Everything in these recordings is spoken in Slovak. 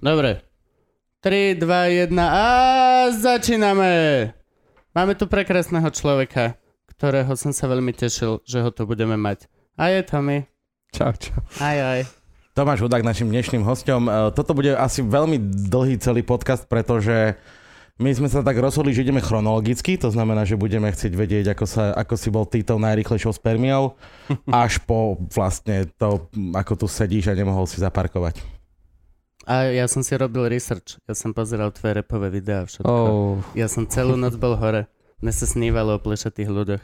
Dobre. 3, 2, 1 a začíname! Máme tu prekrásneho človeka, ktorého som sa veľmi tešil, že ho tu budeme mať. A je Tommy. Čau, čau. Aj, aj. Tomáš Hudák, našim dnešným hostom. E, Toto bude asi veľmi dlhý celý podcast, pretože my sme sa tak rozhodli, že ideme chronologicky, to znamená, že budeme chcieť vedieť, ako, sa, ako si bol ty tou najrychlejšou spermiou, až po vlastne to, ako tu sedíš a nemohol si zaparkovať. A ja som si robil research. Ja som pozeral tvoje repové videá a všetko. Oh, Ja som celú noc bol hore. Mne sa snívalo o plešatých ľuďoch.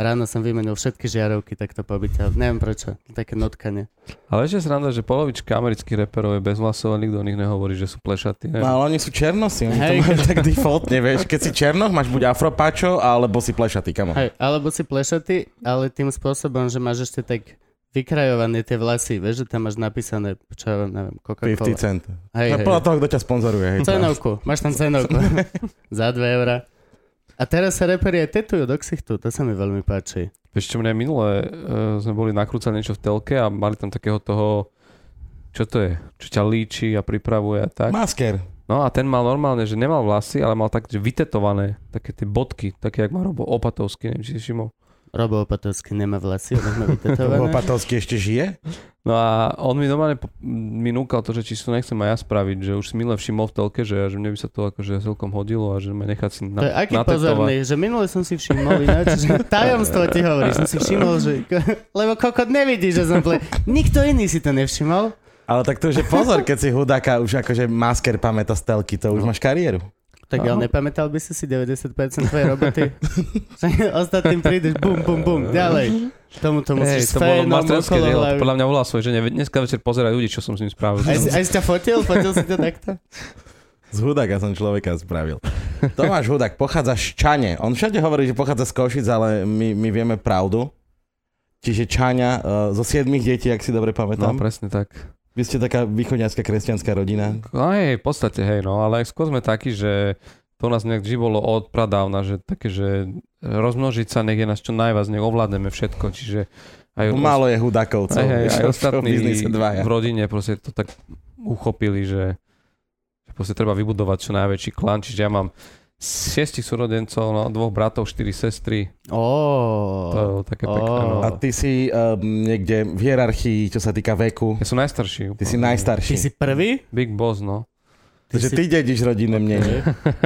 Ráno som vymenil všetky žiarovky takto pobytia. Neviem prečo. Také notkanie. ale ešte sranda, že polovička amerických reperov je bez vlasov a nikto o nich nehovorí, že sú plešatí. No ale oni sú černosi, oni Hej. to majú tak defaultne, vieš. Keď si černoch, máš buď afropačo, alebo si plešatý, kamo. Hej, alebo si plešatý, ale tým spôsobom, že máš ešte tak vykrajované tie vlasy. Vieš, že tam máš napísané, čo ja viem, neviem, 50 Coca-Cola. cent. Hej, No, hej. podľa toho, kto ťa sponzoruje. Hej, Cenovku, máš tam cenovku. Za 2 eurá. A teraz sa reperi aj tetujú do ksichtu, to sa mi veľmi páči. Vieš čo, mne minule uh, sme boli nakrúcať niečo v telke a mali tam takého toho, čo to je, čo ťa líči a pripravuje a tak. Masker. No a ten mal normálne, že nemal vlasy, ale mal tak, že vytetované, také tie bodky, také, jak má Robo Opatovský, neviem, či si všimol. Robo Opatovský nemá vlasy, on má vytetované. Opatovský ešte žije? No a on mi normálne mi núkal to, že či si to nechcem aj ja spraviť, že už si milé všimol v telke, že, že mne by sa to akože celkom hodilo a že ma nechať si To je na, aký natetovať. pozorný, že minule som si všimol ináč, že tajomstvo ti hovorí, som si všimol, že... Lebo kokot nevidí, že som ple... Nikto iný si to nevšimol. Ale tak to, že pozor, keď si hudáka už akože masker pamätá z telky, to už máš kariéru. Tak ale Áno. nepamätal by si si 90% tvojej roboty? Ostatným prídeš, bum, bum, bum, ďalej. Tomu to musíš Hej, s to bolo masterské dielo, hlavy. podľa mňa volá svoj, že ne, dneska večer pozeraj ľudí, čo som s ním spravil. Aj, aj si ťa fotil? Fotil si to takto? Z hudáka som človeka spravil. Tomáš Hudák pochádza z Čane. On všade hovorí, že pochádza z Košic, ale my, my vieme pravdu. Čiže Čaňa uh, zo siedmých detí, ak si dobre No, pamätám. presne tak. Vy ste taká východňarská kresťanská rodina. No hej, v podstate hej, no, ale skôr sme takí, že to nás nejak vždy bolo od pradávna, že také, že rozmnožiť sa, nech je nás čo najviac, nech ovládneme všetko, čiže aj, Málo je hudákov, aj, aj, aj v ostatní v rodine proste to tak uchopili, že, že proste treba vybudovať čo najväčší klan, čiže ja mám šiestich súrodencov, no, dvoch bratov, štyri sestry, Ó, to je také Ó. pekné, no. A ty si um, niekde v hierarchii, čo sa týka veku. Ja som najstarší. Ty si úplne. najstarší. ty si prvý? Big boss, no. Takže ty dedíš rodinné mnenie.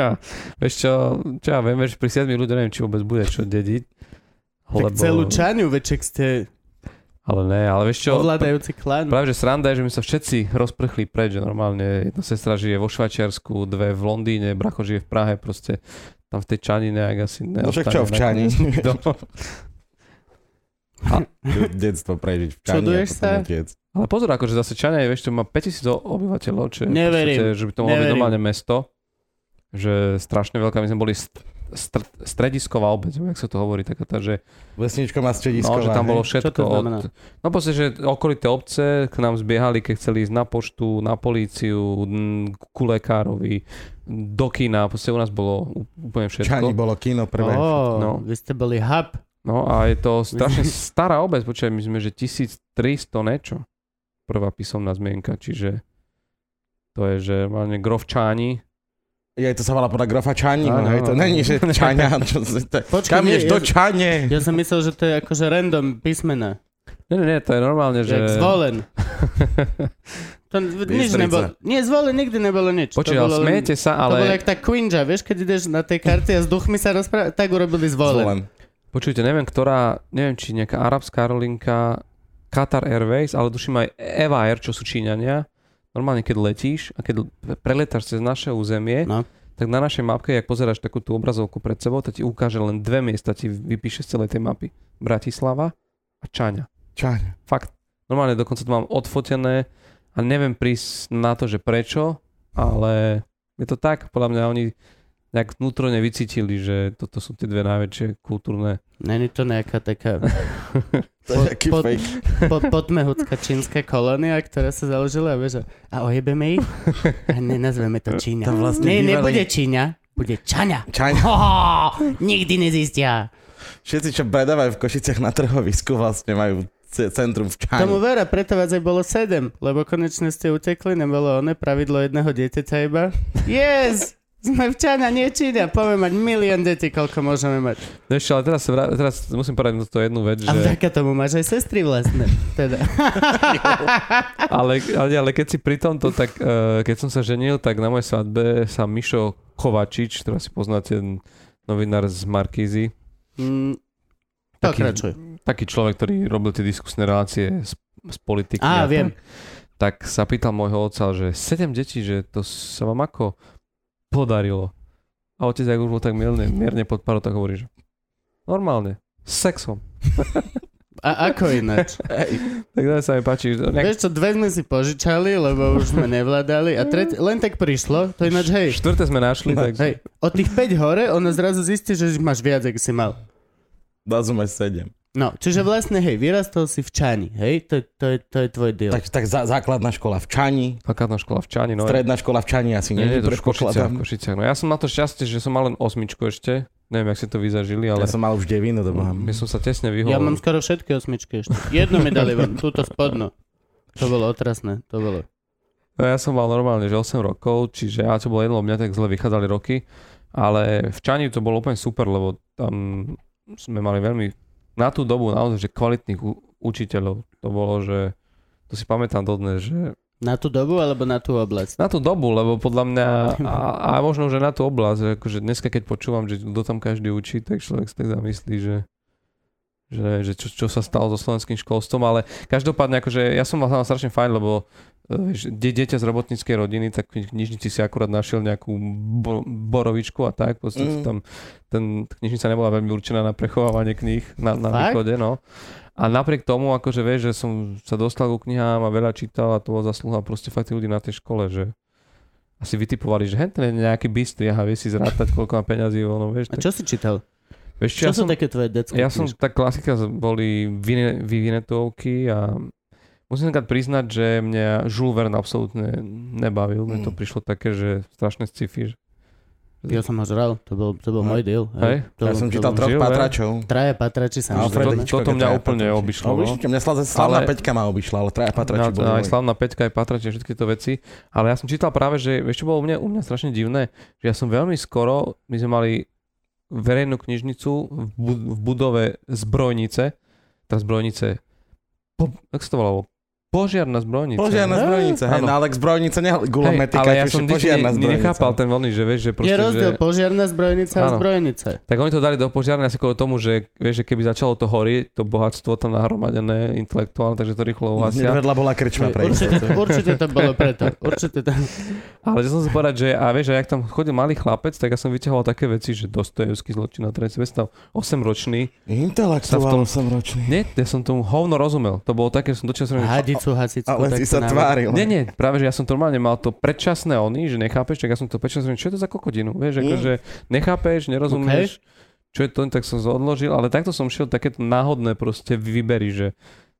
Vieš čo, čo ja viem, že pri 7 ľuďoch neviem, či vôbec bude čo dediť. Tak celú čaňu, veček ste Ale ne, ale vieš čo, ovládajúci klan. práve že sranda je, že my sa všetci rozprchli preč, že normálne jedna sestra žije vo Švajčiarsku, dve v Londýne, bracho žije v Prahe, proste tam v tej Čani nejak asi No však neostane čo v Čani? nakoniec. No. Detstvo prežiť v Čani. Čuduješ a sa? utiec. Ale pozor, akože zase Čania je, vieš, čo má 5000 obyvateľov, čo je Neverím. podstate, že by to mohlo byť normálne mesto, že strašne veľká, my sme boli str- stredisková obec, jak sa to hovorí, taká tá, že Vesničko má stredisko. No, že tam bolo Čo všetko od... No proste, že okolité obce k nám zbiehali, keď chceli ísť na poštu, na políciu, ku lekárovi, do kina, proste u nás bolo úplne Čani všetko. bolo kino prvé. Ó, No. vy ste boli hub. No a je to strašne stará obec, počkaj, my sme, že 1300 niečo. Prvá písomná zmienka, čiže to je, že máme grovčáni. Je, to sa volá podľa no, Áno, hej, to není, že Čaňa, čo, to, Počkaj, kam nie, do ja- Čane? Ja som myslel, že to je akože random písmena. Nie, nie, nie, to je normálne, že... Jak zvolen. To nič nebolo. Nie, zvolen nikdy nebolo nič. Ale bolo smiete sa, To bolo ale... jak tá Quinja, vieš, keď ideš na tej karte a s duchmi sa rozprávať, tak urobili zvolen. Zvolen. Počujte, neviem, ktorá, neviem, či nejaká arabská aerolinka, Qatar Airways, ale tuším aj Eva Air, čo sú Číňania. Normálne, keď letíš a keď preletáš cez naše územie, No. tak na našej mapke, ak pozeráš takú tú obrazovku pred sebou, to ti ukáže len dve miesta, ti vypíše z celej tej mapy. Bratislava a Čaňa. Čaň. Fakt. Normálne dokonca to mám odfotené a neviem prísť na to, že prečo, ale je to tak, podľa mňa oni nejak vnútorne vycítili, že toto sú tie dve najväčšie kultúrne Není to nejaká taká Po- po- pod, podmehucká čínska kolónia, ktorá sa založila a vieš, a ojebeme ich? A nenazveme to Číňa. To vlastne Nie, bývali- nebude Číňa, bude Čaňa. Čaň. Ho, nikdy nezistia. Všetci, čo predávajú v Košiciach na trhovisku, vlastne majú ce- centrum v Tomu Čani. vera, preto vás aj bolo sedem, lebo konečne ste utekli, nebolo one pravidlo jedného dieťaťa iba. Yes! Sme v Čana, nie Čína. Poďme mať milión detí, koľko môžeme mať. No ešte, ale teraz, vrá- teraz musím povedať na to jednu vec, A že... vďaka tomu máš aj sestry vlastné. Teda. Ale, ale, ale keď si pri tomto, tak uh, keď som sa ženil, tak na mojej svadbe sa Mišo Kovačič, ktorá si poznáte, novinár z Markízy, Mm, Taký- pokračuj. taký človek, ktorý robil tie diskusné relácie z, z politiky. Á, a viem. Tak, tak sa pýtal môjho otca, že sedem detí, že to sa vám ako podarilo. A otec, ak už bol tak mierne, mierne pod parou, tak hovorí, že normálne, s sexom. A ako ináč? Tak to sa mi páči. že Nejak, Vieš čo, dve sme si požičali, lebo už sme nevládali a tret, len tak prišlo, to ináč hej. štvrté sme našli, tak Hej, od tých 5 hore, ono zrazu zistí, že máš viac, ako si mal. Dazume 7. No, čiže vlastne, hej, vyrastol si v Čani, hej, to, to, je, to je tvoj deal. Tak, tak zá- základná škola v Čani, základná škola v Čani. No, stredná škola v Čani asi nie, nie, nie, to v Košiciach, v predpokladám. Košiciach. No ja som na to šťastie, že som mal len osmičku ešte. Neviem, jak si to vyzažili, ale Ja som mal už devinu, to boha. ja som sa tesne vyhol. Ja mám skoro všetky osmičky ešte. Jednu mi dali von, túto spodnú. To bolo otrasné, to bolo. No ja som mal normálne, že 8 rokov, čiže ja čo bolo jedno, mňa tak zle vychádzali roky, ale v Čani to bolo úplne super, lebo tam sme mali veľmi, na tú dobu naozaj, že kvalitných učiteľov. To bolo, že, to si pamätám dodnes, že Na tú dobu alebo na tú oblasť? na tú dobu, lebo podľa mňa, a, a možno, že na tú oblasť, že akože dneska keď počúvam, že kto tam každý učí, tak človek si tak zamyslí, že že, že čo, čo, sa stalo so slovenským školstvom, ale každopádne akože ja som mal strašne fajn, lebo e, die, dieťa z robotníckej rodiny, tak v knižnici si akurát našiel nejakú bo, borovičku a tak, podstate Mm. tam ten knižnica nebola veľmi určená na prechovávanie kníh na, na východe, no. A napriek tomu, akože vieš, že som sa dostal ku knihám a veľa čítal a to bola zaslúha proste fakt ľudí na tej škole, že asi vytipovali, že hen ten je nejaký bystrý, aha, vie si zrátať, koľko má peňazí, ono, vieš. A Tak, čo si čítal? vieš Čo ja sú som, také tvoje detské ja som, knižky? tá klasika boli Vine- vyvinetovky a musím takať priznať, že mňa Jules Verne absolútne nebavil. Mne to Mm. prišlo také, že strašné sci-fi. že- Ja som ho žral, to bol, to bol No. môj deal. Hej? To, Ja som to čítal troch Žil, patračov. Traja patrači sa žrali. to- toto mňa úplne patrači. obišlo, No, no. mňa slavná, Ale- peťka ma obišla, ale traja patrači Ja, boli aj slavná peťka, aj patrač, všetky to veci. Ale ja som čítal práve, že vieš čo bolo u mňa, u mňa strašne divné, že ja som veľmi skoro, my sme mali verejnú knižnicu v budove zbrojnice, tá zbrojnice, po, jak sa to volalo? Požiarna zbrojnica. Požiarna zbrojnica, hej, no ale k zbrojnice ne, Hej, gulometika, ale ja som ne, zbrojnica. nechápal ten voľný, že vieš, že Je proste, rozdiel že... požiarna zbrojnica a Áno. zbrojnica. Tak oni to dali do požiarne asi kvôli tomu, že, vieš, že keby začalo to horieť, to bohatstvo tam nahromadené intelektuálne, takže to rýchlo uhasia. Vedľa bola krčma pre Určite, určite to bolo preto. Určite to. Ale som si povedať, že a vieš, a jak tam chodil malý chlapec, tak ja som vyťahoval také veci, že Dostojevský zločin na trest, predstav, 8 ročný. Intelektuál Sa v tom- som ročný. Nie, ja som tomu hovno rozumel. To bolo také, že som dočas Hasičku. Ale si sa tváril. Nie, nie, práve že ja som normálne mal to predčasné oni, že nechápeš, tak ja som to predčasné, čo je to za kokodinu, vieš, Mm. akože nechápeš, nerozumieš, čo je to, tak som to odložil, ale takto som šiel takéto náhodné proste vybery, že,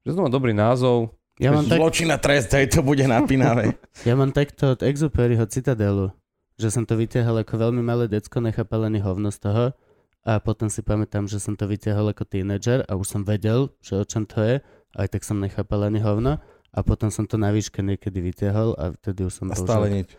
že to má dobrý názov, Ja mám, tak, Zločin a trest, hej, to bude napínavé. ja mám takto od Exuperyho Citadelu, že som to vytiahol ako veľmi malé decko, nechápalený hovno z toho a potom si pamätám, že som to vytiahol ako tínedžer a už som vedel, že o čom to je, aj tak som nechápal ani hovno a potom som to na výške niekedy vytiahol a vtedy už som A stále nič.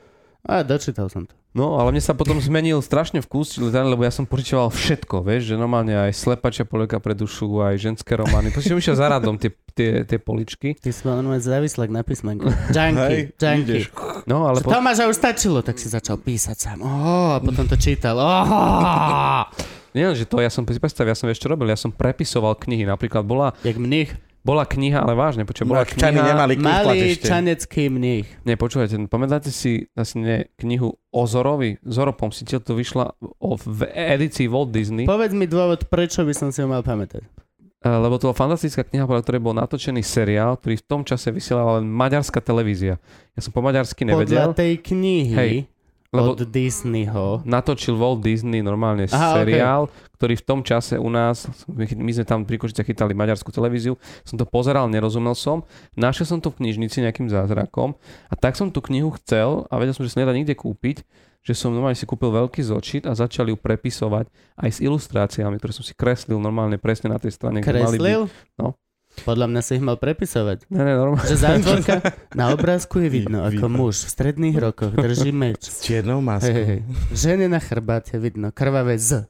A dočítal som to. No, ale mne sa potom zmenil strašne vkus, lebo ja som požičoval všetko, vieš, že normálne aj slepačia polieka pre dušu, aj ženské romány. Proste som išiel za radom tie, tie, tie poličky. Ty si mal normálne závislak na písmenku. Junkie, Hej. No, ale Že Tomáša už stačilo, tak si začal písať sám. Oh, a potom to čítal. Oh, Nie, že to, ja som predstav, ja som čo robil, ja som prepisoval knihy, napríklad bola, jak mních. Bola kniha, ale vážne, počuj, bola Čani kniha, nemali knih Malý ešte. čanecký mních. nie, počúvajte, pamätáte si asi nie, knihu Ozorovi, Zoropom si to vyšla o, v edícii Walt Disney, Povedz mi dôvod, prečo by som si ho mal pamätať. Eh, lebo to bola fantastická kniha, podľa ktorej bol natočený seriál, ktorý v tom čase vysielala len maďarská televízia. Ja som po maďarsky nevedel, Podľa tej knihy Hej, lebo od Disneyho. natočil Walt Disney normálne Aha, seriál, ktorý v tom čase u nás, my, sme tam pri Košiciach chytali maďarskú televíziu, som to pozeral, nerozumel som, našiel som to v knižnici nejakým zázrakom a tak som tú knihu chcel a vedel som, že sa nedá nikde kúpiť, že som normálne si kúpil veľký zočit a začal ju prepisovať aj s ilustráciami, ktoré som si kreslil normálne presne na tej strane. kde mali byť. Kreslil? No. Podľa mňa si ich mal prepisovať. Ne, ne, normálne. Že zátvorka na obrázku je vidno, ako Vidno. muž v stredných rokoch drží meč. S čiernou maskou. hej, hej. Žene na chrbáte vidno, krvavé Z.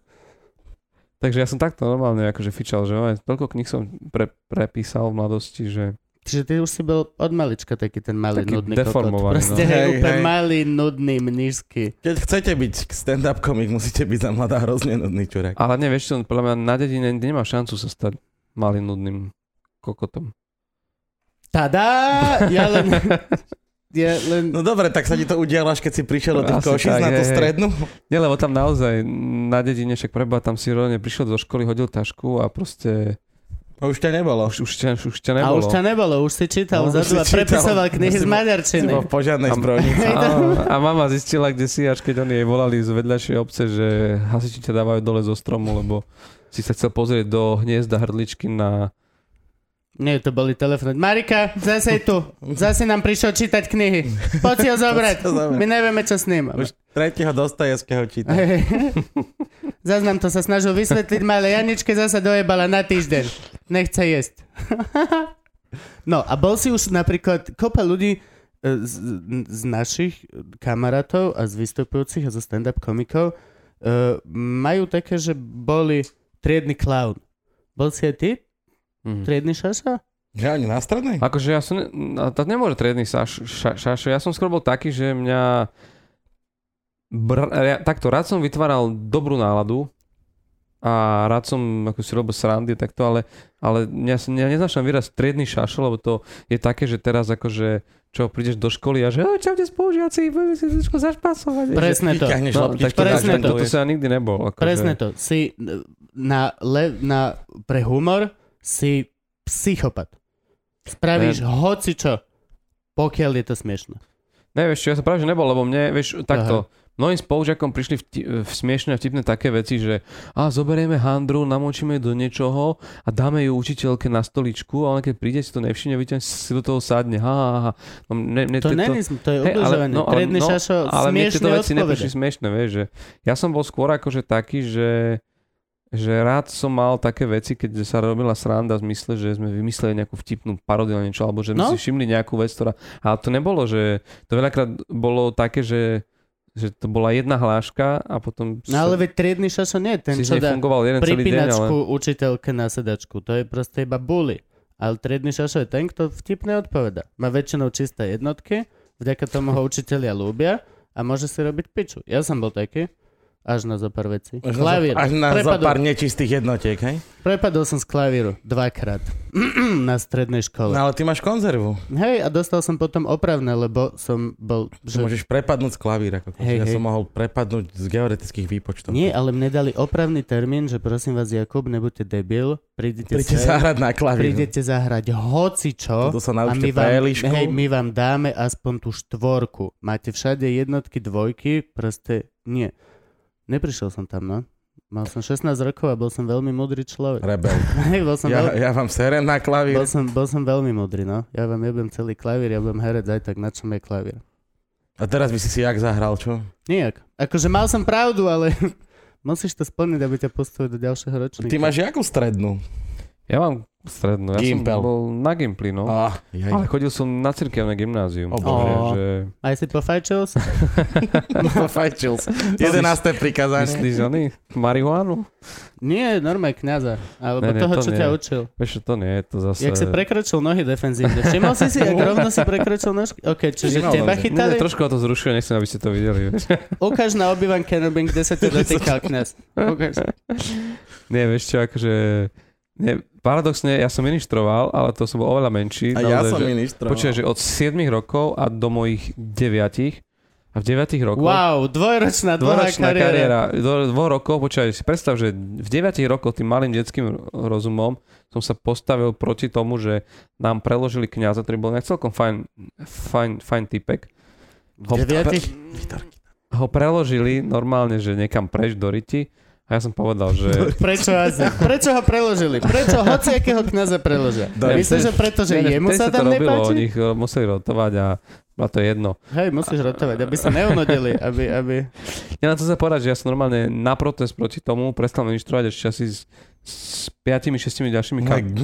Takže ja som takto normálne akože fičal, že oj, toľko kníh som pre, prepísal v mladosti, že Čiže ty už si bol od malička taký ten malý Taký nudný deformovaný, kokot. Proste no. hej, Hej, úplne hej. malý, nudný, mnížsky. Keď chcete byť stand-up komik, musíte byť za mladá hrozne nudný čurák. ale nevieš čo, podľa mňa na dedine nemá šancu sa stať malým nudným kokotom. Tada! Ja len... Ja len... No dobre, tak sa ti to udialo, až keď si prišiel do tých Asi košíc tak, na tú hej, strednú. Nie, lebo tam naozaj na dedine, však preba tam si rovne prišiel do školy, hodil tašku a proste A už ťa nebolo. už, už, ťa, už ťa A nebolo. už ťa nebolo, už si čítal No, už vzadu si a prepisoval knihy Si z Si maďarčiny. bol v požiadnej A- zbrojnici. A, a mama zistila, kde si, až keď oni jej volali z vedľajšej obce, že hasiči ťa dávajú dole zo stromu, lebo si sa chcel pozrieť do hniezda hrdličky na... Nie, to boli telefóny. Marika, zase je tu. Zase nám prišiel čítať knihy. Poď si ho zobrať. My nevieme, čo s ním. Už tretieho Dostojevského číta. Hej. Zas nám to sa snažil vysvetliť, malé Janičke zasa dojebala na týždeň. Nechce jesť. No a bol si už napríklad kopa ľudí e, z, z našich kamarátov a z vystupujúcich a zo stand-up komikov uh, majú také, že boli triedny clown. Bol si aj ty Mhm. triedny šaša? Že oni na strednej? Akože ja som... ne- no, To nemôže triedny saš, ša, šašo. Ja som skôr bol taký, že mňa... Br- ja, takto, rád som vytváral dobrú náladu a rád som ako si robil srandy takto, ale, ale ja, ja neznačam výraz triedny šašo, lebo to je také, že teraz akože čo, prídeš do školy a že "O, čaute spolužiaci, budeme si trošku zašpasovať. vieš, že- Presne to. No, tak to, Presne tak, to. to, to sa nikdy nebol. Akože, Presne to. Si na, le, na, pre humor si psychopat. Spravíš hoci čo, pokiaľ je to smiešne. Ne, vieš čo, ja som práve, že nebol, lebo mne, vieš, takto, mnohým spolužiakom prišli vti- v smiešne a vtipné také veci, že a zoberieme handru, namočíme ju do niečoho a dáme ju učiteľke na stoličku a ona keď príde si to nevšimne, vyťahne si do toho sadne. Ha, ha, ha. No, mne, mne To tieto- není, to je Hej, ubližovanie. no, Triedny no, šašo ale mne tieto veci neprišli odpoveda. smiešne, vieš, že ja som bol skôr akože taký, že že rád som mal také veci, keď sa robila sranda v zmysle, že sme vymysleli nejakú vtipnú parodiu na niečo, alebo že sme No. si všimli nejakú vec, ktorá... Ale to nebolo, že... To veľakrát bolo také, že že to bola jedna hláška a potom No ale veď triedny šašo nie ten, čo dá jeden ale... učiteľke na sedačku. To je proste iba bully. Ale triedny šašo je ten, kto vtipne odpoveda. Má väčšinou čisté jednotky, vďaka tomu ho učiteľia ľúbia a môže si robiť piču. Ja som bol taký, až na zo pár veci. Až Klavír. až na zo pár nečistých jednotiek, hej? Prepadol som z klavíru dvakrát na strednej škole. No ale ty máš konzervu. Hej, a dostal som potom opravné, lebo som bol... Že... Môžeš prepadnúť z klavíra. Ako Hej, ja hej. som mohol prepadnúť z georetických výpočtov. Nie, ale mne dali opravný termín, že prosím vás, Jakub, nebuďte debil, prídite, Príďte sem, zahrať na klavír. prídete zahrať hoci čo To sa a my vám, PLIšku. hej, my vám dáme aspoň tú štvorku. Máte všade jednotky, dvojky, proste nie. Neprišiel som tam, no. Mal som 16 rokov a bol som veľmi múdry človek. Rebel. Bol som, Ja, veľ... ja vám serem na klavír. bol, som, bol som veľmi múdry, no. Ja vám jebem celý klavír, ja budem herec aj tak, na čom je klavír. A teraz by si si jak zahral, čo? Nijak. Akože mal som pravdu, ale musíš to splniť, aby ťa postavili do ďalšieho ročníka. Ty máš jakú strednú? Ja mám strednú, ja Gimpel. som bol na Gimply, no. Oh, jaj. Ale chodil som na cirkevné gymnázium. O takže, Bože. že... Aj si pofajčil sa? Fajčil. 11. prikázanie. Myslíš oni? Marihuanu? Nie, normálne kniaza. Alebo Ne, ne, toho, to čo nie. ťa učil. Vieš, to nie je to zase... Jak si prekročil nohy defenzívne. Všimol si si, jak rovno si prekročil nožky? OK, čiže Všimol teba si. chytali? Mne trošku to zrušuje, nechcem, aby ste to videli. Ukáž na obývan Kenobin, kde sa ťa dotýkal kniaz. Ukáž. Nie, vieš čo, akože... Nie, paradoxne, ja som ministroval, ale to som bol oveľa menší. A ja som že, ministrom. Počuaj, že od 7 rokov a do mojich 9 a v 9 rokoch Wow, dvojročná dlhá Dvoročná kariéra. kariéra. Do dvoch rokov, počkaj, si predstav, že v 9 rokoch tým malým detským rozumom som sa postavil proti tomu, že nám preložili kniaza, ktorý bol celkom fajn, fajn, fajn typek. V deviatich? Ho preložili normálne, že niekam preč do Riti A ja som povedal, že... Prečo? Prečo ho preložili? Prečo hociakého kniaza preložia? Myslíš, že preto, že Ne, jemu sa to tam robilo, nepáči? Oni museli rotovať a a to je jedno. Hej, musíš rotovať, aby sa neunodili, aby, aby... Ja na to sa povedať, že ja som normálne na protest proti tomu prestal ministrovať ešte asi s, s 5-6 ďalšími kam-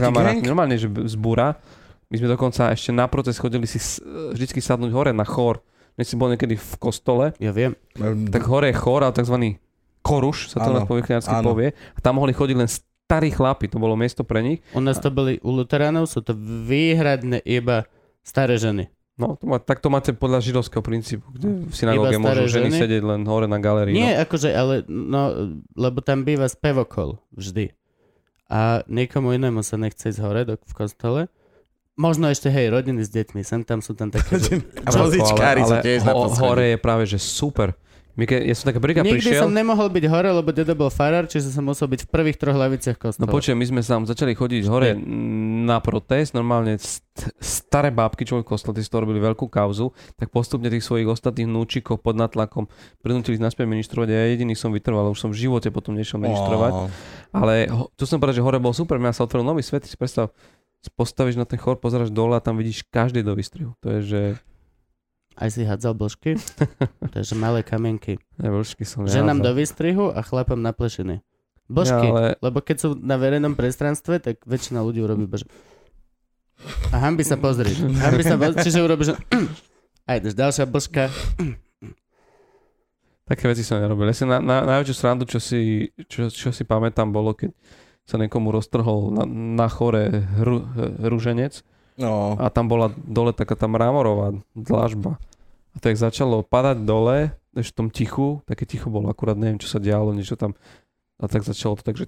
kamarátmi. Normálne, že z búra. My sme dokonca ešte na protest chodili si vždycky sadnúť hore na chor. Než si bol niekedy v kostole, Ja viem. tak hore je chor, ale tzv. Koruš sa to na poviechanársky áno. povie. A tam mohli chodiť len starí chlapi, to bolo miesto pre nich. U nás to boli u Luteránov, sú to výhradne iba staré ženy. No, to má, tak to máte podľa židovského princípu, kde v synagóge môžu ženy ženy? sedieť len hore na galérii. Nie, akože, ale, no, lebo tam býva spevokol vždy. A niekomu inému sa nechce ísť hore do, v kostole. Možno ešte, hej, rodiny s deťmi, sem tam sú tam také, že... No. vozičkári ale, tiež na ho, hore je práve, že super. My ke, ja som taká prvýkrát Nikdy prišiel, som nemohol byť hore, lebo dedo bol farár, čiže som musel byť v prvých troch laviciach no kostola. počujem, my sme sa začali chodiť hore na protest, normálne st- staré bábky, čo v kostole, tí si to robili veľkú kauzu, tak postupne tých svojich ostatných núčikov pod natlakom prinútili naspäť ministrovať a ja jediný som vytrval, už som v živote potom nešiel ministrovať. Ale ho, tu som povedal, že hore bol super, mňa sa otvoril nový svet, si predstav, postavíš na ten chor, pozeráš dole a tam vidíš každý do výstrihu. To je, že Aj si hádzal blžky? Takže malé kamienky. ne, vlčky som Ženám do výstrihu a chlapom na plešiny. Božky, Ja, ale lebo keď sú na verejnom priestranstve, tak väčšina ľudí urobí bež... A hambi sa pozrieť. Hambi sa pozrieť, čiže urobíš... A ideš, ďalšia božka. Také veci som nerobil. Ja si na, na, najväčšiu srandu, čo si, čo, čo si pamätám, bolo, keď sa niekomu roztrhol na, na chore hru, ruženec No. a tam bola dole taká tá mramorová dlažba. A tak začalo padať dole, ešte v tom tichu, také ticho bolo, akurát neviem, čo sa dialo, niečo tam. A tak začalo to tak, že...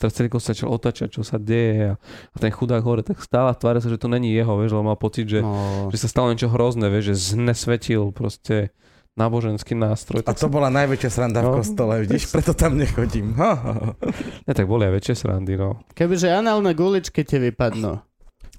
Teraz celý kosť začal otačať, čo sa deje a, a ten chudák hore tak stále tváre sa, že to není jeho, vieš, lebo mal pocit, že, No, že sa stalo niečo hrozné, vieš, že znesvetil proste náboženský nástroj. A to bola najväčšia sranda v No. kostole, vidíš, preto tam nechodím. Ja, tak boli aj väčšie srandy, no. Kebyže análne guličky ti vypadnú.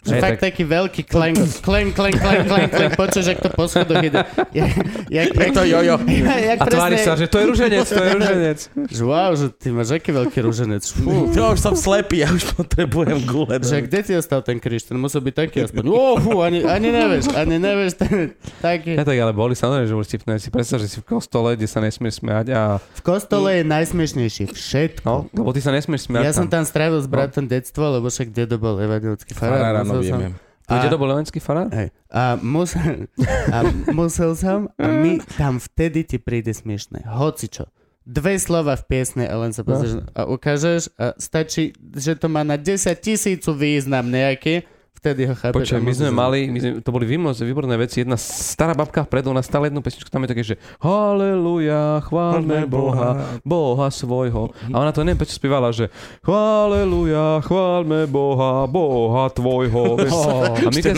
Že fakt taký veľký klenk, klenk, klenk, klenk, klenk, klenk, počuješ, jak to po schodoch ide. Jak, jak, jak, to jojo. jak A tvári sa, že to je ruženec, to je ruženec. Že wow, že ty máš aký veľký ruženec. Fú. Ja už som slepý, ja už potrebujem gule. Že kde ti ostal ten kríž? Ten musel byť taký aspoň. Oh, fú, ani, ani nevieš, ani nevieš. Ten, taký. Ja tak ale boli samozrejme, že boli vtipné. Si predstav, že si v kostole, kde sa nesmieš smiať a V kostole je najsmiešnejšie všetko. no, lebo ty sa nesmieš smiať Ja som tam. tam strávil s bratom detstvo, lebo však dedo bol evangelický farár. No musel som- vieme. To je do bolevenský farár? Hej. A, musel, a musel som a my tam vtedy ti príde smiešné. Hoci čo. Dve slova v piesne a len sa pozrieš a ukážeš a stačí, že to má na 10 tisícu význam nejaký, vtedy ho chápeš. Počkaj, my sme mali, my sme, to boli výborné, výborné veci. Jedna stará babka vpredu, ona stále jednu pesničku, tam je také, že Haleluja, chválme Boha, Boha svojho. A ona to neviem, prečo spievala, že Haleluja, chválme Boha, Boha tvojho. A my keď,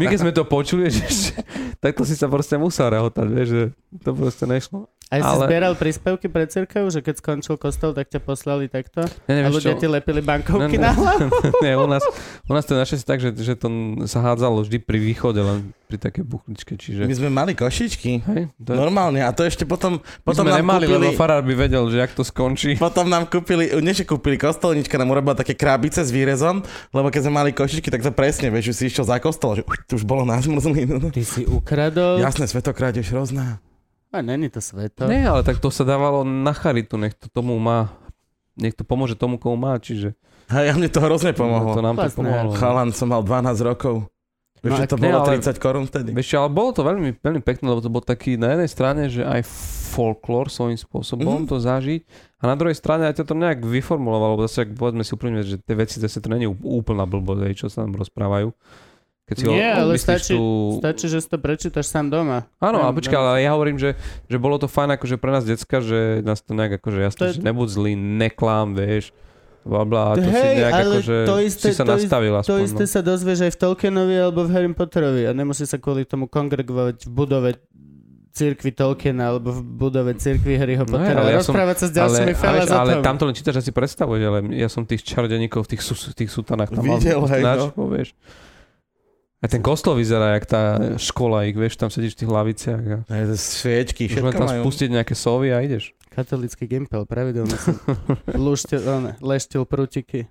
my keď sme to počuli, že, tak to si sa proste musel rehotať, vieš, že to proste nešlo. Si ale- zbieral príspevky pre cirkev, že keď skončil kostol, tak ťa poslali takto? Ja A neviem, ľudia čo- ti lepili bankovky Ne, ne. na hlavu? Nie, u nás, u nás to je našťastie tak, že, že to sa hádzalo vždy pri východe, len pri také buchličke, čiže... My sme mali košičky. Hej, to Normálne. A to ešte potom, my potom sme nám nemali, kúpili... lebo farár by vedel, že jak to skončí. Potom nám kúpili, nie že kúpili kostolnička, nám urobila také krabice s výrezom, lebo keď sme mali košičky, tak to presne, vieš, že si išiel za kostol, že už, to už bolo na zmrzlinu. Ty si ukradol? Jasné, svetokrádež hrozná. A není to sveto. Nie, ale tak to sa dávalo na charitu, nech to tomu má, nech to pomôže tomu, komu má, čiže a mne to hrozne to pomohlo. nám to Vlastne. pomohlo. Chalan som mal 12 rokov. Vieš, No že to bolo ale- 30 korún vtedy? Vieš, čo, ale bolo to veľmi, veľmi pekné, lebo to bol taký na jednej strane, že aj folklór svojím spôsobom Mhm. to zažiť a na druhej strane aj to to nejak vyformulovalo, lebo zase, ak povedzme si úprimne, že tie veci zase to není úplná blbosť, hej, čo sa tam rozprávajú. Keď si Nie, ale odmyslíš stačí- tú... Stačí, že si to prečítaš sám doma. Áno, a počkaj, ale ja hovorím, že, že bolo to fajn akože pre nás decka, že nás to nejak akože jasne, To je- že nebuď zlý, neklám, vieš, bla to si Hej, nejak ale akože to isté- si sa to nastavil To aspoň. isté no. sa dozvieš aj v Tolkienovi alebo v Harry Potterovi a nemusí sa kvôli tomu kongregovať v budove cirkvi Tolkiena alebo v budove cirkvi Harryho No, Pottera. ale ale ja som- rozprávať sa s ale, ďalšími ale, felazatom. ale tam to len čítaš, si predstavuješ, ale ja som tých čarodeníkov v tých, su, tých sutanách tam Videl, mal hej, no. vieš. Aj ten kostol vyzerá, jak tá škola, ich vieš, tam sedíš v tých laviciach a Aj to Sviečky, už len všetko tam majú. spustiť nejaké sovy a ideš. Katolický gimpel, pravidelne som luštil, one, leštil prútiky.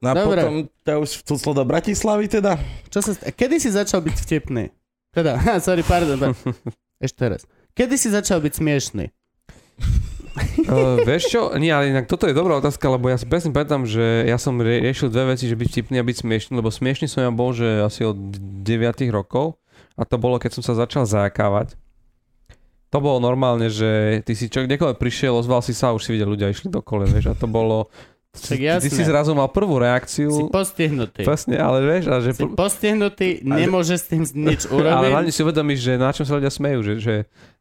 No a Dobre. potom ťa už cuclo do Bratislavy teda? Čo sa... st- Kedy si začal byť vtipný? Teda, sorry, pardon. pa- Ešte raz. Kedy si začal byť smiešný? Uh, vieš čo? Nie, ale inak toto je dobrá otázka, lebo ja si presne pamätám, že ja som rie- riešil dve veci, že byť vtipný a byť smiešný, lebo smiešný som ja bol, že asi od 9 rokov a to bolo, keď som sa začal zákavať. To bolo normálne, že ty si čo, kdekoľvek prišiel, ozval si sa už si videl ľudia išli do kole, vieš, a to bolo... Tak ty, ty si jasné. zrazu mal prvú reakciu, Si postihnutý. presne, ale vieš, a že... Si postihnutý, nemôže s tým nič urobiť. Ale hlavne si uvedomíš, že na čom sa ľudia smejú, že, že,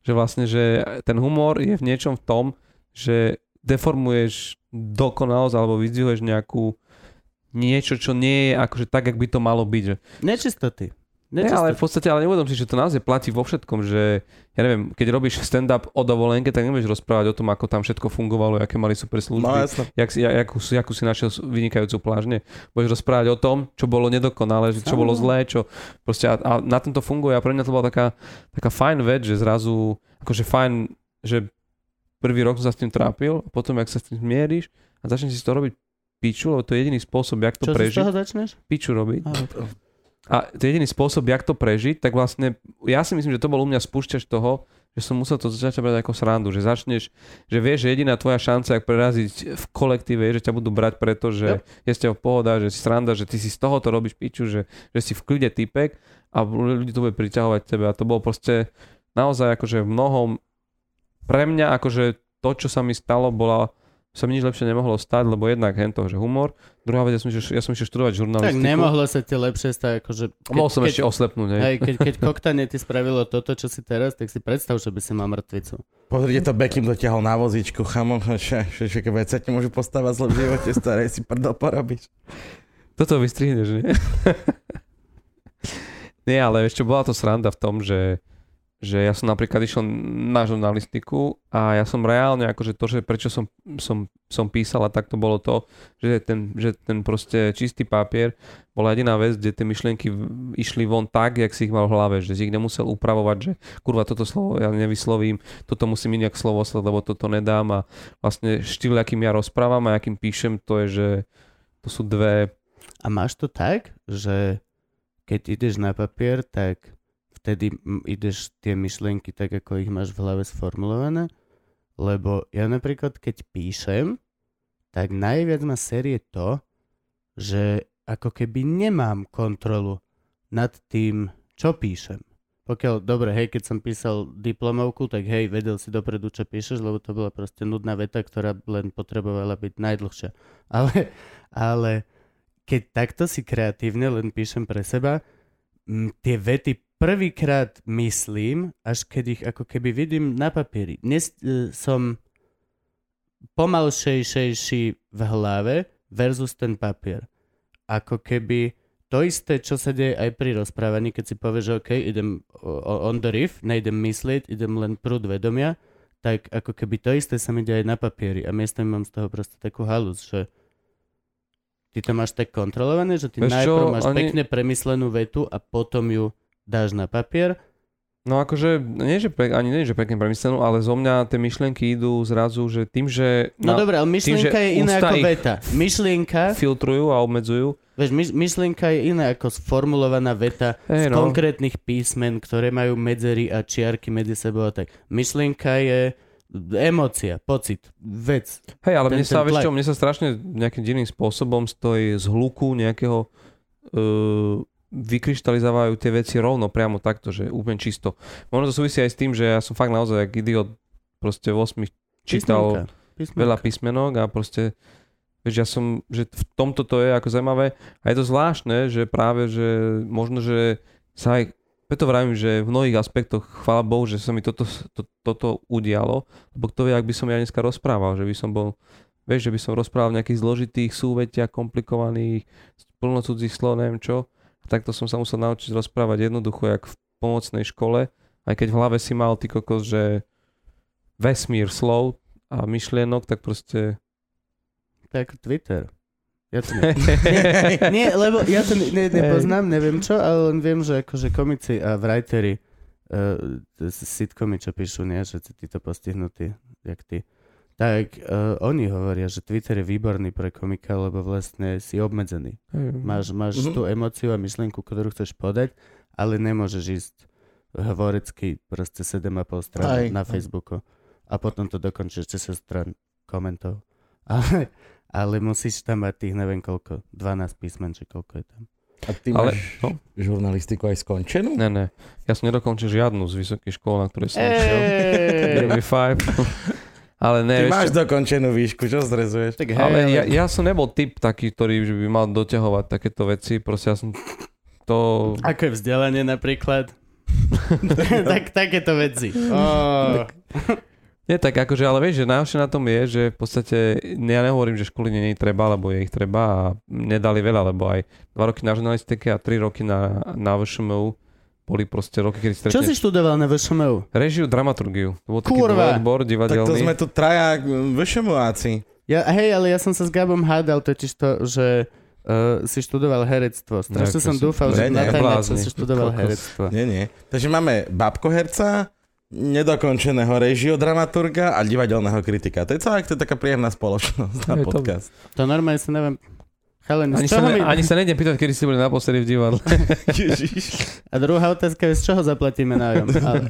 že vlastne, že ten humor je v niečom v tom, že deformuješ dokonalosť alebo vyzdvihuješ nejakú niečo, čo nie je akože tak, jak by to malo byť. Že, Nečistoty. Nie, ale v podstate, ale neuvedom si, že to naozaj platí vo všetkom, že ja neviem, keď robíš stand-up o dovolenke, tak nebudeš rozprávať o tom, ako tam všetko fungovalo, aké mali super No služby, jasno. jak si, jakú, jakú si našiel vynikajúcu plážne. Budeš rozprávať o tom, čo bolo nedokonalé, čo bolo zlé, čo proste a, a na tom to funguje a pre mňa to bola taká, taká fajn vec, že zrazu, akože fajn, že prvý rok som sa s tým trápil a potom, jak sa s tým zmieríš a začneš si z toho robiť piču, lebo to je jediný spôsob, jak to Čo si z prežiť. toho začneš? Piču robiť. Á, A jediný spôsob, jak to prežiť, tak vlastne ja si myslím, že to bol u mňa spúšťač toho, že som musel to začať brať ako srandu, že začneš, že vieš, že jediná tvoja šanca, ak preraziť v kolektíve, je, že ťa budú brať preto, že je z teho pohoda, že si sranda, že ty si z toho to robíš piču, že, že si v kľude typek a ľudí to bude priťahovať tebe. A to bolo proste naozaj akože v mnohom pre mňa akože to, čo sa mi stalo, bola sa mi nič lepšie nemohlo stať, lebo jednak hento, že humor. Druhá vec, ja som, ja som išiel študovať Tak žurnalistiku. nemohlo sa ti lepšie stať, akože... Mohol som ešte oslepnúť, hej. Hej, keď, keď koktanie ti spravilo toto, čo si teraz, tak si predstav, že by si mal mŕtvicu. Pozrite to, Beckham dotiahol na vozíčku, chamo, že, že, že keď sa ti môžu postavať zle v živote, staré si prdol porobíš. Toto vystrihneš, nie? Nie, ale ešte bola to sranda v tom, že, že ja som napríklad išiel na žurnalistiku a ja som reálne, akože to, že prečo som, som, som písal a tak to bolo to, že ten, že ten proste čistý papier bola jediná vec, kde tie myšlienky išli von tak, jak si ich mal v hlave, že si ich nemusel upravovať, že kurva toto slovo ja nevyslovím, toto musím inak slovo slať, lebo toto nedám a vlastne štýl, akým ja rozprávam a akým píšem, to je, že to sú dve A máš to tak, že keď ideš na papier, tak vtedy ideš tie myšlienky tak, ako ich máš v hlave sformulované? Lebo ja napríklad, keď píšem, tak najviac ma série to, že ako keby nemám kontrolu nad tým, čo píšem. Pokiaľ, dobre, hej, keď som písal diplomovku, tak hej, vedel si dopredu, čo píšeš, lebo to bola proste nudná veta, ktorá len potrebovala byť najdlhšia. Ale, ale keď takto si kreatívne len píšem pre seba, tie vety prvýkrát myslím, až keď ich ako keby vidím na papieri. Dnes e, som pomalšejšejší v hlave versus ten papier. Ako keby to isté, čo sa deje aj pri rozprávaní, keď si povieš, že OK, idem on the riff, nejdem myslieť, idem len prúd vedomia, tak ako keby to isté sa mi deje na papieri a miestami mám z toho proste takú halus, že ty to máš tak kontrolované, že ty Vieš čo, najprv máš oni- pekne premyslenú vetu a potom ju dáš na papier. No akože, nie že pre, ani nie, že pekne premyslenú, ale zo mňa tie myšlienky idú zrazu, že tým, že No, na- dobre, ale myšlienka že je iná ako veta. Myšlienka, filtrujú a obmedzujú. vieš, myš, myšlienka je iná ako sformulovaná veta z Hej, no. konkrétnych písmen, ktoré majú medzery a čiarky medzi sebou a tak. Myšlienka je emócia, pocit, vec. Hej, ale Ten- mne sa, vieš čo, mne sa strašne nejakým divným spôsobom stojí z hluku nejakého uh, vykryštalizovajú tie veci rovno, priamo takto, že úplne čisto. Možno to súvisí aj s tým, že ja som fakt naozaj jak idiot proste v 8 čítal Písmenka. Písmenka. veľa písmenok a proste vieš, ja som, že v tomto to je ako zaujímavé a je to zvláštne, že práve, že možno, že sa aj preto vravím, že v mnohých aspektoch, chvála Bohu, že sa mi toto, to, toto udialo, lebo kto vie, ak by som ja dneska rozprával, že by som bol, vieš, že by som rozprával v nejakých zložitých súvetiach, komplikovaných, plno cudzích slov, neviem čo. A takto som sa musel naučiť rozprávať jednoducho, jak v pomocnej škole, aj keď v hlave si mal ty kokos, že vesmír slov a myšlienok, tak proste ako Twitter. Ja to ne... Nie, lebo ja to ne, ne, nepoznám, neviem čo, ale len viem, že akože komici a writeri uh, sitcomy, čo píšu, nie, že títo postihnutí, jak ty, tak uh, oni hovoria, že Twitter je výborný pre komika, lebo vlastne si obmedzený. Máš, máš Mhm. tú emóciu a myšlienku, ktorú chceš podať, ale nemôžeš ísť hovoricky proste 7,5 strán na Facebooku a potom to dokončíš 10 strán komentov. Ale, ale musíš tam mať tých neviem koľko, 12 písmen, či koľko je tam. A ty Ale- máš no. žurnalistiku aj skončenú? Ne, ne. Ja som nedokončil žiadnu z vysokých škôl, na ktorej som išiel. Ale ne, Ty vieš máš dokončenú výšku, čo zrezuješ? Tak hej, ale ja, ja som nebol typ taký, ktorý by mal doťahovať takéto veci. Proste ja som to... Ako je vzdelanie napríklad? tak, takéto veci. Oh. Nie tak akože, ale vieš, že najhoršie na tom je, že v podstate ja nehovorím, že školy nie je treba, lebo je ich treba a nedali veľa, lebo aj dva roky na žurnalistike a tri roky na, na VŠMU boli proste roky, kedy Čo si stretneš študoval na VŠMU? režiu, dramaturgiu. To bol taký Kurva. odbor Tak to divadelný. sme tu traja vyšemuáci. Ja, hej, ale ja som sa s Gabom hádal totiž to, že uh, si študoval herectvo. Strašne Ne, som dúfal, že Ne, ne, na blázni. si študoval Kokos. herectvo. Nie, nie. Takže máme babkoherca, nedokončeného režiodramaturga a divadelného kritika. To je celá to je taká príjemná spoločnosť na Je to- podcast. To normálne sa neviem... Chalani, Ani sa, mi... ne, ani sa nejdem pýtať, kedy ste boli naposledy v divadle. A druhá otázka je, z čoho zaplatíme nájom? Ale...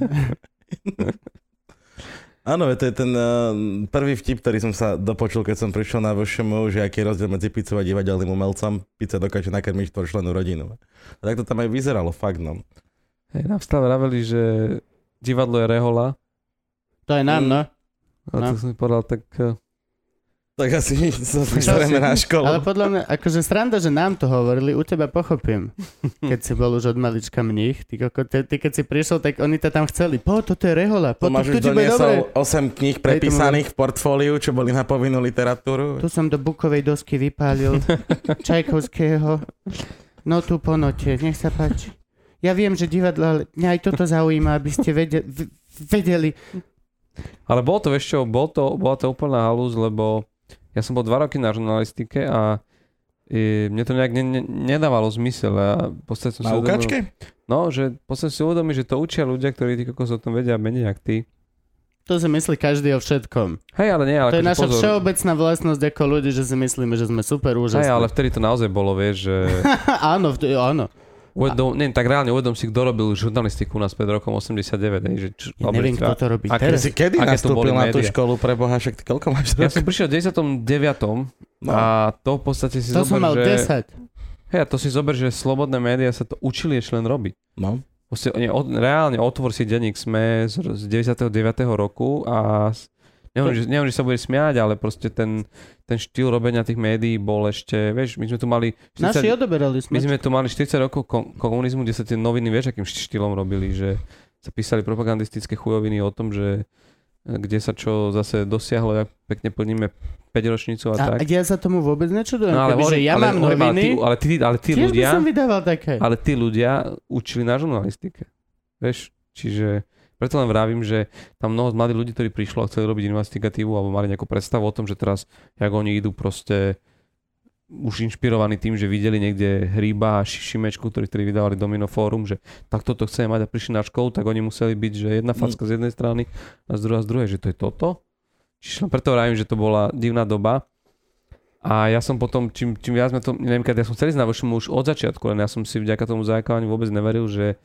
Áno, to je ten uh, prvý vtip, ktorý som sa dopočul, keď som prišiel na VŠMU, že aký je rozdiel medzi pizzou a divadelným umelcom. Pizza dokáže nakrmiť štvorčlenú rodinu. A tak to tam aj vyzeralo, fakt no. Hej, nám stále vraveli, že divadlo je rehola. To je nám, no. A No. to som povedal, tak eh, Tak asi sa si- na školu. Ale podľa mňa, akože sranda, že nám to hovorili, u teba pochopím. Keď si bol už od malička mních, ty, koko, ty, ty keď si prišiel, tak oni to tam chceli. Po, toto je rehola, po, to, Tomáš to už dobre. doniesol 8 kníh prepísaných v portfóliu, čo boli na povinnú literatúru. Tu som do bukovej dosky vypálil Čajkovského. No tu po note, nech sa páči. Ja viem, že divadlo, ale mňa aj toto zaujíma, aby ste vedeli, vedeli. Ale bolo to, vieš čo, bol to, bola to úplná halúz, lebo ja som bol dva roky na žurnalistike a e, mne to nejak ne, ne, nedávalo zmysel. A podstate som Na ukáčke? No, že v podstate si uvedomí, že to učia ľudia, ktorí ty kokos o tom vedia menej jak ty. To si myslí každý o všetkom. Hej, ale nie, ale To je akože naša pozor. všeobecná vlastnosť ako ľudí, že si myslíme, že sme super úžasní. Hej, ale vtedy to naozaj bolo, vieš, že... áno, vtedy- áno. Uvedom, nie, tak reálne uvedom si, kto robil žurnalistiku u nás pred rokom 89. Hej, že, čo, Ja neviem, kto to robí Aké teraz. si kedy Aké nastúpil na tú školu pre Boha, však ty koľko máš Ja rokov? som prišiel v 99. No. a to v podstate si To som mal zober, že... 10. Hej, a to si zober, že slobodné médiá sa to učili ešte len robiť. no. Proste, oni od, reálne otvor si denník SME z, z 99. roku a neviem, že, neviem, že sa bude smiať, ale proste ten, ten štýl robenia tých médií bol ešte, vieš, my sme tu mali 40, Naši odoberali my sme. sme tu mali 40 rokov kom- komunizmu, kde sa tie noviny, vieš, akým štýlom robili, že sa písali propagandistické chujoviny o tom, že e, kde sa čo zase dosiahlo, jak pekne plníme 5 ročnicu a, A, tak. a ja sa tomu vôbec nečudujem. No ale, Kebyže hovorím- ja ale, mám noviny, ale, tí, ale by ľudia, som vydával také. ale tí ľudia učili na žurnalistike. Vieš, čiže preto len vravím, že tam mnoho mladých ľudí, ktorí prišlo a chceli robiť investigatívu alebo mali nejakú predstavu o tom, že teraz, jak oni idú proste už inšpirovaní tým, že videli niekde Hríba a Ši- Šimečku, ktorí, ktorí vydávali Domino Fórum, že takto to chceme mať a prišli na školu, tak oni museli byť, že jedna facka z jednej strany a z druhej z druhej, že to je toto. Čiže preto vravím, že to bola divná doba. A ja som potom, čím, čím viac sme to, neviem, keď ja som chcel ísť na už od začiatku, len ja som si vďaka tomu zajakovaniu vôbec neveril, že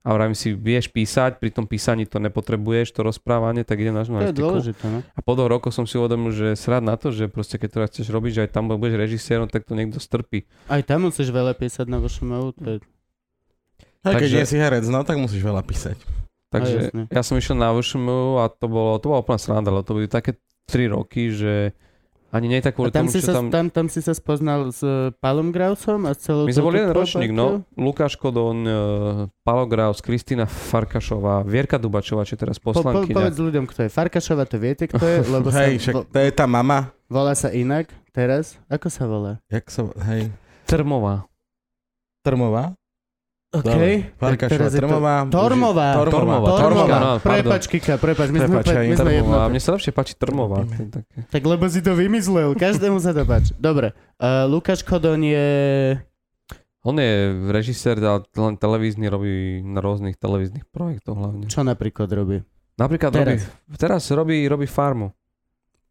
a vravím si, vieš písať, pri tom písaní to nepotrebuješ, to rozprávanie, tak idem na To je žurnalistiku. dôležité, no. A po dvoch rokoch som si uvedomil, že srad na to, že proste keď to chceš robiť, že aj tam budeš režisérom, tak to niekto strpí. Aj tam musíš veľa písať na vašom to je... Aj keď Takže- nie si herec, no tak musíš veľa písať. Takže ja som išiel na VŠMU a to bolo, to bola úplná sranda, lebo to boli také 3 roky, že ani nie tak A kvôli tam tomu, si, sa, tam... tam, tam si sa spoznal s uh, Palom Grausom a celou My sme boli jeden ročník, no. Lukáš Kodon, uh, Palo Graus, Kristýna Farkašová, Vierka Dubačová, čo je teraz Po, po, poslankyňa. povedz ľuďom, kto je. Farkašova, to viete, kto je? Lebo sa, Hej, však vo, to je tá mama. volá sa inak teraz. Ako sa volá? Jak sa, hej, Trmová. Trmová? OK. Farkašová, teraz je to- Trmová. Tormová. Tormová. Tormová. Tormová. Tormová, no. Prepač, Kika, prepač. My sme, Prepač, hej. my sme Trmová. jednotní. Mne sa lepšie páči Trmová. To je také. Tak lebo si to vymyslel, každému sa to páči. Dobre, uh, Lukáš Kodon je... On je režisér, ale len televízny, robí na rôznych televíznych projektoch hlavne. Čo napríklad robí? Napríklad Teraz. robí, teraz robí, robí farmu.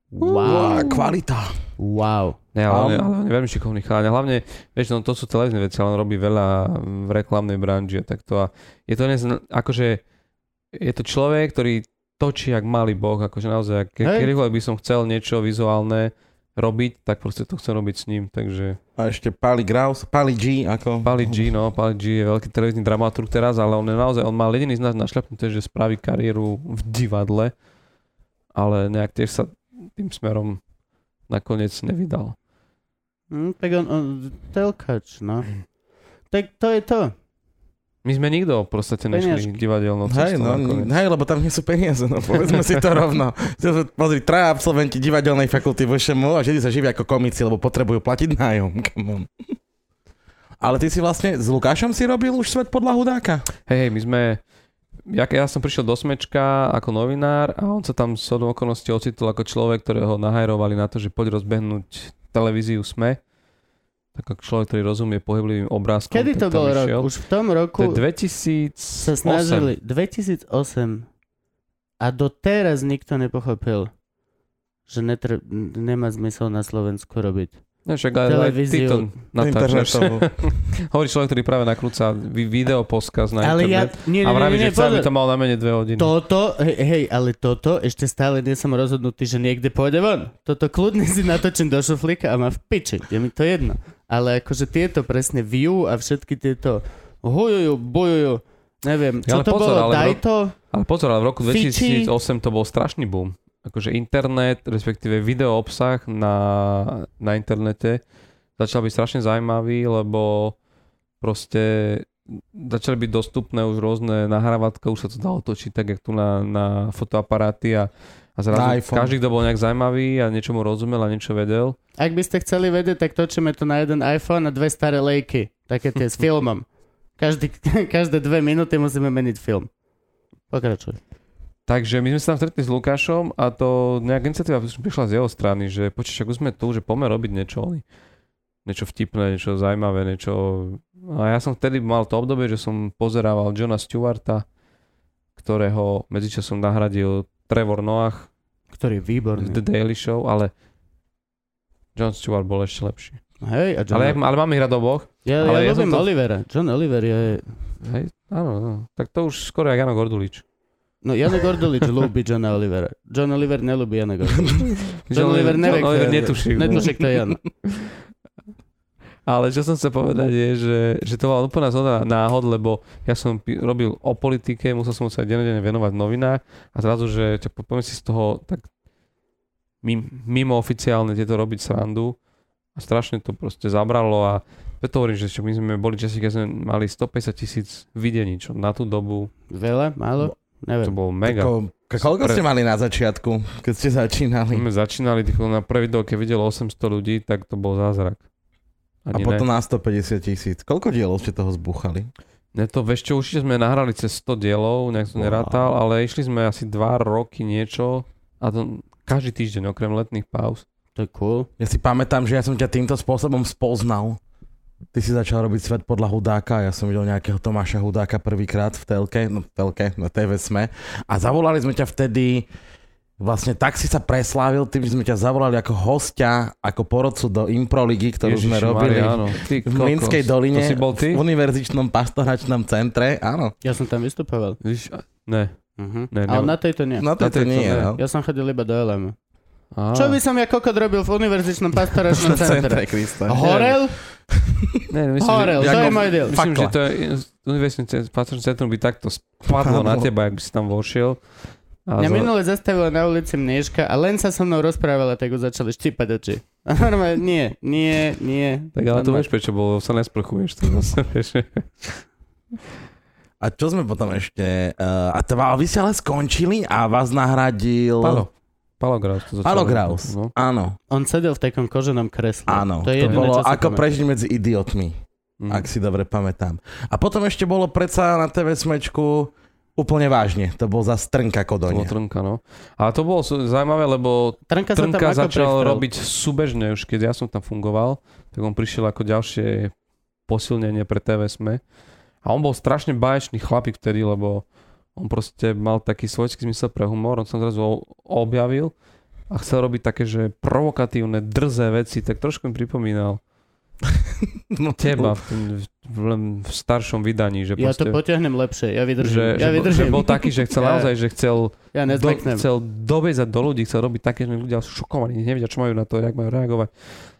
Wow, Wow. kvalita. Wow. Nie, ale, ale on je veľmi šikovný chalán. A Hlavne, vieš, no, to sú televízne veci, ale on robí veľa v reklamnej branži a takto. A je to dnes, akože, je to človek, ktorý točí jak malý boh, akože naozaj, ke, Hej. kedykoľvek by som chcel niečo vizuálne robiť, tak proste to chcem robiť s ním, takže A ešte Pali Graus, Pali G, ako... Pali G, no, Pali G je veľký televízny dramaturg teraz, ale on je naozaj, on mal jediný z nás našľapnuté, že spraví kariéru v divadle, ale nejak tiež sa tým smerom nakoniec nevydal. Hm, tak on, on telkač, no. Tak to je to. My sme nikto v podstate nešli Peniažky. divadelnou Hej, cestou no, hej, lebo tam nie sú peniaze, no povedzme si to rovno. Pozri, traja absolventi divadelnej fakulty v VŠMU a všetci sa živia ako komici, lebo potrebujú platiť nájom. Come on. Ale ty si vlastne s Lukášom si robil už svet podľa hudáka? Hej, my sme... Ja, ja som prišiel do Smečka ako novinár a on sa tam s hodou okolností ocitol ako človek, ktorého nahajrovali na to, že poď rozbehnúť televíziu SME. Tak ako človek, ktorý rozumie pohyblivým obrázkom. Kedy to bol rok? išiel. Už v tom To roku je 2008. sa snažili. 2008. A doteraz nikto nepochopil, že netre, nemá zmysel na Slovensku robiť. No, však aj, aj ty to Televíziu. natáčaš. Hovorí človek, ktorý práve nakrúca vi- video podcast na Ale ja... internet. Nie, a vraví, nie, nie, že chce, aby to mal najmenej dve hodiny. Toto, hej, hej, ale toto ešte stále nie som rozhodnutý, že niekde pôjde von. Toto kľudne si natočím do šuflíka a má v piči. Je mi to jedno. Ale akože tieto presne view a všetky tieto hujujú, bojujú. Neviem, čo Ale to pozor, bolo? ale Daj to? Ale pozor, ale v roku Fiči. 2008 to bol strašný boom. Akože internet, respektíve video obsah na, na internete začal byť strašne zaujímavý, lebo proste začali byť dostupné už rôzne nahrávatka, už sa to dalo točiť tak, jak tu na, na fotoaparáty a, a zrazu iPhone. každý, kto bol nejak zaujímavý a niečomu rozumel a niečo vedel. Ak by ste chceli vedieť, tak točíme to na jeden iPhone a dve staré lejky. Také tie s filmom. Každý, každé dve minúty musíme meniť film. Pokračuj. Takže my sme sa tam stretli s Lukášom a to nejaká iniciatíva prišla z jeho strany, že počíš, už sme tu, že poďme robiť niečo, niečo vtipné, niečo zaujímavé, niečo... A ja som vtedy mal to obdobie, že som pozerával Johna Stewarta, ktorého medzičasom nahradil Trevor Noah Ktorý je výborný. The Daily Show, ale John Stewart bol ešte lepší. Hej, a John... Ale, ale mám ich rád oboch. ja, ale ja ja som ľúbim to- Olivera. John Oliver je... Hej, áno, no. Tak to už skoro jak Jano Gordulič. No, Jano Gordulič ľúbi Johna Olivera. John Oliver nelúbi Jana Gordulič. John Oliver nevie, John Oliver netuší. Netuší, kto je Jan. Ale čo som chcel povedať je, že, že to bola úplná zhoda náhod, lebo ja som robil o politike, musel som sa dennodenne venovať v novinách a zrazu, že ťa po- poďme si z toho tak mim- mimo oficiálne tieto robiť srandu a strašne to proste zabralo a preto hovorím, že čo my sme boli časy, keď sme mali 150 tisíc videní, čo na tú dobu Veľa? Málo? To Neviem. bolo mega. Ko, koľko ste mali na začiatku, keď ste začínali? My sme začínali, na prvé video, keď videlo 800 ľudí, tak to bol zázrak. A Ani potom ne. na 150 tisíc. Koľko dielov ste toho zbúchali? Ne to, vieš čo, určite sme nahrali cez 100 dielov, nejak som Wow. nerátal, ale išli sme asi 2 roky niečo a to každý týždeň, okrem letných pauz. To je cool. Ja si pamätám, že ja som ťa týmto spôsobom spoznal. Ty si začal robiť svet podľa Hudáka, ja som videl nejakého Tomáša Hudáka prvýkrát v telke, no v telke, na TV Sme. A zavolali sme ťa vtedy, vlastne tak si sa preslávil, tým, že sme ťa zavolali ako hostia, ako porodcu do Improligy, ktorú sme Ježiši robili Maria, áno. Ty, v kokos. doline, To si bol ty? v univerzičnom pastoračnom centre, áno. Ja som tam vystupoval. Víš, ne. Uh-huh. Ne, Ale ne- na tejto nie. No to, Na to tejto nie je, ne. no. Ja som chodil iba do LM. Á. Čo by som ja kokot robil v univerzičnom pastoračnom centre? Krista. Horel? Ne, myslím, Horel, že, to je môj deal. myslím, že to je univerzitné patričné centrum by takto spadlo na teba, ak by si tam vošiel. A Mňa za- minule zastavila na ulici mnieška a len sa so mnou rozprávala, tak už začali štipať oči. A normálne, nie, nie, nie. Tak ale to vieš, prečo bolo, sa nesprchuješ. To zase, vieš. A čo sme potom ešte... Uh, a to, vy ste ale skončili a vás nahradil... Palo. Palo Graus. to začalo. Palo Graus. No. Áno, On sedel v takom koženom kresle. áno. To je jediné, bolo ako prežiť medzi idiotmi. Mhm. ak si dobre pamätám. A potom ešte bolo predsa na TV smečku úplne vážne. To bol za Trnka To bolo Kodoň. Trnka, no. A to bolo zaujímavé, lebo Trnka, sa tam Trnka začal prevzal? robiť súbežne už, keď ja som tam fungoval, tak on prišiel ako ďalšie posilnenie pre TV SME. A on bol strašne báječný chlapík vtedy, lebo on proste mal taký svojský zmysel pre humor, on sa zrazu objavil a chcel robiť také, že provokatívne, drzé veci, tak trošku mi pripomínal No, teba v, tom- v, len v staršom vydaní, že Ja to proste, potiahnem lepšie, ja že, vydržím. ja že, bol- že vydržím. bol taký, že chcel Ja- naozaj, že chcel Ja do, chcel dobiezať do ľudí, chcel robiť také, že ľudia sú šokovaní, nevedia, čo majú na to, jak majú reagovať.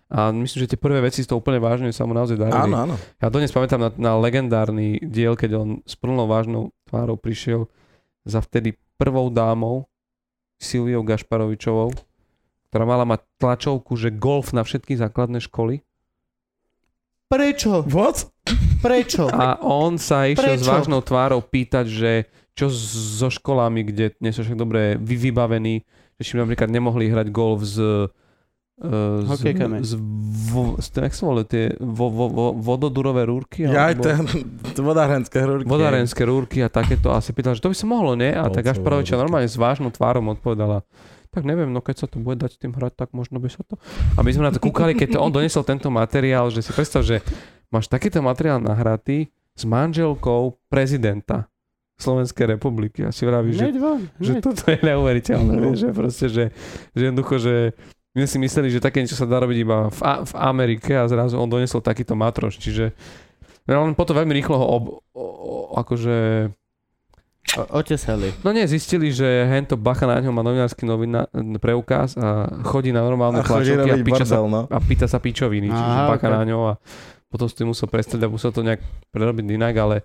A myslím, že tie prvé veci z toho úplne vážne sa mu naozaj darili. Áno, áno. Ja dodnes pamätám na, na legendárny diel, keď on s plnou vážnou tvárou prišiel za vtedy prvou dámou Silviou Gašparovičovou, ktorá mala mať tlačovku, že golf na všetky základné školy. Prečo? What? Prečo? A on sa išiel s Prečo? vážnou tvárou pýtať, že čo so školami, kde nie sú však dobre vy- vybavení, že či by napríklad nemohli hrať golf s z, Hokejkami. z, vo, z, jak sa volajú tie vo, vo, vo, vododurové rúrky? Ja aj ten, vodárenské hrúrky. vodárenské rúrky a takéto. A si pýtal, že to by sa mohlo, nie? A tak až rúrky. normálne s vážnou tvárom odpovedala, tak neviem, no keď sa to bude dať s tým hrať, tak možno by sa to... A my sme na to kúkali, keď to on donesol tento materiál, že si predstav, že máš takýto materiál nahratý s manželkou prezidenta Slovenskej republiky. A si vravíš, že, že toto je neuveriteľné, No. že proste, že, že jednoducho, že my si mysleli, že také niečo sa dá robiť iba v, A- v Amerike a zrazu on donesol takýto matroš, čiže no, on potom veľmi rýchlo ho ob, o, o, akože O- Otesali. No nie, zistili, že hento bacha na ňo má novinársky novina, preukaz a chodí na normálne A tlačovky a píča, sa, no. a pýta sa pičoviny, čiže Aha, bacha ok. na ňo a potom si to musel prestať a musel to nejak prerobiť inak, ale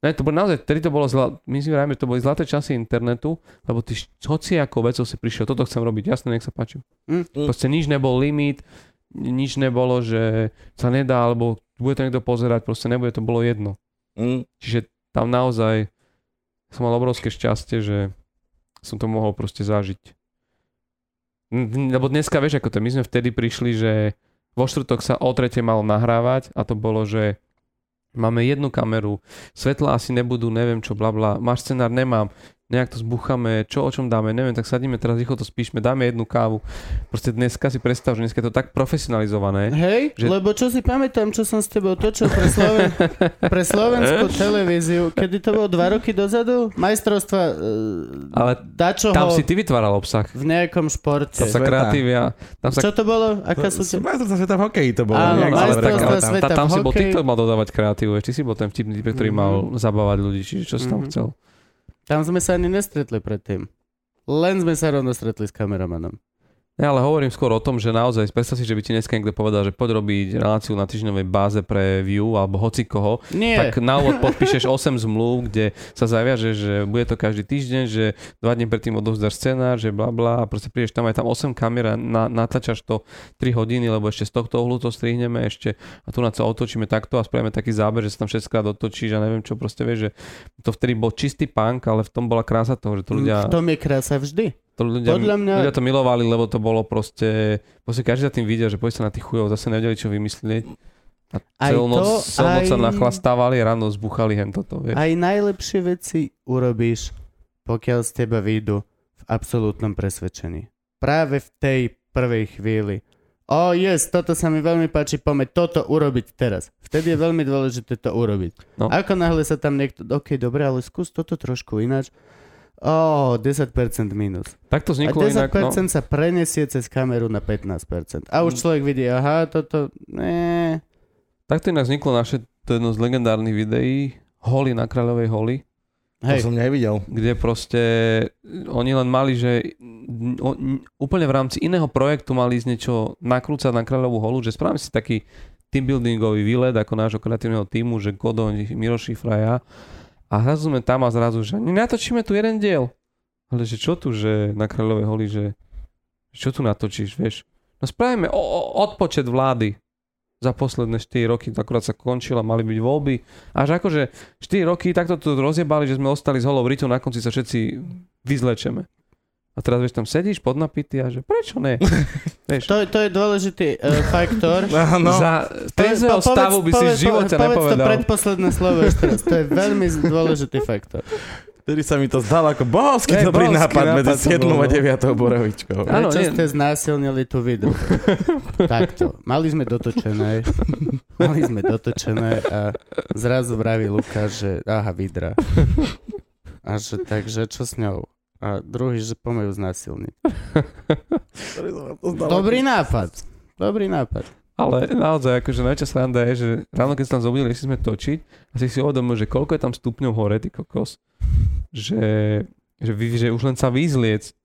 ne, to bolo naozaj, vtedy to bolo zla, my si vrajme, to boli zlaté časy internetu, lebo ty hoci ako vecou si prišiel, toto chcem robiť, jasne, nech sa páči. Mm. Proste nič nebol limit, nič nebolo, že sa nedá, alebo bude to niekto pozerať, proste nebude, to bolo jedno. Mm. Čiže tam naozaj som mal obrovské šťastie, že som to mohol proste zažiť. Lebo dneska vieš, ako to, my sme vtedy prišli, že vo štvrtok sa o trete malo nahrávať a to bolo, že máme jednu kameru, svetla asi nebudú, neviem čo, bla bla, máš scenár, nemám, nejak to zbucháme, čo o čom dáme, neviem, tak sadíme teraz rýchlo to spíšme, dáme jednu kávu. Proste dneska si predstav, že dneska je to tak profesionalizované. Hej, Že- lebo čo si pamätám, čo som s tebou točil pre, Sloven- pre slovenskú televíziu, kedy to bolo dva roky dozadu, majstrovstva uh, Ale dačoho Tam si ty vytváral obsah. v nejakom športe. Tam sa kreatívia, tam sa Čo to bolo? Aká sú To, te... majstrovstvá sveta v hokeji to bolo. Áno, tam. sveta. Ta, tam v si bol ty, kto mal dodávať kreatívu, ešte si bol ten vtipný typ, ktorý Mhm. mal zabávať ľudí, čiže čo si tam Mhm. chcel. Tam sme sa ani nestretli predtým. Len sme sa rovno stretli s kameramanom. Ne, ale hovorím skôr o tom, že naozaj, predstav si, že by ti dneska niekto povedal, že poď robiť reláciu na týždňovej báze pre View alebo hoci koho, Nie, tak na úvod podpíšeš 8 zmluv, kde sa zaviaže, že bude to každý týždeň, že dva dní predtým odovzdáš scenár, že bla bla a proste prídeš tam aj tam 8 kamer a na, natáčaš to 3 hodiny, lebo ešte z tohto uhlu to strihneme ešte a tu na to otočíme takto a spravíme taký záber, že sa tam všetkrát otočíš a neviem čo, proste vieš, že to vtedy bol čistý punk, ale v tom bola krása toho, že to ľudia... v tom je krása vždy. To ľudia, Podľa mňa- ľudia to milovali, lebo to bolo proste... Proste každý za tým videl, že poď sa na tých chujov, zase nevedeli, čo vymyslieť. A celú noc, to, celú noc sa aj- nachlastávali a ráno zbuchali hen toto, vieš. Aj najlepšie veci urobíš, pokiaľ z teba vyjdu v absolútnom presvedčení. Práve v tej prvej chvíli. O, oh, yes, toto sa mi veľmi páči, poďme toto urobiť teraz. Vtedy je veľmi dôležité to urobiť. No. Ako náhle sa tam niekto, ok, dobre, ale skús toto trošku ináč. O, oh, 10% minus. Tak to A vzniklo 10% inak, no. sa prenesie cez kameru na 15%. A už Mm. človek vidí, aha, toto, ne. Tak to inak vzniklo naše, to je jedno z legendárnych videí, Holy na Kráľovej Holy, To Hej, som nevidel. kde proste oni len mali, že úplne v rámci iného projektu mali ísť niečo nakrúcať na Kráľovú holu, že spravíme si taký team buildingový výlet ako nášho kreatívneho týmu, že Kodoň, Miro Šifra, ja. A zrazu sme tam a zrazu, že "Ne, natočíme tu jeden diel. Ale že čo tu, že na Kráľovej holi, že čo tu natočíš, vieš? No spravíme o, o, odpočet vlády za posledné 4 roky, akurát sa končila, mali byť voľby. Až akože 4 roky takto to rozjebali, že sme ostali s holou Ritou, na konci sa všetci vyzlečeme. A teraz vieš, tam sedíš podnapitý a že prečo ne? vieš, To, to je dôležitý uh, faktor. Áno. za trezvého Po- povedz- stavu by si v povedz- živote povedz to nepovedal. predposledné slovo ešte raz. To je veľmi dôležitý faktor. Vtedy sa mi to zdalo ako bohovský dobrý bohovský nápad nápad medzi to 7 bol, a no. 9 borovičkou. Áno, Prečo nie. ste znásilnili tú vidru? Takto. Mali sme dotočené. Mali sme dotočené a zrazu vraví Lukáš, že aha, vidra. A že takže čo s ňou? A druhý, že poďme ju znásilniť. Dobrý nápad. Dobrý nápad. Ale naozaj, akože najväčšia sranda je, že ráno, keď sa tam zobudili, išli sme točiť a si si uvedomil, že koľko je tam stupňov hore, ty kokos, že, že, vy, že už len sa vyzliec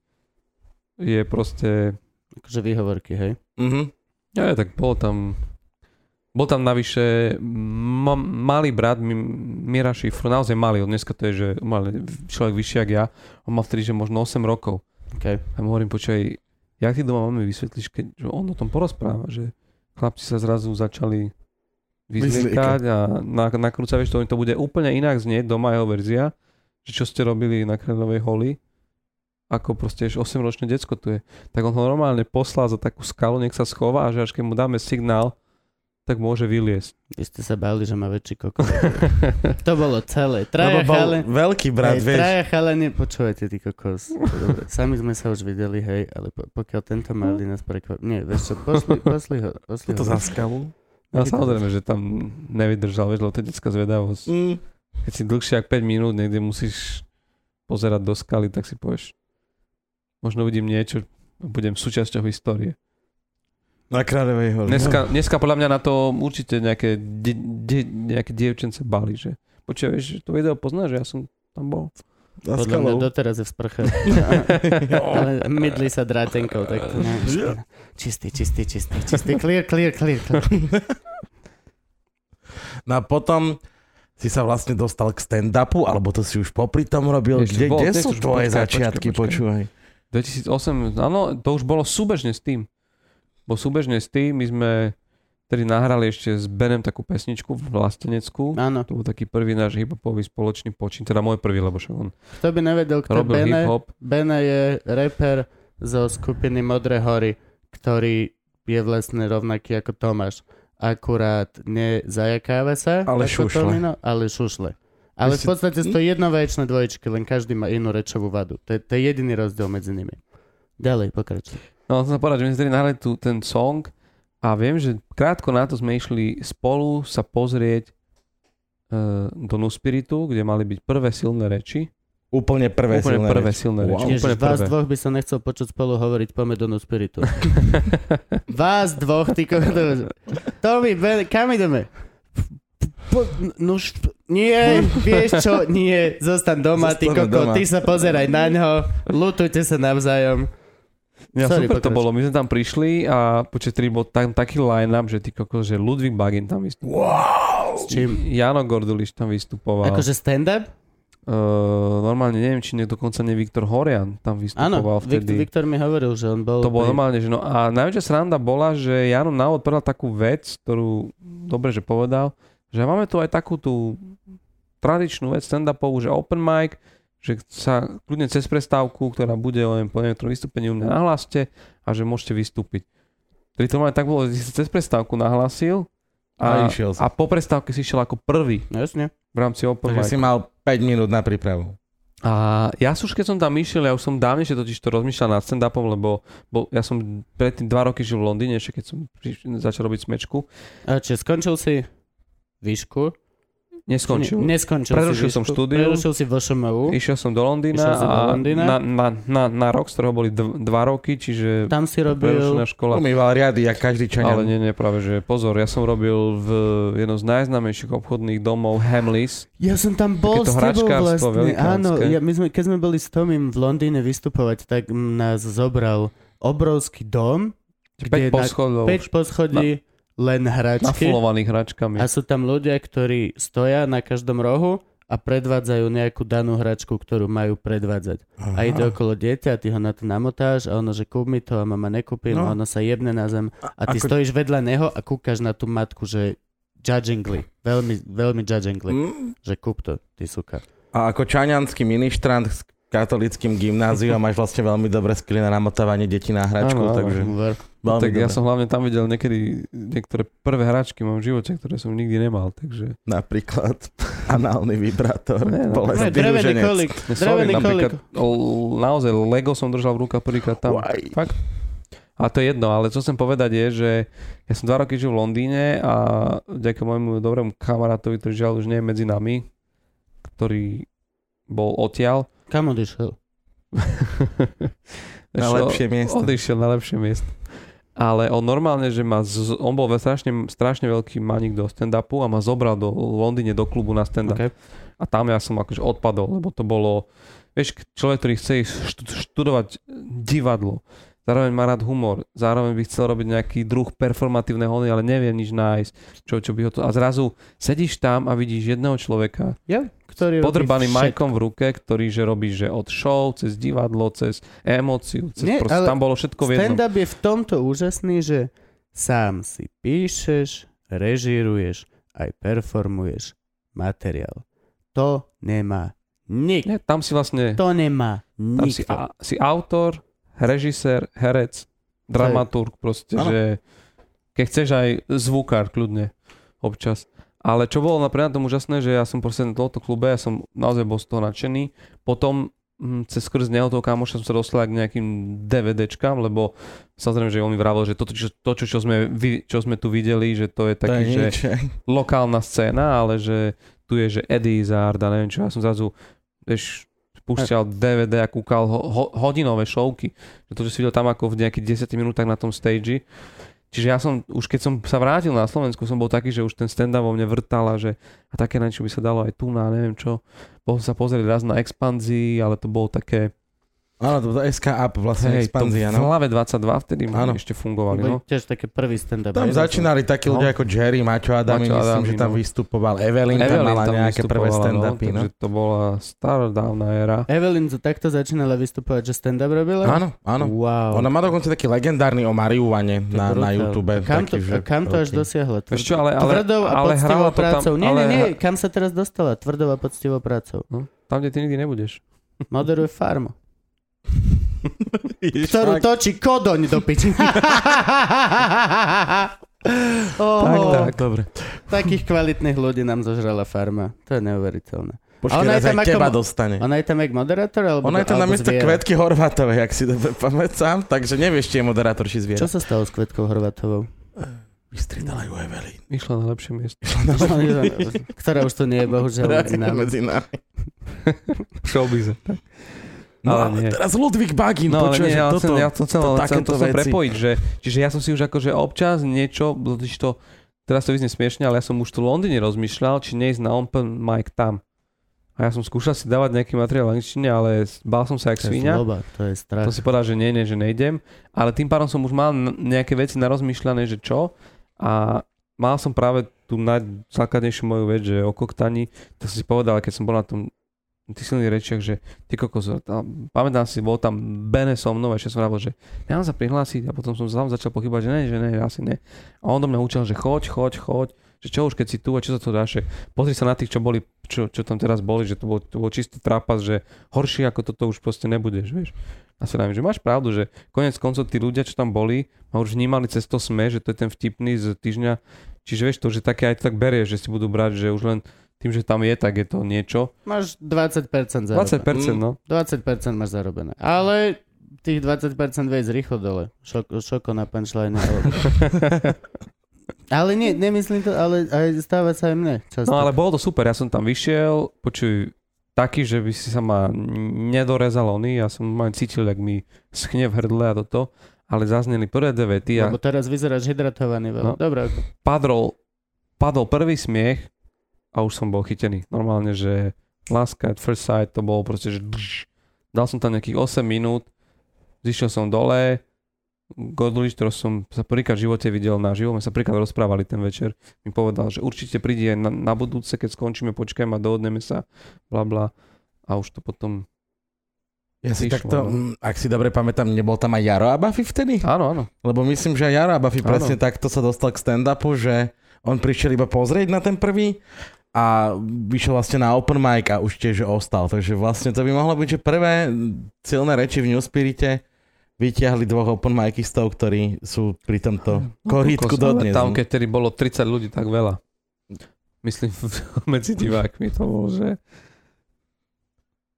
je proste... Akože výhovorky, hej? Mhm. Ja, tak bol tam... Bol tam navyše ma, malý brat Mi- Mira Šifru, naozaj malý, on dneska to je, že mal človek vyšší jak ja, on mal vtedy, že možno 8 rokov. Okay. A mu hovorím, počkaj, jak ty doma máme vysvetlíš, keď že on o tom porozpráva, že chlapci sa zrazu začali vyzliekať a na, nakrúcať, vieš, to, to bude úplne inak znieť doma jeho verzia, že čo ste robili na Kráľovej holi, ako proste ešte 8-ročné decko tu je. Tak on ho normálne poslal za takú skalu, nech sa schová a že až keď mu dáme signál, tak môže vyliesť. Vy ste sa báli, že má väčší kokos. to bolo celé. Lebo Traja bol chale... veľký brat, hej, vieš. traja chalani, počúvajte, ty kokos. Sami sme sa už videli, hej, ale po, pokiaľ tento malý nás prekvapí... Nie, vieš čo, posli, posli ho. Posli To ho. za skalu. A samozrejme, že tam nevydržal, vieš, lebo to je detská zvedavosť. Mm. Keď si dlhšie ako 5 minút niekde musíš pozerať do skaly, tak si povieš, možno uvidím niečo, budem súčasťou histórie. Na Kráľovej hore. Dneska, dneska podľa mňa na to určite nejaké, de, de, nejaké dievčence bali, že počuj, vieš, že to video poznáš, že ja som tam bol. Za Podľa mňa skalou. doteraz je v sprche. ale mydli sa drátenkou, tak to nie. Čistý, čistý, čistý, čistý. Clear, clear, clear, clear. No a potom si sa vlastne dostal k stand-upu, alebo to si už popri tom robil? Ešte Kde, bol, kde sú tvoje počkaj, začiatky, počkaj, počkaj. počúvaj? 2008, áno, to už bolo súbežne s tým. Bol súbežne s tým, my sme tedy nahrali ešte s Benem takú pesničku vlasteneckú. Áno. To bol taký prvý náš hip-hopový spoločný počin, teda môj prvý, lebo však on Kto by nevedel, kto robil Bene, hip-hop. Bene je reper zo skupiny Modré hory, ktorý je vlastne rovnaký ako Tomáš. Akurát nezajakáva sa, Ale šušle. Tomino, ale šušle. Ale v podstate sú to jednovaječné dvojčky, len každý má inú rečovú vadu. To je, to je jediný rozdiel medzi nimi. Ďalej, pokračuj. No, chcem sa povedať, že my sme tedy nahrali tu, ten song a viem, že krátko na to sme išli spolu sa pozrieť uh, do Nuspiritu, kde mali byť prvé silné reči. Úplne prvé Úplne silné prvé reči. silné Wow. reči. Ježiš, Úplne vás prvé. dvoch by som nechcel počuť spolu hovoriť Pomedonu Spiritu. vás dvoch, ty kokos. Tomi, Ben, kam ideme? No nie, vieš čo, nie, zostan doma, ty Zostanú koko, doma. ty sa pozeraj na ňo, lutujte sa navzájom. Ja, Sorry, super to bolo. My sme tam prišli a počet 3 bol tam taký line-up, že ty kokos, že Ludvík Bagin tam vystupoval. Wow. S čím? Jano Gorduliš tam vystupoval. Akože stand-up? Uh, normálne neviem, či nie, dokonca nie Viktor Horian tam Áno, vystupoval Viktor, vtedy. Viktor mi hovoril, že on bol... To bolo normálne, že no a najväčšia sranda bola, že Jano na úvod povedal takú vec, ktorú dobre, že povedal, že máme tu aj takú tú tradičnú vec stand-upovú, že open mic, že sa kľudne cez prestávku, ktorá bude neviem, po niektorom vystúpení u mňa nahláste a že môžete vystúpiť. Tedy to tak bolo, že si cez prestávku nahlásil A a, išiel si. a po prestávke si išiel ako prvý Jasne. v rámci open Takže si mal 5 minút na prípravu. A ja už keď som tam išiel, ja už som dávnejšie totiž to rozmýšľal nad stand-upom, lebo bol, ja som predtým dva roky žil v Londýne, ešte keď som priš- začal robiť smečku. A čiže skončil si výšku? Neskončil. Ne, neskončil Prerušil si som výšku, štúdium. Prerušil si VŠMU. Išiel som do Londýna Išiel si do a Londýna? Na, na, na, na rok, z ktorého boli dv, dva roky, čiže Tam si robil... prerušená škola. Umýval riady, jak každý Ale čaňan. nie, nie, práve, že pozor, ja som robil v jednom z najznámejších obchodných domov Hamleys. Ja som tam bol Takéto s tebou vlastne. Áno, ja, my sme, keď sme boli s Tomim v Londýne vystupovať, tak nás zobral obrovský dom, 5 Kde na- poschodov 5 poschodí, len hračky. nafulovaných hračkami. A sú tam ľudia, ktorí stoja na každom rohu a predvádzajú nejakú danú hračku, ktorú majú predvádzať. A ide okolo dieťa a ty ho na to namotáš a ono, že kúp mi to a mama nekúpi, no. No. a ono sa jebne na zem a ty ako- stojíš vedľa neho a kúkaš na tú matku, že judgingly, veľmi, veľmi judgingly, Mm. že kúp to, ty suka. A ako čaňanský ministrant katolickým gymnáziu a máš vlastne veľmi dobré skily na namotávanie detí na hračku, Áno, áno. takže Ver. veľmi tak ja dobré. som hlavne tam videl niekedy niektoré prvé hračky v mojom živote, ktoré som nikdy nemal, takže... Napríklad análny vibrátor, Ne, no. bolestný Ne, drevený. Ne, sorry, napríklad naozaj Lego som držal v rukách prvýkrát tam. Why? Fakt? A to je jedno, ale čo chcem povedať je, že ja som dva roky žil v Londýne a vďaka môjmu dobrému kamarátovi, ktorý žiaľ už nie je medzi nami, ktorý bol odtiaľ. Kam odišiel? Na lepšie miesto. Odišiel na lepšie miesto. Ale on normálne, že ma, z, on bol strašne, strašne veľký maník do stand-upu a ma zobral do Londýne do klubu na stand-up. Okay. A tam ja som akože odpadol, lebo to bolo, vieš, človek, ktorý chce študovať divadlo, zároveň má rád humor, zároveň by chcel robiť nejaký druh performatívnej hony, ale nevie nič nájsť, čo, čo by ho to... A zrazu sedíš tam a vidíš jedného človeka, Ja, ktorý podrbaný majkom v ruke, ktorý že robí, že od show, cez divadlo, cez emóciu, cez Nie, proste, tam bolo všetko v jednom. Stand-up je v tomto úžasný, že sám si píšeš, režíruješ, aj performuješ materiál. To nemá nik. Nie, tam si vlastne, To nemá tam si, nikto. a, si autor, režisér, herec, dramaturg proste, Áno. že keď chceš aj zvukár kľudne občas. Ale čo bolo napríklad na tom úžasné, že ja som proste na tomto klube, ja som naozaj bol z toho nadšený. Potom hm, cez skrz neho toho kamoša som sa dostal k nejakým DVDčkám, lebo samozrejme, že on mi vravel, že to, čo, to čo, čo, sme, čo sme tu videli, že to je To taký, je že nič. lokálna scéna, ale že tu je, že Eddie Izzard a neviem čo, ja som zrazu, vieš, púšťal DVD a kúkal ho, ho, hodinové šovky. Že to, že si videl tam ako v nejakých 10 minútach na tom stage. Čiže ja som, už keď som sa vrátil na Slovensku, som bol taký, že už ten stand-up vo mne vrtal a že a také niečo by sa dalo aj tu na neviem čo. Bol som sa pozrieť raz na expanzii, ale to bolo také, Áno, to bolo SK Up, vlastne hej, to expanzia, v no. hlave 22 vtedy Áno. ešte fungovali. Boli No. tiež také prvý stand-up. Tam hej, začínali takí No. ľudia ako Jerry, Maťo Adami, Maťo myslím, Adami, že tam no. vystupoval. Evelyn, tam Evelyn mala tam nejaké prvé stand-upy, no. Takže to bola starodávna éra. Evelyn to takto začínala vystupovať, že stand-up robila? Áno, áno. Wow. Ona má dokonca taký legendárny o marihuane To je na, na. YouTube. Kam to, taký, že kam to až dosiahla? Vieš čo, ale, ale, Tvrdou a ale poctivou to tam, prácou. Nie, nie, nie, kam sa teraz dostala? Tvrdou a poctivou prácou. No, tam, kde ty nikdy nebudeš. Moderuje farmu. Ktorú točí kodoň do piči. oh, Tak, tak. Dobre. Takých kvalitných ľudí nám zožrala farma. To je neuveriteľné. Počkej, ona je raz tam aj ako teba dostane. Ona je tam jak moderátor? Alebo, Ona je tam na miesto zviera? Kvetky Horvátovej, ak si dobre pamätám, takže nevieš, či je moderátor, či zviera. Čo sa stalo s Kvetkou Horvatovou? Vystriedala ju Evelyn. Išla na lepšie miesto. Ktorá už tu nie je, bohužiaľ, medzi nami. Medzi nami. Tak. No Ale ale nie. teraz Ludvík Bagin, No počuješ, nie, ja toto, chcem, ja to chcem, to to, takéto to veci. prepojiť, že, čiže ja som si už akože občas niečo, to, teraz to vyznie smiešne, ale ja som už tu v Londýne rozmýšľal, či neísť na open mic tam. A ja som skúšal si dávať nejaký materiál v angličtine, ale bál som sa jak To je svíňa. zloba, to je strach. To si povedal, že nie, nie, že nejdem. Ale tým pádom som už mal nejaké veci narozmýšľané, že čo. A mal som práve tú najzákladnejšiu moju vec, že o koktani, tak som si povedal, keď som bol na tom tých silných rečiach, že ty kokos, a pamätám si, bol tam Bene so mnou, ešte som hovoril, že mám sa prihlásiť a potom som sám začal pochybať, že ne, že ne, asi ne. A on do mňa učil, že choď, choď, choď, že čo už keď si tu a čo sa to dáš, pozri sa na tých, čo boli, čo, čo tam teraz boli, že to bol, to bol čistý trapas, že horšie ako toto už proste nebudeš, vieš. A sa že máš pravdu, že konec koncov tí ľudia, čo tam boli, ma už vnímali cez to sme, že to je ten vtipný z týždňa. Čiže vieš to, že také aj tak berie, že si budú brať, že už len tým, že tam je, tak je to niečo. Máš 20% zarobené. 20%, no. 20% máš zarobené. Ale tých 20% vejsť rýchlo dole. Šoko, šoko na punchline. Ale... ale nie, nemyslím to, ale aj stáva sa aj mne často. No ale bolo to super, ja som tam vyšiel, počuj, taký, že by si sa ma nedorezal oný, ja som ma cítil, jak mi schne v hrdle a toto, ale zazneli prvé dve vety a Lebo teraz vyzeráš hydratovaný veľa. No. Dobre, padol, padol prvý smiech a už som bol chytený. Normálne, že láska at first sight, to bolo proste, že dal som tam nejakých 8 minút, zišiel som dole, Godlič, ktorého som sa prvýkrát v živote videl na živo, my sa prvýkrát rozprávali ten večer, mi povedal, že určite príde na, na budúce, keď skončíme, počkajme a dohodneme sa, bla bla. A už to potom... Ja si Išlo, takto, no. mm, ak si dobre pamätám, nebol tam aj Jaro a Buffy vtedy? Áno, áno. Lebo myslím, že aj Jaro a Buffy Áno. presne takto sa dostal k stand-upu, že on prišiel iba pozrieť na ten prvý a vyšiel vlastne na open mic a už tiež ostal. Takže vlastne to by mohlo byť, že prvé silné reči v New Spirite vyťahli dvoch open micistov, ktorí sú pri tomto korítku kokos, ale dodnes. Tam, keď tedy bolo 30 ľudí, tak veľa. Myslím, medzi divákmi to bolo, že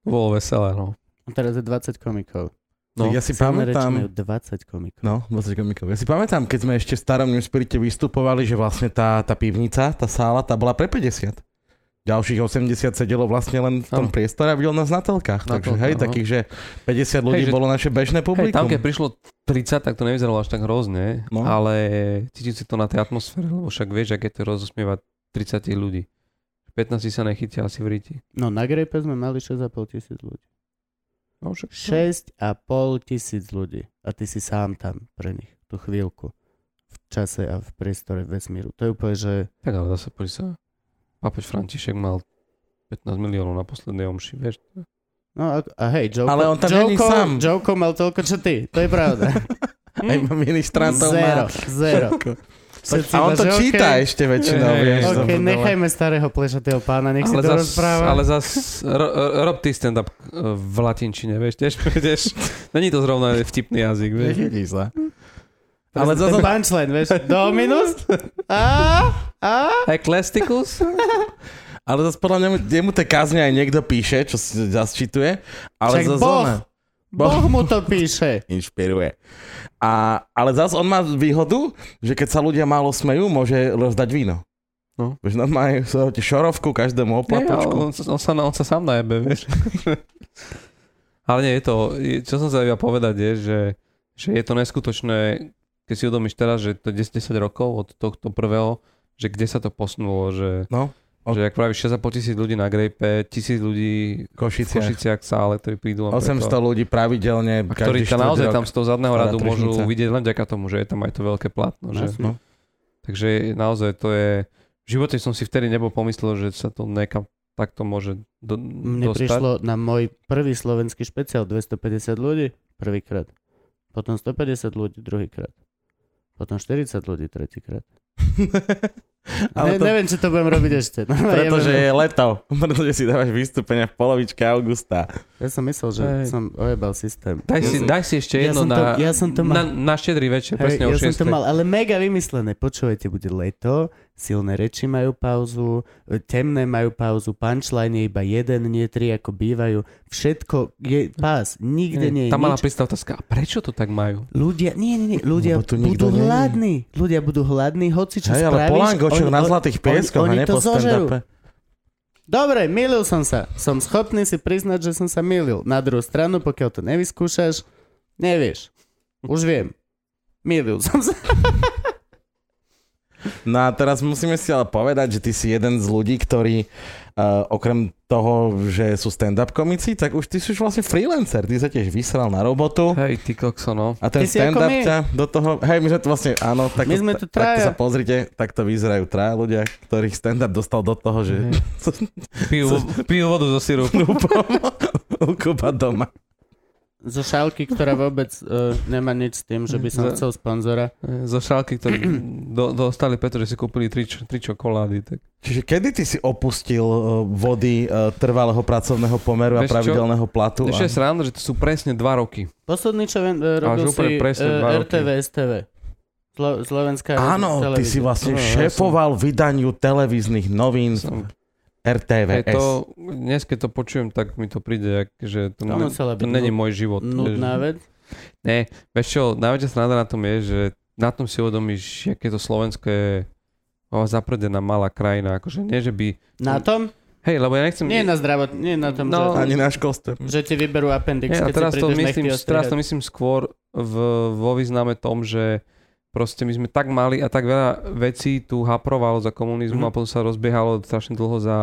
bolo veselé, no. A teraz je 20 komikov. No, ja si pamätám... majú 20 komikov. No, 20 komikov. Ja si pamätám, keď sme ešte v starom New Spirite vystupovali, že vlastne tá, tá pivnica, tá sála, tá bola pre 50. Ďalších 80 sedelo vlastne len v tom Áno. priestore a videl nás na telkách. Na Takže telkách, hej, no. takých, že 50 ľudí Hej, že- bolo naše bežné Hej, publikum. tam keď prišlo 30, tak to nevyzeralo až tak hrozne, No. ale cítim si to na tej atmosfére, lebo však vieš, aké to rozosmieva 30 ľudí. 15 sa nechytia asi v ríti. No na Grape sme mali 6,5 tisíc ľudí. No, však, 6,5 tisíc ľudí. A ty si sám tam pre nich tú chvíľku. V čase a v priestore vesmíru. To je úplne, že Tak ale zase poď sa. Pápež František mal 15 miliónov na poslednej omši, vieš. No a, a hej, Joko, Ale on tam není Joko, sám. Joko mal toľko, čo ty. To je pravda. Aj ministrantov zero, má. zero. Všetci A on to že číta okej, ešte väčšinou, Hej, vieš. hej, to Ok, bolo- nechajme starého plešatého pána, nech si ale to zas, rozpráva. ale zas ro, rob ty stand-up eh, v latinčine, vieš, tiež, tiež. Není to zrovna vtipný jazyk, vieš. Nechytí sa. Ale ten zase- punchline, vieš, Dominus? A? A? Eclesticus? Ale zase podľa mňa jemu tie kázne aj niekto píše, čo si zasčituje. Ale Však zase Boh. ona Boh mu to píše. inšpiruje. A, ale zase on má výhodu, že keď sa ľudia málo smejú, môže rozdať víno. No. Vieš, normálne sa šorovku každému Nie, oplatočku. on, on, sa, on sa sám najebe, vieš. ale nie, je to, čo som sa iba povedať je, že, že je to neskutočné, keď si udomíš teraz, že to je 10, 10 rokov od tohto prvého, že kde sa to posunulo, že, No, že ak pravíš 6,5 tisíc ľudí na Grape, tisíc ľudí v Košiciach. Košiciach sále, ktorí prídu len 800 preto, ľudí pravidelne a ktorí tam naozaj tam z toho zadného radu môžu vidieť len vďaka tomu, že je tam aj to veľké plátno. Že? No. Takže naozaj to je... V živote som si vtedy nebol pomyslel, že sa to nekam takto môže do, Mne dostať. prišlo na môj prvý slovenský špeciál 250 ľudí prvýkrát. Potom 150 ľudí druhýkrát. Potom 40 ľudí tretíkrát. Ale ne, to- Neviem, či to budem robiť ešte. No, Pretože ja, je leto. Pretože si dávaš vystúpenia v polovičke augusta. ja som myslel, že Hej. som ojebal systém. Daj ja si, som, daj si ešte ja jedno som na, to- ja som to mal- na, na štedrý večer, hej, presne o ja som 6. to mal, ale mega vymyslené. Počúvajte, bude leto, silné reči majú pauzu, temné majú pauzu, punchline je iba jeden, nie tri, ako bývajú. Všetko je pás, nikde nie je Tam mala prísť tá otázka, a prečo to tak majú? Ľudia, nie, nie, nie, ľudia budú nie hladní. Ľudia budú hladní, hoci čo Hej, ale spravíš. Oni- na oni- Zlatých pieskoch oni a ne to zožerú. Dobre, milil som sa. Som schopný si priznať, že som sa milil. Na druhú stranu, pokiaľ to nevyskúšaš, nevieš. Už viem. Milil som sa. No a teraz musíme si ale povedať, že ty si jeden z ľudí, ktorí uh, okrem toho, že sú stand-up komici, tak už ty si už vlastne freelancer. Ty sa tiež vysral na robotu. Hej, ty kokso, no. A ten Ty stand-up ťa do toho... Hej, my sme tu vlastne, áno, tak, My sme tu takto traja. sa pozrite, takto vyzerajú traja ľudia, ktorých stand-up dostal do toho, že Pijú, pijú vodu zo syrupu. u Kuba doma. Zo šálky, ktorá vôbec uh, nemá nič s tým, že by som Za- chcel sponzora. Zo šálky, ktoré do, dostali, pretože si kúpili tri, tri čokolády. Tak. Čiže kedy ty si opustil uh, vody uh, trvalého pracovného pomeru a Vieš čo? pravidelného platu? Ešte A... je sranda, že to sú presne dva roky. Posledný, čo viem, uh, robil si uh. RTV, STV. Slo- Slovenská Áno, ty televízia. si vlastne No, ja som- šéfoval vydaniu televíznych novín Som- RTVS. Je to, dnes keď to počujem, tak mi to príde, že to, musela to není môj život. Nudná vec. Ne, vieš čo, najväčšia sranda na tom je, že na tom si uvedomíš, aké to Slovensko je o, zapredená malá krajina. Akože nie, že by... Na tom? Hej, lebo ja nechcem... Nie na zdravot, nie na tom, No, že, Ani na školstve. že ti vyberú appendix, Nie, a keď teraz si to, myslím, teraz to myslím skôr v, vo význame tom, že proste my sme tak mali a tak veľa vecí tu haprovalo za komunizmu Mhm. a potom sa rozbiehalo strašne dlho za,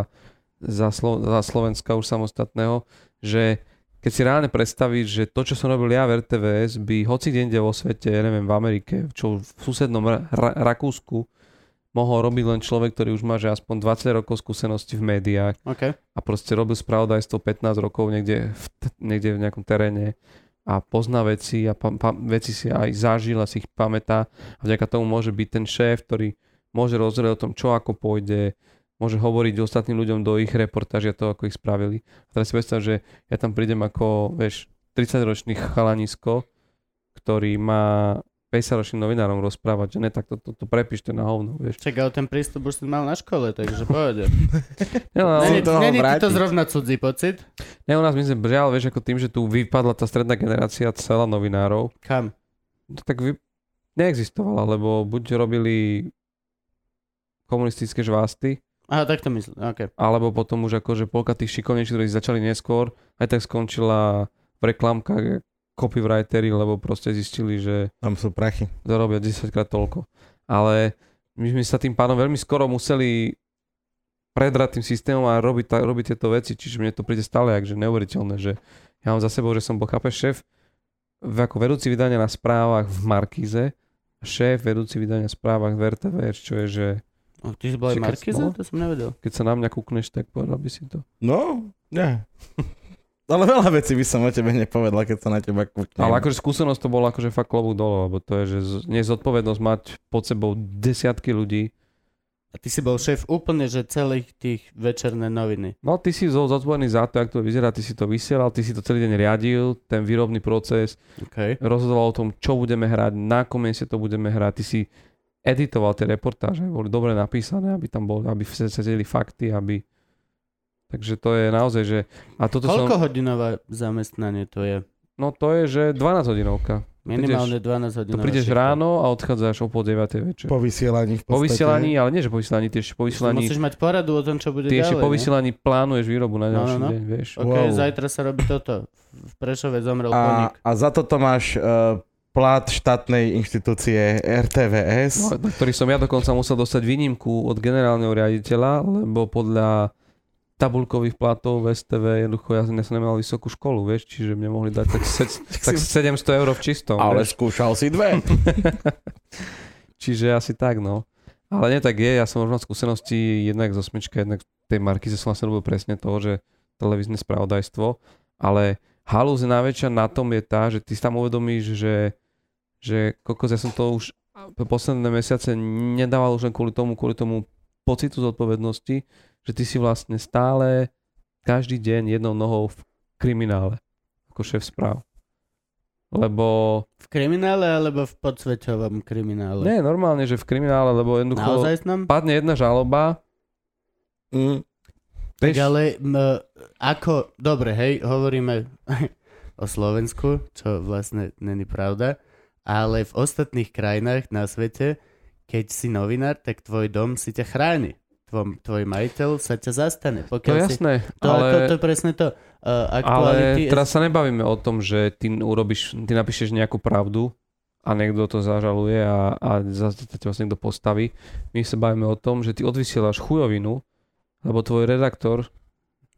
za, Slo, za Slovenska už samostatného, že keď si reálne predstavíš, že to, čo som robil ja v RTVS, by hoci kde vo svete, ja neviem, v Amerike, čo v susednom Ra- Ra- Rakúsku, mohol robiť len človek, ktorý už má že aspoň 20 rokov skúsenosti v médiách OK. a proste robil spravodajstvo 15 rokov niekde v, niekde v nejakom teréne a pozná veci a pa, pa, veci si aj zažil a si ich pamätá a vďaka tomu môže byť ten šéf, ktorý môže rozhodovať o tom, čo ako pôjde, môže hovoriť ostatným ľuďom do ich reportážia to, ako ich spravili. A teraz si predstav, že ja tam prídem ako, vieš, 30-ročný chalanisko, ktorý má 50-ročným novinárom rozprávať, že ne, tak to, to, to prepíšte na hovno, vieš. Čak, ale ten prístup už si mal na škole, takže pohode. Ne, no, Není ti to zrovna cudzí pocit? ne, u nás my sme žiaľ, vieš, ako tým, že tu vypadla tá stredná generácia celá novinárov, Kam? to tak vy... neexistovala, lebo buď robili komunistické žvásty, Aha, tak to myslím, ok. alebo potom už akože polka tých šikovnejších, ktorí začali neskôr, aj tak skončila v reklamkách copywritery, lebo proste zistili, že Tam sú prachy. zarobia 10 krát toľko. Ale my sme sa tým pánom veľmi skoro museli predrať tým systémom a robiť, ta, robiť tieto veci, čiže mne to príde stále jak, že neuveriteľné, že ja mám za sebou, že som bol chápeš šéf v, ako vedúci vydania na správach v Markíze, šéf vedúci vydania správach v RTVS, čo je, že O, ty si bol aj Markiza? no. To som nevedel. keď sa na mňa kúkneš, tak povedal by si to. No, nie. Ale veľa vecí by som o tebe nepovedal, keď sa na teba kúknem. Ale akože skúsenosť to bola akože fakt klobúk dole, lebo to je, že z- nie je zodpovednosť mať pod sebou desiatky ľudí. A ty si bol šéf úplne, že celých tých večerné noviny. No ty si zo- zodpovedný za to, jak to vyzerá, ty si to vysielal, ty si to celý deň riadil, ten výrobný proces, OK. rozhodoval o tom, čo budeme hrať, na akom mieste to budeme hrať, ty si editoval tie reportáže, aby boli dobre napísané, aby tam boli, aby sa sedeli fakty, aby... Takže to je naozaj, že... A toto Koľko som... hodinové zamestnanie to je? No to je, že 12 hodinovka. Minimálne 12 hodín. To prídeš ráno a odchádzaš o pol 9 večer. Po vysielaní v podstate. Po vysielaní, ale nie, že po vysielaní, ty ešte po vysielaní, Musíš mať poradu o tom, čo bude ty ešte ďalej. po ne? vysielaní plánuješ výrobu na No, no, ďalší no. deň, vieš. OK, Wow. zajtra sa robí toto. V Prešove zomrel A, koník. a za toto máš uh, plat štátnej inštitúcie RTVS. No, na ktorý som ja dokonca musel dostať výnimku od generálneho riaditeľa, lebo podľa tabulkových platov v STV jednoducho ja, ja som nemal vysokú školu, vieš, čiže mne mohli dať tak, se, tak 700 eur v čistom. ale vieš. skúšal si dve. Čiže asi tak, no. Ale nie tak je, ja som možno skúsenosti jednak zo smečka, jednak tej markize som vlastne robil presne to, že televízne spravodajstvo, ale halúz najväčšia na tom je tá, že ty si tam uvedomíš, že, že kokos, ja som to už posledné mesiace nedával už len kvôli tomu, kvôli tomu pocitu zodpovednosti, že ty si vlastne stále každý deň jednou nohou v kriminále, ako šéf správ. Lebo V kriminále alebo v podsveťovom kriminále? nie, normálne, že v kriminále, lebo jednoducho Naozaj padne jedna žaloba, Mm. Tak ale m, ako, dobre, hej, hovoríme o Slovensku, čo vlastne není pravda, ale v ostatných krajinách na svete, keď si novinár, tak tvoj dom si ťa chráni. Tvoj, tvoj majiteľ sa ťa zastane. to Pokiaľ je si, jasné, to, ale, to, to je presne to. Uh, ale teraz sa nebavíme o tom, že ty urobíš, ty napíšeš nejakú pravdu a niekto to zažaluje a, a zase ťa vlastne niekto postaví. My sa bavíme o tom, že ty odvysielaš chujovinu, lebo tvoj redaktor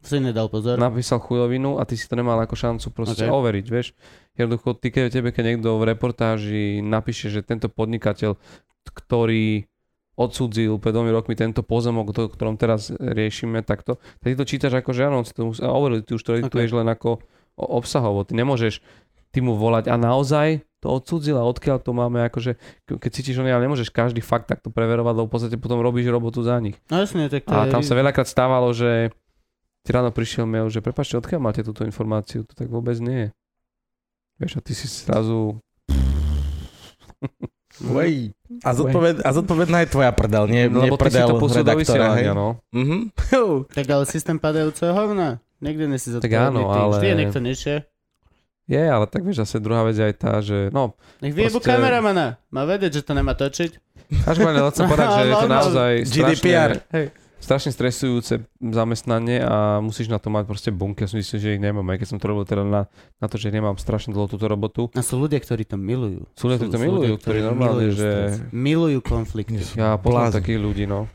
si nedal pozor. napísal chujovinu a ty si to nemal ako šancu proste Ok. overiť, vieš. Jednoducho, ty keď tebe, keď niekto v reportáži napíše, že tento podnikateľ, ktorý odsudzil pred dvomi rokmi tento pozemok, o ktorom teraz riešime, takto, tak ty to čítaš ako, že áno, to overil, ty už to edituješ len ako obsahovo. Ty nemôžeš ty mu volať a naozaj to odsudzil a odkiaľ to máme, akože ke- keď cítiš, že ale nemôžeš každý fakt takto preverovať, lebo v podstate potom robíš robotu za nich. No jasne, tak to A je... tam sa veľakrát stávalo, že ti ráno prišiel mail, že prepačte, odkiaľ máte túto informáciu? To tak vôbec nie je. Vieš, a ty si zrazu... Wej. A, zodpoved, a zodpovedná je tvoja prdel, nie, nie lebo prdel to redaktora, hej? no. Mhm. Tak ale systém padajúceho hovna. Nikdy nesi Tak zodpovedný áno, ty. ale- Vždy je niekto nižšie. Je, ale tak vieš, zase druhá vec je aj tá, že no, Nech vyjebu Proste- kameramana. Má vedieť, že to nemá točiť. každopádne chcem povedať, že je to No, no, naozaj GDPR. strašne, Hej. Strašne stresujúce zamestnanie a musíš na to mať proste bunky. Ja som myslím, že ich nemám, aj keď som to robil teda na, na to, že nemám strašne dlho túto robotu. A sú ľudia, ktorí to milujú. Sú ľudia, ktorí to milujú, ktorí normálne, milujú že-. Milujú konflikty. Ja poznám takých ľudí, no.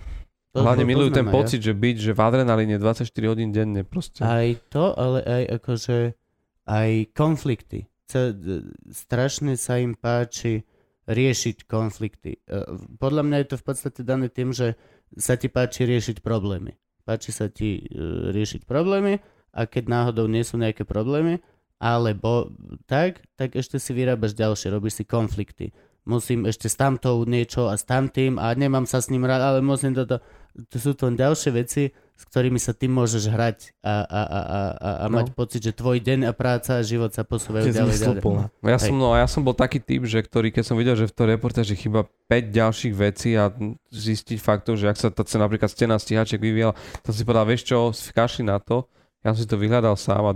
To- Hlavne milujú ten aj ja. pocit, že byť, že v adrenalíne 24 hodín denne proste. Aj to, ale aj akože aj konflikty. D- strašne sa im páči riešiť konflikty. E, Podľa mňa je to v podstate dané tým, že sa ti páči riešiť problémy. Páči sa ti e, riešiť problémy a keď náhodou nie sú nejaké problémy, alebo tak, tak ešte si vyrábaš ďalšie, robíš si konflikty. musím ešte s tamtou niečo a s tamtým a nemám sa s ním rád, ale musím toto. To sú to ďalšie veci, s ktorými sa ty môžeš hrať a, a, a, a, a, a No. mať pocit, že tvoj deň a práca a život sa posúvajú Je ďalej, ďalej. No Ja Hej. som, no, a ja som bol taký typ, že ktorý, keď som videl, že v tej reportáži chýba 5 ďalších vecí a zistiť faktov, že ak sa tá cena, napríklad stena stíhaček vyvíjala, to si povedal, vieš čo, kašli na to, ja som si to vyhľadal sám a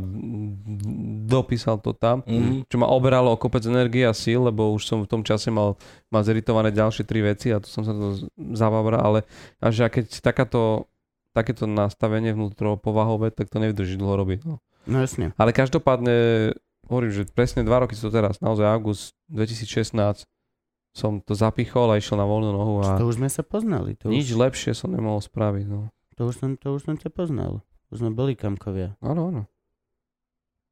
dopísal to tam, Mhm. čo ma oberalo o kopec energie a síl, lebo už som v tom čase mal, mal zeritované ďalšie tri veci a tu som sa to z- zabavral, ale a že a keď takáto, takéto nastavenie vnútro povahové, tak to nevydrží dlho robiť. No. No jasne. Ale každopádne, hovorím, že presne dva roky sú to teraz, naozaj august 2016 som to zapichol a išiel na voľnú nohu a To už sme sa poznali. To nič už, lepšie som nemohol spraviť. No. to, už som, to už som ťa poznal. Už sme boli kamkovia. Áno, áno.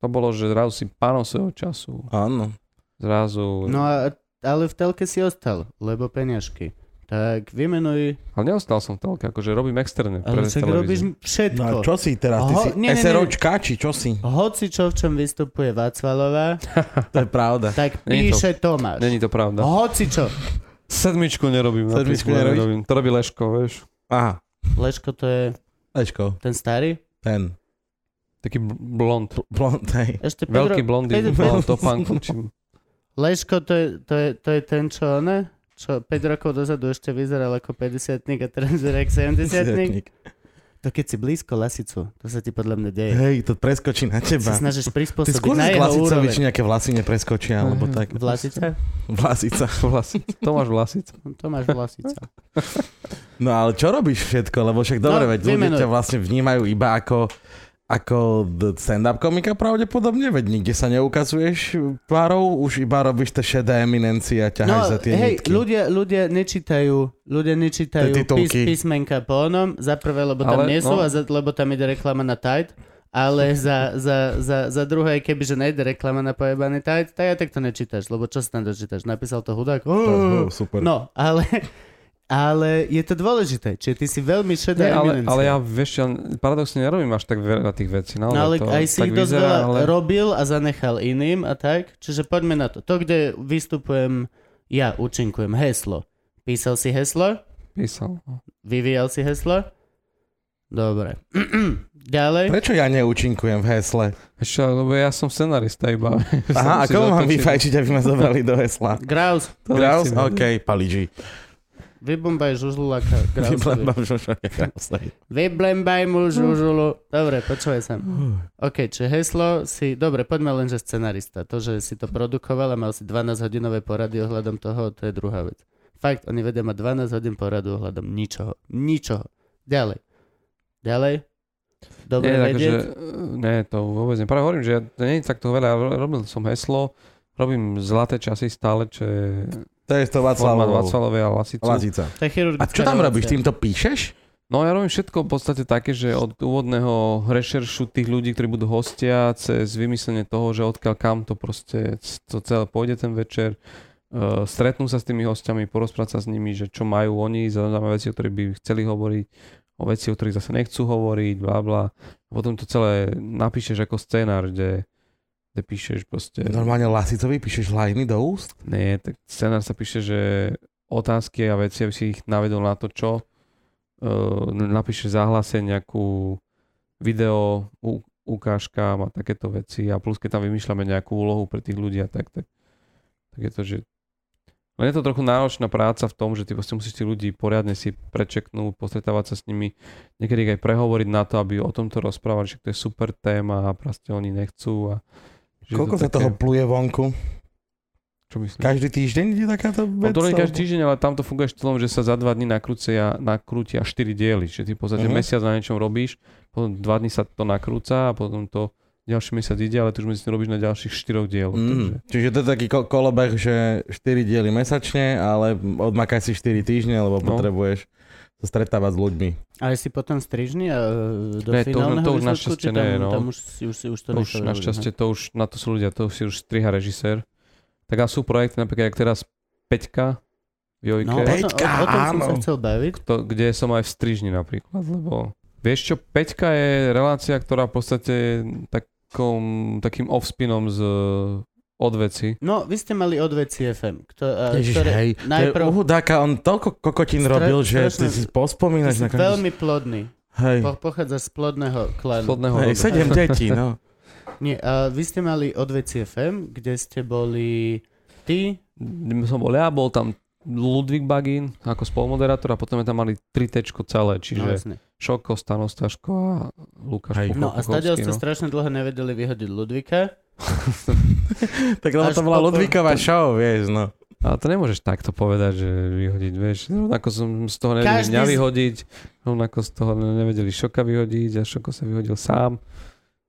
To bolo, že zrazu si pánom svojho času. Áno. Zrazu... No a, ale v telke si ostal, lebo peniažky. Tak vymenuj, Ale neostal som v telke, akože robím externé ale televíziu. robíš všetko. No a čo si teraz? Ty Oho, si nie, nie, nie. SROčka, či čo si? Hoci čo, v čom vystupuje Václalová, To je pravda. tak Není to- píše Tomáš. Není to pravda. Hoci čo. Sedmičku nerobím. Sedmičku nerobím. To robí Leško, vieš. Aha, Leško to je Lečko, ten starý? ten. Taký bl- blond. Blond, hej. Ešte Veľký Pedro, blondý. Pedro- čím... Leško to je, to, je, to je ten, čo ne? Čo 5 rokov dozadu ešte vyzeral ako 50 a teraz vyzerá ako 70 To keď si blízko lasicu, to sa ti podľa mňa deje. Hej, to preskočí na teba. snažíš Ty prispôsobiť skús na z jeho úroveň. či nejaké vlasy nepreskočia, alebo tak. Vlasica? Vlasica. Vlasic. Tomáš Vlasic. Tomáš Vlasica. No ale čo robíš všetko? Lebo však dobre, No, veď ľudia ťa vlastne vnímajú iba ako ako stand-up komika pravdepodobne, veď nikde sa neukazuješ tvárou, už iba robíš tie šedé eminencie a ťaháš No, za tie hej, nitky. ľudia, ľudia nečítajú, ľudia nečítajú pís, písmenka po onom, za prvé, lebo tam Ale, nie sú no. a za, lebo tam ide reklama na Tide, ale za, za, za, za druhé, kebyže nejde reklama na pojebaný Tide, tak aj tak to nečítaš, lebo čo sa tam dočítaš? Napísal to hudák? To, Oh, oh, super. no, ale, ale je to dôležité, čiže ty si veľmi šedá Nie, ale, eminencia. ale ja, vieš, ja paradoxne nerobím až tak veľa tých vecí. Naozaj No ale to aj si ich dosť vyzerá, veľa ale... robil a zanechal iným a tak. Čiže poďme na to. To, kde vystupujem, ja účinkujem heslo. Písal si heslo? Písal. no. Vyvíjal si heslo? Dobre. Ďalej. Prečo ja neúčinkujem v hesle? Ešte, lebo ja som scenarista iba. Aha, a komu mám vyfajčiť, aby ma zobrali do hesla? Graus. Graus? OK, paliži. Vybombaj čo je Grausovi. Vyblembaj mu žužulu. Dobre, počúvaj sa. OK, čiže heslo si... Dobre, poďme len, že scenarista. To, že si to produkoval a mal si 12-hodinové porady ohľadom toho, to je druhá vec. Fakt, oni vedia mať 12 hodín poradu ohľadom ničoho. Ničoho. Ďalej. Ďalej. Dobre nie, vedieť. takže, nie, to vôbec nie. Práve hovorím, že ja, to nie je takto veľa. Robil som heslo, robím zlaté časy stále, čo je To je to format Václavovou. Vaclavové a Lasicu. Lazica. To je chirurgická A čo tam robíš? Tým to píšeš? No ja robím všetko v podstate také, že od úvodného rešeršu tých ľudí, ktorí budú hostia, cez vymyslenie toho, že odkiaľ kam to proste to celé pôjde ten večer, uh, stretnú sa s tými hostiami, porozprávať sa s nimi, že čo majú oni, zaujímavé veci, o ktorých by chceli hovoriť, o veci, o ktorých zase nechcú hovoriť, bla bla. Potom to celé napíšeš ako scénar, kde, kde píšeš proste... Normálne Lasicovi píšeš lajny do úst? Nie, tak scenár sa píše, že otázky a veci, aby si ich navedol na to, čo. Uh, napíše záhlasenie, nejakú video u, ukážkám a takéto veci a plus keď tam vymýšľame nejakú úlohu pre tých ľudí a tak, tak, tak je to, že len je to trochu náročná práca v tom, že ty proste musíš tí ľudí poriadne si prečeknúť, postretávať sa s nimi, niekedy aj prehovoriť na to, aby o tomto rozprávali, že to je super téma a proste oni nechcú a že je Koľko to sa také- toho pluje vonku? Čo myslíš? Každý týždeň takáto No vec? to nie alebo- každý týždeň, ale tam to funguje štýlom, že sa za dva dní nakrúcia, nakrútia 4 diely. Čiže ty v podstate Mhm. mesiac na niečom robíš, potom dva dní sa to nakrúca a potom to ďalší mesiac ide, ale ty už medzi tým robíš na ďalších 4 dieloch. Takže... Mm, čiže to je taký ko- kolobeh, že 4 diely mesačne, ale odmakaj si 4 týždne, lebo No. potrebuješ sa stretávať s ľuďmi. Ale si potom strižni a e, do Ne, to už- finálneho to už výsledku, našťastie či tam, nie, no. tam už, si, už, si, už to, To už našťastie to už, na to sú ľudia, to si už striha režisér. Tak a sú projekty napríklad, jak teraz Peťka v Jojke, No, o, tom, o, Peťka, o tom som sa áno. chcel baviť. to, kde som aj v strižni napríklad, lebo vieš čo, Peťka je relácia, ktorá v podstate takom, takým offspinom z odveci. No, vy ste mali odveci FM, kto, uh, Ježiš, ktoré hej, najprv... to je uhudáka, on toľko kokotín Stra- robil, že strašne- ty si Ty pospomínaš si na každý... veľmi plodný. Hej, Po, pochádzaš z plodného klanu. Plodného hej, sedem detí, no. Nie, a vy ste mali odveci FM, kde ste boli ty, Som bol ja, bol tam Ludvík Bagín ako spolumoderátor a potom sme tam mali 3 tečko celé, no, čiže jasne. Šoko, Stano Staško a Lukáš Hej. no a stadiaľ ste strašne dlho nevedeli vyhodiť Ludvika. Tak lebo Až to bola potom- Ludvíková show, vieš, no. Ale to nemôžeš takto povedať, že vyhodiť, vieš. Rovnako som z toho nevedeli Každý mňa vyhodiť, rovnako z toho nevedeli Šoka vyhodiť a Šoko sa vyhodil sám.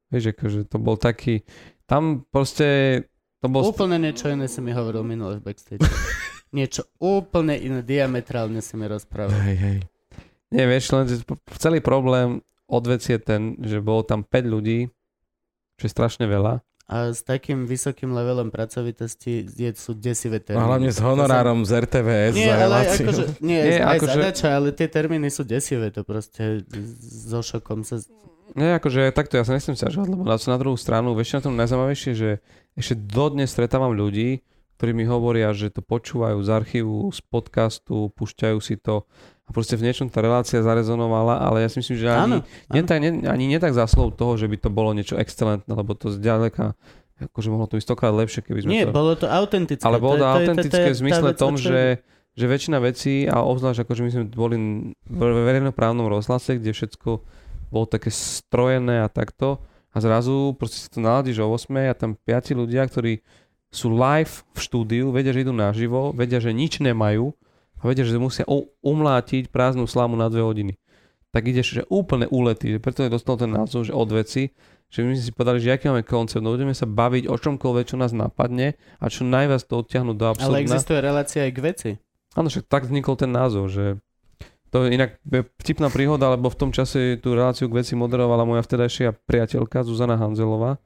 Vieš, akože to bol taký... Tam proste... To bol... Úplne niečo iné si mi hovoril minule v backstage. niečo úplne iné, diametrálne si mi rozprával. Hej, hej. Nie, vieš, len celý problém odvec je ten, že bolo tam 5 ľudí, čo je strašne veľa. A s takým vysokým levelom pracovitosti je, sú desivé termíny. hlavne s honorárom z RTVS Nie, za ale akože, nie, Nie, aj akože- zadača, ale tie termíny sú desivé, to proste so šokom sa... Nie, akože takto, ja sa nechcem ťažovať, lebo na, na druhú stranu, vieš, na tom najzaujímavejšie, že ešte dodnes stretávam ľudí, ktorí mi hovoria, že to počúvajú z archívu, z podcastu, púšťajú si to a proste v niečom tá relácia zarezonovala, ale ja si myslím, že ani, Áno, nie, tak, nie, ani nie tak zaslov toho, že by to bolo niečo excelentné, lebo to zďaleka, akože mohlo to byť stokrát lepšie, keby sme Nie, to... bolo to autentické. Ale bolo to je- autentické v zmysle tom, že, že väčšina vecí, a obzvlášť akože my sme boli v verejnoprávnom rozhlase, kde všetko bolo také strojené a takto, a zrazu proste si to naladíš o 8 a tam piati ľudia, ktorí sú live v štúdiu, vedia, že idú naživo, vedia, že nič nemajú a vedia, že musia umlátiť prázdnu slamu na dve hodiny. Tak ideš, že úplne uletý, že preto je dostal ten názov, že od veci, že my sme si povedali, že aký máme koncept, no budeme sa baviť o čomkoľvek, čo nás napadne a čo najviac to odtiahnuť do Ale absurdna. existuje relácia aj k veci. Áno, však tak vznikol ten názov, že to je inak vtipná príhoda, lebo v tom čase tú reláciu k veci moderovala moja vtedajšia priateľka Zuzana Hanzelová.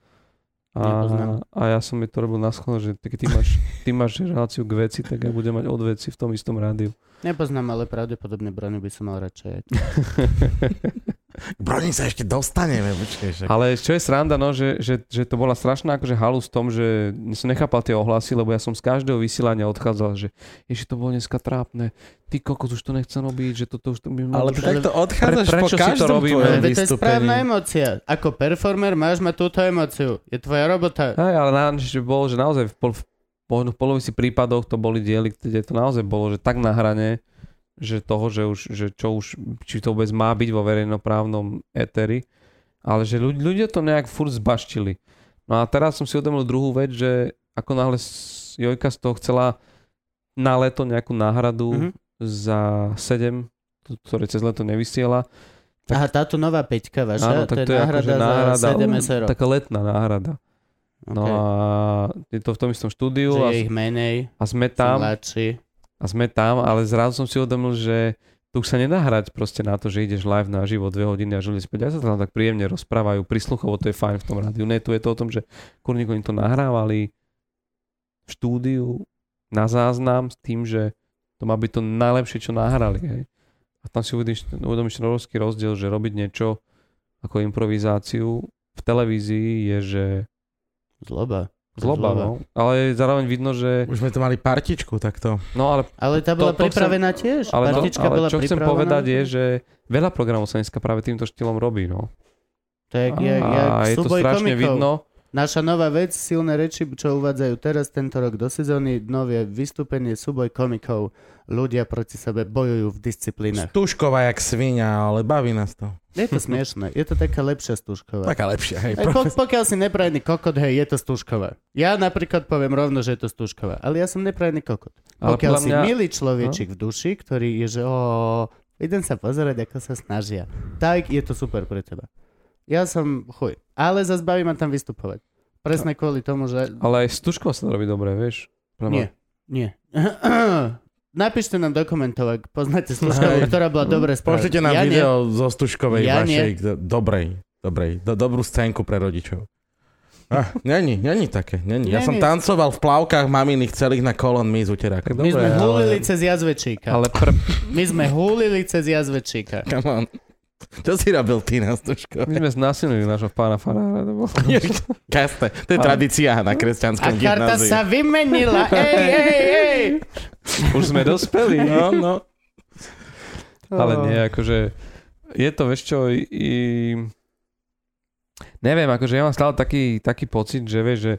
A, a ja som jej to robil na schvál, že tak ty máš, ty máš reláciu k veci, tak ja budem mať od veci v tom istom rádiu. Nepoznám, ale pravdepodobne Brony by som mal radšej. K Broni sa ešte dostaneme, počkej. Však. Ale čo je sranda, no, že, že, že to bola strašná akože halus v tom, že som nechápal tie ohlasy, lebo ja som z každého vysielania odchádzal, že ešte to bolo dneska trápne, ty kokos už to nechcem robiť, že toto už to by Ale ty takto odchádzaš Pre- po prečo si to každom robíme? Ale to je správna emócia. Ako performer máš mať túto emóciu. Je tvoja robota. Hej, ale na, že bolo, že naozaj v, pol, v polovici prípadoch to boli diely, kde to naozaj bolo, že tak na hrane, že toho, že, už, že čo už, či to vôbec má byť vo verejnoprávnom éteri, ale že ľudia, ľudia to nejak furt zbaštili. No a teraz som si uvedomil druhú vec, že ako náhle Jojka z toho chcela na leto nejakú náhradu Mhm. za 7, t- ktoré cez leto nevysiela, tak- Aha, táto nová peťka vaša, Áno, to tak je to je náhrada, akože náhrada, za 7 uh, SRO. taká letná náhrada. No Okay. a je to v tom istom štúdiu Že a, je ich menej, a sme tam mladší. A sme tam, ale zrazu som si uvedomil, že tu sa nedá hrať proste na to, že ideš live na živo dve hodiny a si povedia, ja sa tam tak príjemne rozprávajú, prisluchovo to je fajn v tom rádiu. Ne, tu je to o tom, že kurník oni to nahrávali v štúdiu na záznam s tým, že to má byť to najlepšie, čo nahrali. Hej. A tam si uvedomíš, uvedomíš ten obrovský rozdiel, že robiť niečo ako improvizáciu v televízii je, že Zloba. Zloba, Zloba. no. Ale zároveň vidno, že... Už sme tu mali partičku takto. No ale Ale tá bola To- to pripravená tiež. Ale, to, Partička ale bola čo chcem povedať je, že veľa programov sa dneska práve týmto štýlom robí, no. To je, je, je, a je to strašne komikov. vidno. Naša nová vec, silné reči, čo uvádzajú teraz tento rok do sezóny, nové vystúpenie, súboj komikov. Ľudia proti sebe bojujú v disciplínach. Stužková jak svinia, ale baví nás to. Je to smiešné. Je to taká lepšia stúžková. Taká lepšia, hej. Aj po, pokiaľ si neprajný kokot, hej, je to stúžková. Ja napríklad poviem rovno, že je to stúžková. Ale ja som neprajný kokot. Ale Pokiaľ si mňa, milý človečik v duši, ktorý je, že o, idem sa pozerať, ako sa snažia, tak je to super pre teba. Ja som chuj. Ale zase baví ma tam vystupovať. Presne kvôli tomu, že... ale aj Stužko sa to robí dobre, vieš. Pre Nie, nie. Napíšte nám do komentov, ak poznáte služkovú, Hej. ktorá bola dobre spravená. Pošlite nám ja nie. video zo Stužkovej Ja vašej, do- dobrej, dobrej, do, dobrú scénku pre rodičov. Ah, není, není také, není. Ja som tancoval v plavkách maminých celých na kolon my z uterákom. Tak My sme ale- cez jazvečíka. Ale pr- My sme húlili cez jazvečíka. Come on. Čo si robil ty na stužko? My sme znásilnili nášho pána farára. To bolo... Kasne, to je tradícia na A kresťanskom karta gymnáziu. sa vymenila. Ej, ej, ej. Už sme dospeli. No, no. Ale nie, akože je to, vieš čo, i, i... neviem, akože ja mám stále taký, taký pocit, že vieš, že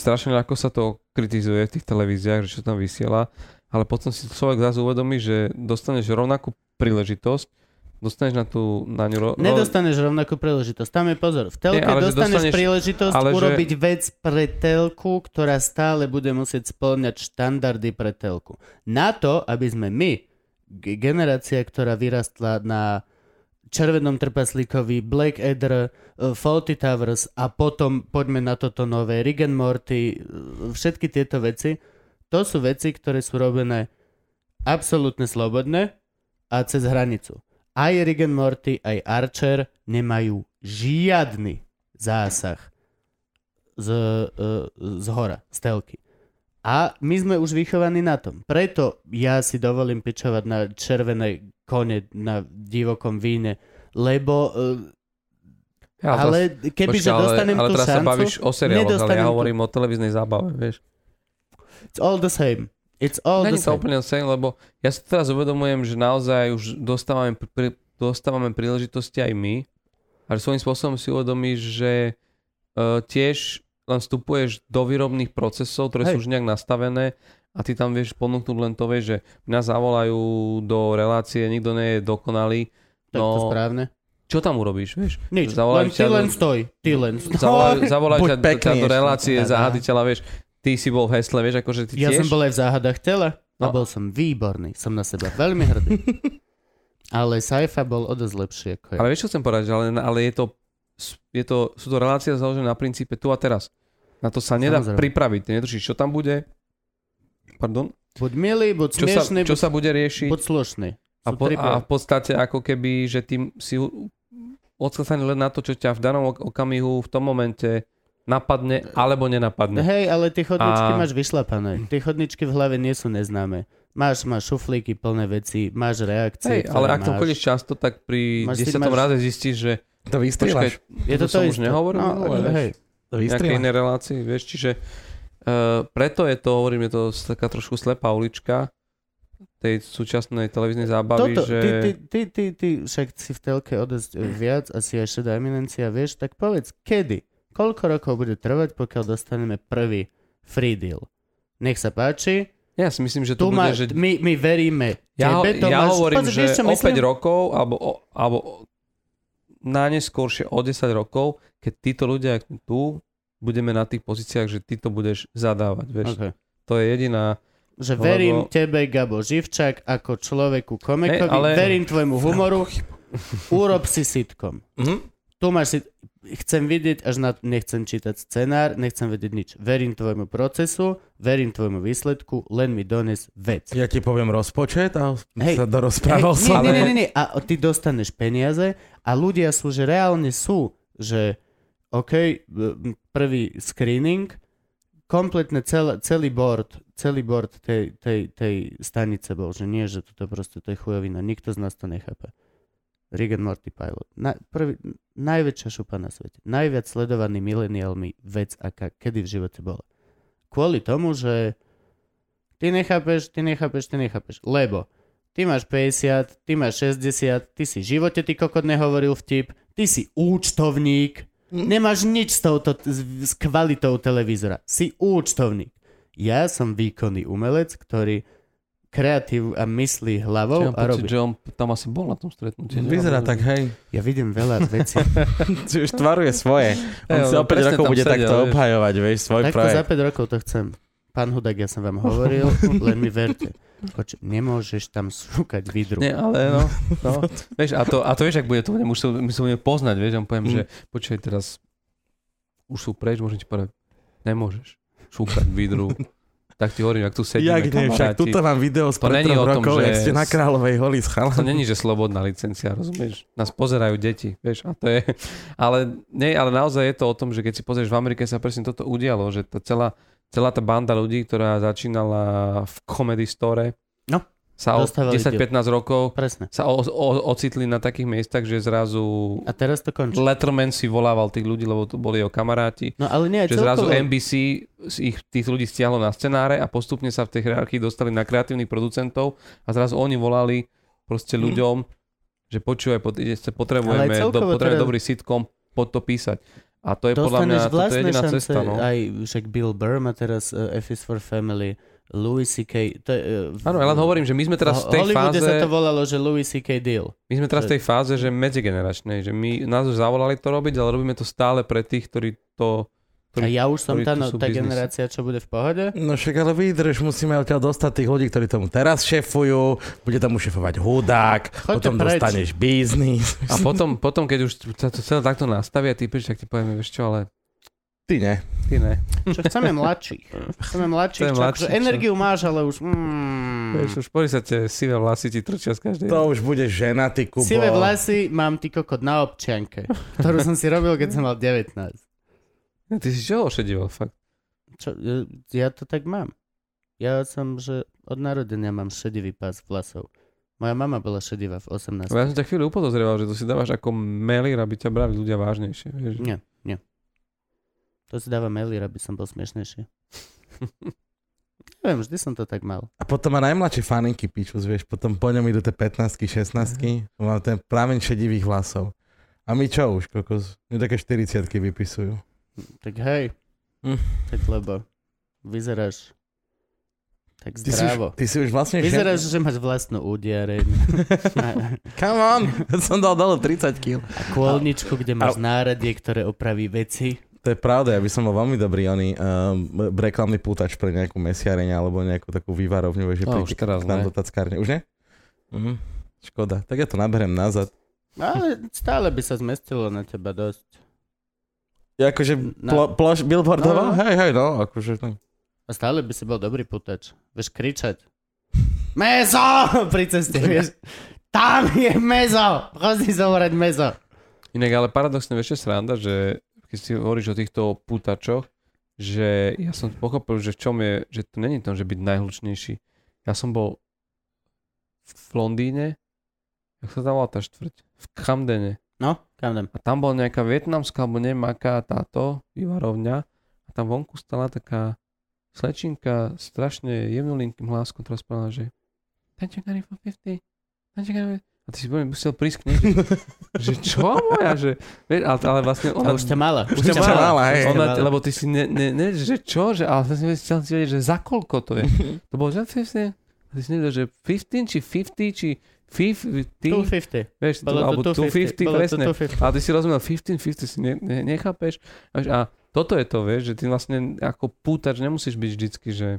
strašne ľahko sa to kritizuje v tých televíziách, že čo tam vysiela, ale potom si človek zase uvedomí, že dostaneš rovnakú príležitosť, dostaneš na tú, na ňu... Ro, Nedostaneš rovnakú príležitosť. Tam je pozor. V telke Nie, ale že dostaneš, príležitosť ale že- urobiť vec pre telku, ktorá stále bude musieť spĺňať štandardy pre telku. Na to, aby sme my, generácia, ktorá vyrastla na Červenom trpaslíkovi, Black Adder, uh, Faulty Towers a potom poďme na toto nové, Rick and Morty, uh, všetky tieto veci, to sú veci, ktoré sú robené absolútne slobodne a cez hranicu. Aj Rick and Morty, aj Archer nemajú žiadny zásah z, uh, z hora, z telky. A my sme už vychovaní na tom. Preto ja si dovolím pičovať na červené kone na divokom víne, lebo uh, Ja, ale keby počkaj, že dostanem ale, ale tú teraz sa šancu, bavíš o seriáloch, ale ja tú- hovorím o televíznej zábave, vieš. it's all the same. It's all Není to úplne same, lebo ja si teraz uvedomujem, že naozaj už dostávame, pri, dostávame príležitosti aj my, ale svojím spôsobom si uvedomíš, že uh, tiež len vstupuješ do výrobných procesov, ktoré Hej. sú už nejak nastavené a ty tam vieš ponúknuť len to, vieš, že mňa zavolajú do relácie, nikto nie je dokonalý, Tak to no správne. čo tam urobíš, vieš? Nič, Zavolajú len ty len stoj. Ty len stoj. Zavolajú, zavolajú ťa, ťa do relácie Dá, dá. za haditeľa, vieš, ty si bol v hesle, vieš, akože ty Ja tiež... som bol aj v záhadách tela a No. bol som výborný. Som na seba veľmi hrdý. Ale sci-fi bol o dosť lepší ako ja. Ale vieš, čo chcem povedať, že ale, ale je to, je to, sú to relácie založené na princípe tu a teraz. Na to sa nedá Samozrejme. pripraviť. Ty netušíš, čo tam bude. Pardon? Buď milý, buď Čo sa, smiešný, čo buď, sa bude riešiť. buď slušný. A, po, a v podstate ako keby, že ty si odskazaný len na to, čo ťa v danom ok- okamihu v tom momente napadne alebo nenapadne. Hej, ale tie chodničky A- máš vyšlapané. Tie chodničky v hlave nie sú neznáme. Máš, máš šuflíky plné veci, máš reakcie, Hej, ale ak to máš. chodíš často, tak pri Máš si- desiatom máš- raze zistíš, že To vystrieľaš. Je to to to som už isté. nehovoril, No, ale hej. To nejaké vystrieľaš. iné relácii, vieš, čiže uh, preto je to, hovorím, je to taká trošku slepá ulička tej súčasnej televíznej zábavy, Toto, že... ty, ty, ty, ty, ty, však si v telke odosť e, viac, asi aj šedá eminencia, vieš, tak povedz, kedy? Koľko rokov bude trvať, pokiaľ dostaneme prvý free deal? Nech sa páči, Ja si myslím, že tu to bude, má, že... my, my veríme Ja, tebe, to ja hovorím, Pozri, že o 5 myslím? rokov, alebo, alebo najneskôršie o 10 rokov, keď títo ľudia tu, budeme na tých pozíciách, že ty to budeš zadávať, vieš. Okay. To je jediná... Že Lebo- verím tebe, Gabo Živčák, ako človeku komikovi, Hej, ale- verím tvojmu humoru, urob si sitcom. Mhm. Tu máš si... Chcem vidieť, až na... Nechcem čítať scenár, nechcem vedieť nič. Verím tvojmu procesu, verím tvojmu výsledku, len mi dones vec. Ja ti poviem rozpočet a Hej. sa dorozprával Hej, som. nie, nie, nie, nie, a ty dostaneš peniaze a ľudia sú, že reálne sú, že OK, prvý screening, kompletne celé, celý board, celý board tej, tej, tej stanice bol, že nie, že toto proste to je chujovina, nikto z nás to nechápe. Rick and Morty Pilot. Na, prvý, najväčšia šupa na svete. Najviac sledovaný mileniálmi vec, aká kedy v živote bola. Kvôli tomu, že ty nechápeš, ty nechápeš, ty nechápeš. Lebo ty máš 50, ty máš 60, ty si v živote ty kokot nehovoril vtip, ty si účtovník, nemáš nič s, touto, s, s kvalitou televízora. Si účtovník. Ja som výkonný umelec, ktorý kreatív a myslí hlavou Ja a pocit, robí. že on tam asi bol na tom stretnutí. Vyzerá tak, hej. Ja vidím veľa vecí. Si už tvaruje svoje. On on o 5 presne rokov bude sedel, takto vieš. obhajovať, vieš, svoj Takto za projekt. 5 rokov to chcem. Pán Hudák, ja som vám hovoril, len mi verte. Koč, nemôžeš tam šúkať vidru. Nie, ale no, no. vieš, a to, a to vieš, ak bude to, už sa, my sa budeme poznať, vieš, a on poviem, Mm. že počkaj teraz, už sú preč, môžem ti povedať, nemôžeš šúkať vidru. Tak ti hovorím, ak tu sedíme, Jak nie, však tuto mám video z To není o tom, rokov, že- ste na Kráľovej holi s to chalami. není, že slobodná licencia, rozumieš? Nás pozerajú deti, vieš, a to je, ale, nie, ale naozaj je to o tom, že keď si pozrieš v Amerike sa presne toto udialo, že tá celá, celá tá banda ľudí, ktorá začínala v Comedy Store. Sa o Dostávali 10-15 rokov Presne. sa o, o, ocitli na takých miestach, že zrazu A teraz to končí. Letterman si volával tých ľudí, lebo to boli jeho kamaráti. No ale nie, Že zrazu celkovo... NBC z ich, tých ľudí stiahlo na scenáre a postupne sa v tej hierarchii dostali na kreatívnych producentov a zrazu oni volali proste ľuďom, že počúvaj, pot, potrebujeme, do, potrebujeme teraz- dobrý sitcom, pod to písať. A to je podľa mňa toto je jediná šance, cesta. No. aj však Bill Burr má teraz uh, F is for Family, Louis C.K. To je, uh, Áno, ja len hovorím, že my sme teraz v tej Hollywoode fáze, sa to volalo, že Louis C.K. deal. my sme teraz v tej fáze, že medzigeneračnej, že my nás už zavolali to robiť, ale robíme to stále pre tých, ktorí to A Ktorí- ja už som tá, no, tá generácia, čo bude v pohode. No však ale vydrž, musíme odtiaľ dostať tých ľudí, ktorí tomu teraz šefujú, bude tomu šefovať hudák, Choďte potom preč. dostaneš biznis. A potom, potom keď už sa to celé takto nastavia, ty prídeš, tak ti povieme, vieš čo, ale Ty ne. ty ne. Čo chceme mladších. Chceme mladších, Chceme čo, mladších, akože čo? energiu máš, ale už... Mm, Vieš, už poď sa tie sivé vlasy ti trčia z každej. To už bude žena, ty Kubo. Sivé vlasy mám ty kokot na občianke, ktorú som si robil, keď som mal 19. Ty si čo ošedival, fakt? Čo, ja- ja to tak mám. Ja som, že od narodenia mám šedivý pás vlasov. Moja mama bola šedivá v 18. Lebo ja som ťa chvíľu upodozrieval, že to si dávaš ako melir, aby ťa brali ľudia vážnejšie. Vieš? Nie. To si dáva mailir, aby som bol smiešnejší. Neviem, vždy som to tak mal. A potom má najmladšie faninky pičus, vieš, potom po ňom idú tie 15 16 má ten prameň šedivých vlasov. A my čo už, kokos? My také 40 vypisujú. Tak hej, Hm. tak lebo vyzeráš tak Ty si, už, zdravo. ty si už vlastne Vyzeráš, že máš vlastnú údiareň Come on, som dal dole 30 kg. a kôlničku, kde máš náradie, ktoré opraví veci. To je pravda, ja by som bol veľmi dobrý oný um, reklamný pútač pre nejakú mesiareň alebo nejakú takú vývarovňu, že No, príde už teraz k nám ne. do tackárne. Už nie? Mhm. Škoda. Tak ja to naberiem nazad. Ale stále by sa zmestilo na teba dosť. Ja akože Na- plo, ploš, billboardovo? No. Hej, hej, no, akože no. A stále by si bol dobrý putač. Vieš kričať. Mezo! Pri ceste, vieš. Tam je mezo! Chodí zohrať mezo. Inak ale paradoxne vieš, je sranda, že keď si hovoríš o týchto pútačoch, že ja som pochopil, že v čom je, že to není to, že byť najhlučnejší. Ja som bol v Londýne, jak sa tam tá štvrť? V Camdene. No, kam dám. A tam bola nejaká vietnamská, alebo neviem aká táto vývarovňa. A tam vonku stala taká slečinka strašne jemnulinkým hláskom, ktorá spala, že Don't you got it for 50? Don't you got it? A ty si budem musel prísť k nej, že, že čo moja, že, ale, ale vlastne ona, už ťa mala. Už ťa mala, hej. ona, lebo ty si, ne, ne, ne, že čo, že, ale si chcel si vedieť, že za koľko to je. To bolo za 50? A ty si nevedel, že 15, či 50, či 50, 250. vieš, alebo to 250. 250, Bolo to presne. 250. A ty si rozumel 15, 50, si ne, ne, nechápeš. A toto je to, vieš, že ty vlastne ako pútač nemusíš byť vždycky, že...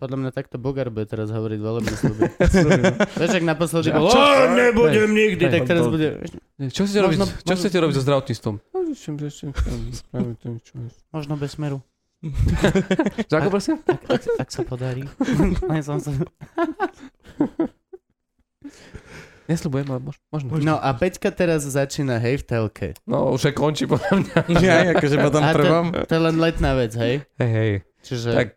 Podľa mňa takto Bogar bude teraz hovoriť volebné sluby. Vieš, ak naposledy bol, čo- "Ó, nebudem nikdy, tak teraz bude... Čo chcete, robiť, Možno- čo možno- chcete robiť so zdravotníctvom? No. Možno bez smeru. Ako prosím? Ak, ak, ak sa podarí. Ja som sa... Nesľubujem, ale mož- možno. No a Peťka teraz začína, hej, v telke. No, už aj končí podľa mňa. Ja, akože po tom A to, prvom. to je len letná vec, hej? Hej, hej. Čiže Tak,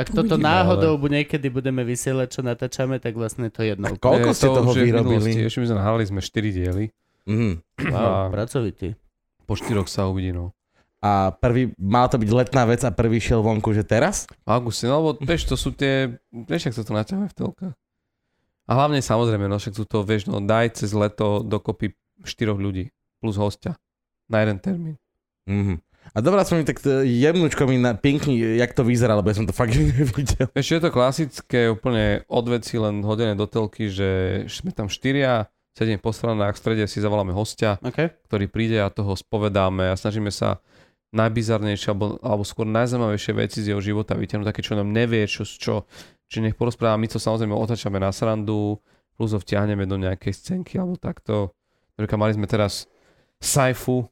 ak toto uvidíme, náhodou ale... niekedy budeme vysielať, čo natáčame, tak vlastne to je jedno. Koľko eh, ste to toho vyrobili? Ešte my sme nahrali sme 4 diely. Mhm. Wow, A- pracovitý. Po 4 sa uvidí, no. A prvý, mal to byť letná vec a prvý šiel vonku, že teraz? V auguste, no lebo vieš, to sú tie, vieš, ak sa to naťahuje v telkách. A hlavne samozrejme, no však sú to, vieš, no daj cez leto dokopy štyroch ľudí plus hostia na jeden termín. Mhm. A dobrá som mi tak t- jemnúčko mi na, pinkni, jak to vyzerá, lebo ja som to fakt nevidel. Vieš, je to klasické úplne odveci len hodené do telky, že sme tam štyria, sedíme po stranách, v strede si zavoláme hostia, OK? ktorý príde a toho spovedáme a snažíme sa najbizarnejšie alebo, alebo skôr najzaujímavejšie veci z jeho života vyťahnuť, také, čo nám nevie, čo, čo, či nech porozpráva, my to samozrejme otačame na srandu, plus ho vtiahneme do nejakej scénky alebo takto. Napríklad mali sme teraz Saifu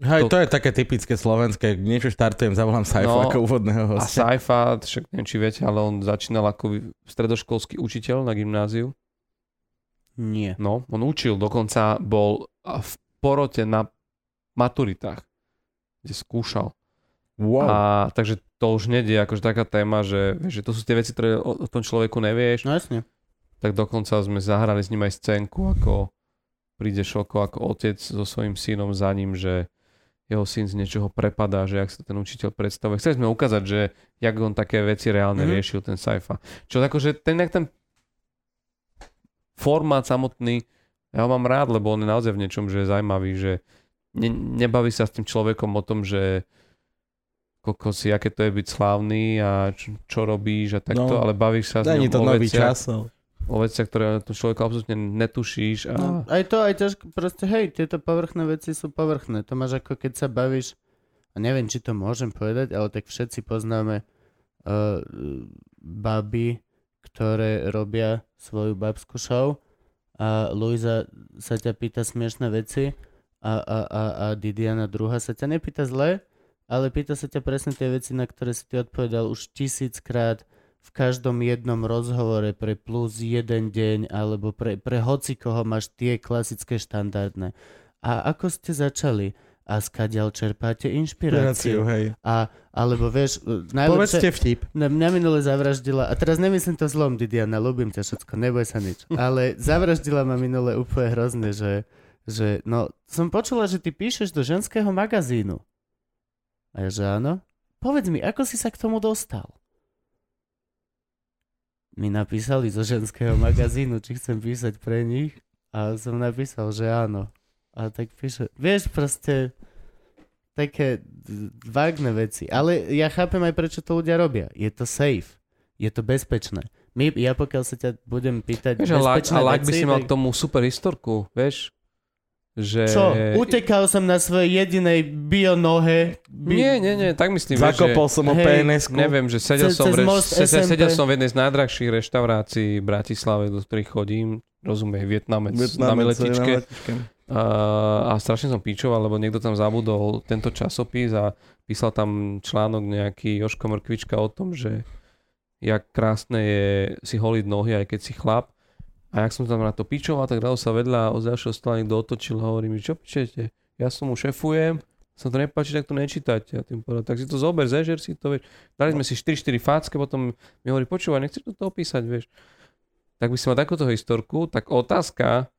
Hej, To- to je také typické slovenské, niečo štartujem, zavolám Saifu No, ako úvodného a hostia. Saifa, však neviem, či viete, ale on začínal ako stredoškolský učiteľ na gymnáziu. Nie. No, on učil, dokonca bol a v porote na maturitách, kde skúšal. Wow. A takže to už nedie akože taká téma, že, vieš, že to sú tie veci, ktoré o, o tom človeku nevieš, No jasne. tak dokonca sme zahrali s ním aj scénku, ako príde Šoko ako otec so svojím synom za ním, že jeho syn z niečoho prepadá, že jak sa ten učiteľ predstavuje. Chceli sme ukázať, že jak on také veci reálne Mhm. mm-hmm. riešil, ten Saifa. Čo akože ten, ten formát samotný, ja ho mám rád, lebo on je naozaj v niečom, že je zaujímavý, že ne, nebaví sa s tým človekom o tom, že koľko si, aké to je byť slávny a čo, čo robíš a takto, No. ale bavíš sa s ňom to o nový veciach, čas. O veciach, ktoré to človeka absolútne netušíš a No, aj to, aj ťažko, proste hej, tieto povrchné veci sú povrchné. To máš ako keď sa bavíš, a neviem, či to môžem povedať, ale tak všetci poznáme uh, baby, ktoré robia svoju babskú show a Luisa sa ťa pýta smiešné veci a, a, a, a Didiana druhá sa ťa nepýta zle, ale pýta sa ťa presne tie veci, na ktoré si ty odpovedal už tisíckrát v každom jednom rozhovore pre plus jeden deň alebo pre, pre hoci koho máš tie klasické štandardné. A ako ste začali? A skadiaľ čerpáte inšpiráciu? hej. A, alebo vieš, najlepšie... Povedzte vtip. Na mňa minule zavraždila, a teraz nemyslím to zlom, Didiana, ľúbim ťa všetko, neboj sa nič. Ale zavraždila ma minule úplne hrozne, že, že no, som počula, že ty píšeš do ženského magazínu. A ja, že áno? Povedz mi, ako si sa k tomu dostal? Mi napísali zo ženského magazínu, či chcem písať pre nich a som napísal, že áno. A tak píše, vieš proste také vágne veci. Ale ja chápem aj, prečo to ľudia robia. Je to safe. Je to bezpečné. My, ja pokiaľ sa ťa budem pýtať Vieš, a bezpečné a laď by veci, si mal tak- k tomu super historku, vieš? Že... Čo? Utekal som na svojej jedinej bionohe. Bi- Nie, nie, nie, tak myslím, Zakopol som o PNS-ku. Neviem, že sedel Cez- som, cez v reš- most se- se- SMP. sedel som v jednej z najdrahších reštaurácií v Bratislave, do ktorých chodím, rozumie, Vietnamec, na Vietnamec, na letičke. A, a strašne som píčoval, lebo niekto tam zabudol tento časopis a písal tam článok nejaký Joško Mrkvička o tom, že jak krásne je si holiť nohy, aj keď si chlap. A jak som tam na to píčoval, tak dal sa vedľa od ďalšieho stola niekto otočil a hovorí mi, čo píčete? Ja som mu šefujem, sa to nepáči, tak to nečítate. A tým povedal, tak si to zober, zežer si to, vieš. Dali sme si 4-4 fácké, potom mi hovorí, počúvaj, nechceš to opísať, vieš. Tak by si mal takúto historku, tak otázka,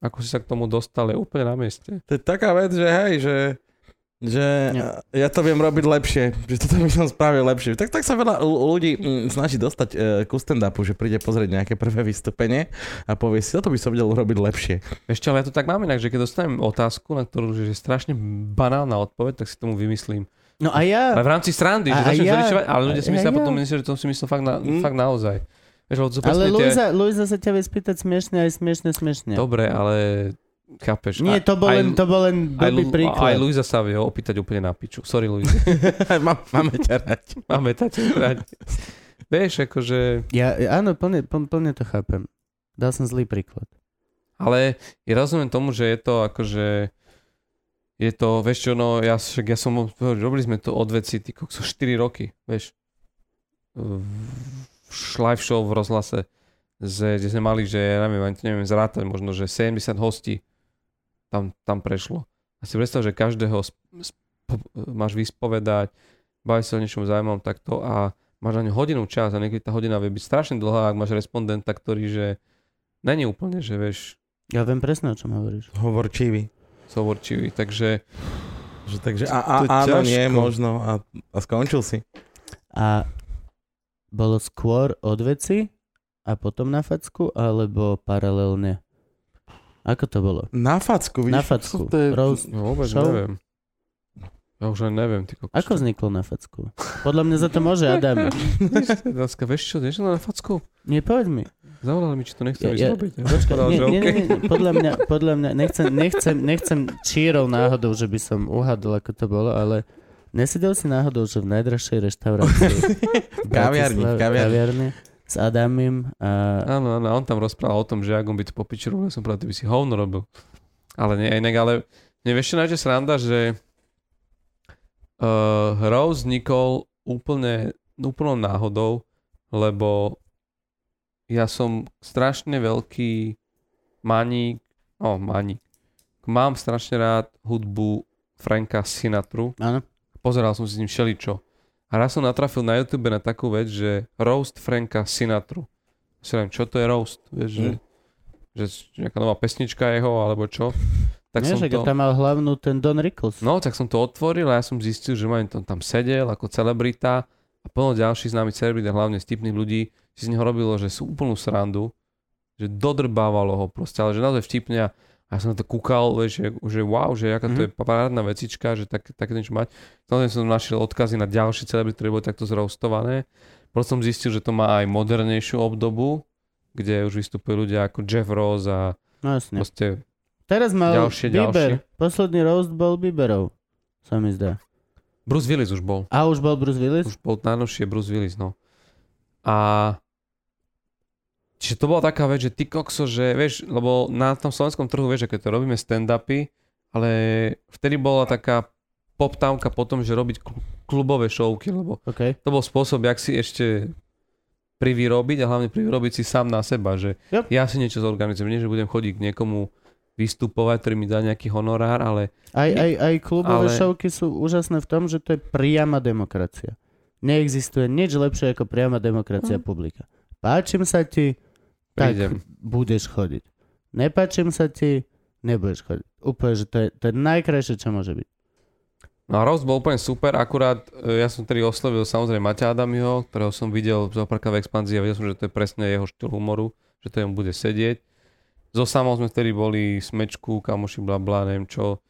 ako si sa k tomu dostal, je úplne na mieste. To je taká vec, že hej, že, že Nie. ja to viem robiť lepšie, že toto by som spravil lepšie. Tak, tak sa veľa ľu- ľudí mm, snaží dostať uh, ku stand-upu, že príde pozrieť nejaké prvé vystúpenie a povie si, toto by som vedel urobiť lepšie. Ešte, ale ja to tak mám inak, že keď dostanem otázku, na ktorú že je strašne banálna odpoveď, tak si tomu vymyslím. No a ja... Ale v rámci srandy, že začnem ja- zoričovať, ale ľudia si myslia ja- potom, myslia, že to si myslel fakt, na, Mm. fakt naozaj. Vieš, Ale tie... Luisa, Luisa sa ťa vie spýtať smiešne aj smiešne smiešne. Dobre, ale chápeš. Nie, to bol aj- len, to bol len aj, blbý Lu- príklad. aj Luisa sa vie opýtať úplne na piču. Sorry, Luisa. Mám, máme ťa rať. Máme ťa rád. Vieš, akože... Ja, áno, plne, plne, to chápem. Dal som zlý príklad. Ale ja rozumiem tomu, že je to akože... Je to, vieš čo, no ja, však ja som, robili sme to od veci, ty kokso, 4 roky, vieš. V live show v rozhlase, že, kde sme mali, že ja neviem, neviem zrátať, možno, že 70 hostí tam, tam prešlo. A si predstav, že každého sp- sp- máš vyspovedať, baviť sa o niečom zaujímavom takto a máš na ňu hodinu čas a niekedy tá hodina vie byť strašne dlhá, ak máš respondenta, ktorý, že není úplne, že vieš, Ja viem presne, o čom hovoríš. Hovorčivý. sovorčivý, takže Že, takže a, a, áno, nie, možno. A, a skončil si. A bolo skôr od veci a potom na facku, alebo paralelne? Ako to bolo? Na facku, vidíš? Na facku. To je... Roast. no, vôbec Show? neviem. Ja už ani neviem, ty kokos. Ako vzniklo na facku? Podľa mňa za to môže Adam. Láska, vieš čo, vieš čo na facku? Nie, povedz mi. Zavolali mi, či to nechcem Ja- ja- robiť. Počkaj, nie, nie, OK. nie, podľa mňa, podľa mňa nechcem, nechcem, nechcem čírov náhodou, že by som uhadol, ako to bolo, ale nesedel si náhodou, že v najdražšej reštaurácii v Kaviarni, kaviarni. kaviarni s Adamim a Áno, áno, on tam rozprával o tom, že ak on by to popiči robil, som povedal, ty by si hovno robil. Ale nie, inak, ale mne vieš čo sranda, že uh, Rose vznikol úplne, úplnou náhodou, lebo ja som strašne veľký maník, no maník, mám strašne rád hudbu Franka Sinatru, áno, pozeral som si s ním všeličo. A raz som natrafil na YouTube na takú vec, že roast Franka Sinatru. Si neviem, čo to je roast? Vieš, že, Mm. že nejaká nová pesnička jeho, alebo čo? Tak Nie, som že to... tam mal hlavnú ten Don Rickles. No, tak som to otvoril a ja som zistil, že mám tam, tam sedel ako celebrita a plno ďalších známych celebrit a hlavne vtipných ľudí si z neho robilo, že sú úplnú srandu, že dodrbávalo ho proste, ale že naozaj vtipne a a som na to kúkal, vieš, že, že wow, že aká to je parádna vecička, že tak, také niečo mať. Samozrejme som našiel odkazy na ďalšie celebrity, ktoré boli takto zroastované. Potom som zistil, že to má aj modernejšiu obdobu, kde už vystupujú ľudia ako Jeff Ross a No jasne. proste Teraz mal Ďalšie, Bieber. ďalšie. Posledný roast bol Bieberov. Sa mi zdá. Bruce Willis už bol. A už bol Bruce Willis? Už bol najnovšie Bruce Willis, no. A čiže to bola taká vec, že ty kokso, že vieš, lebo na tom slovenskom trhu, vieš, keď to robíme stand-upy, ale vtedy bola taká poptávka po tom, že robiť kl- klubové showky, lebo OK. to bol spôsob, jak si ešte privyrobiť a hlavne privyrobiť si sám na seba, že Yep. ja si niečo zorganizujem, nie že budem chodiť k niekomu vystupovať, ktorý mi dá nejaký honorár, ale Aj, aj, aj klubové Ale- šovky sú úžasné v tom, že to je priama demokracia. Neexistuje nič lepšie ako priama demokracia Hm. publika. Páčim sa ti, tak prídem. budeš chodiť. Nepáčim sa ti, nebudeš chodiť. Úplne, že to je, to je najkrajšie, čo môže byť. No a Rost bol úplne super, akurát e, ja som tedy oslovil samozrejme Maťa Adamiho, ktorého som videl z Opraka v expanzii a videl som, že to je presne jeho štýl humoru, že to jemu bude sedieť. So samou sme vtedy boli smečku, kamoši, bla bla, neviem čo.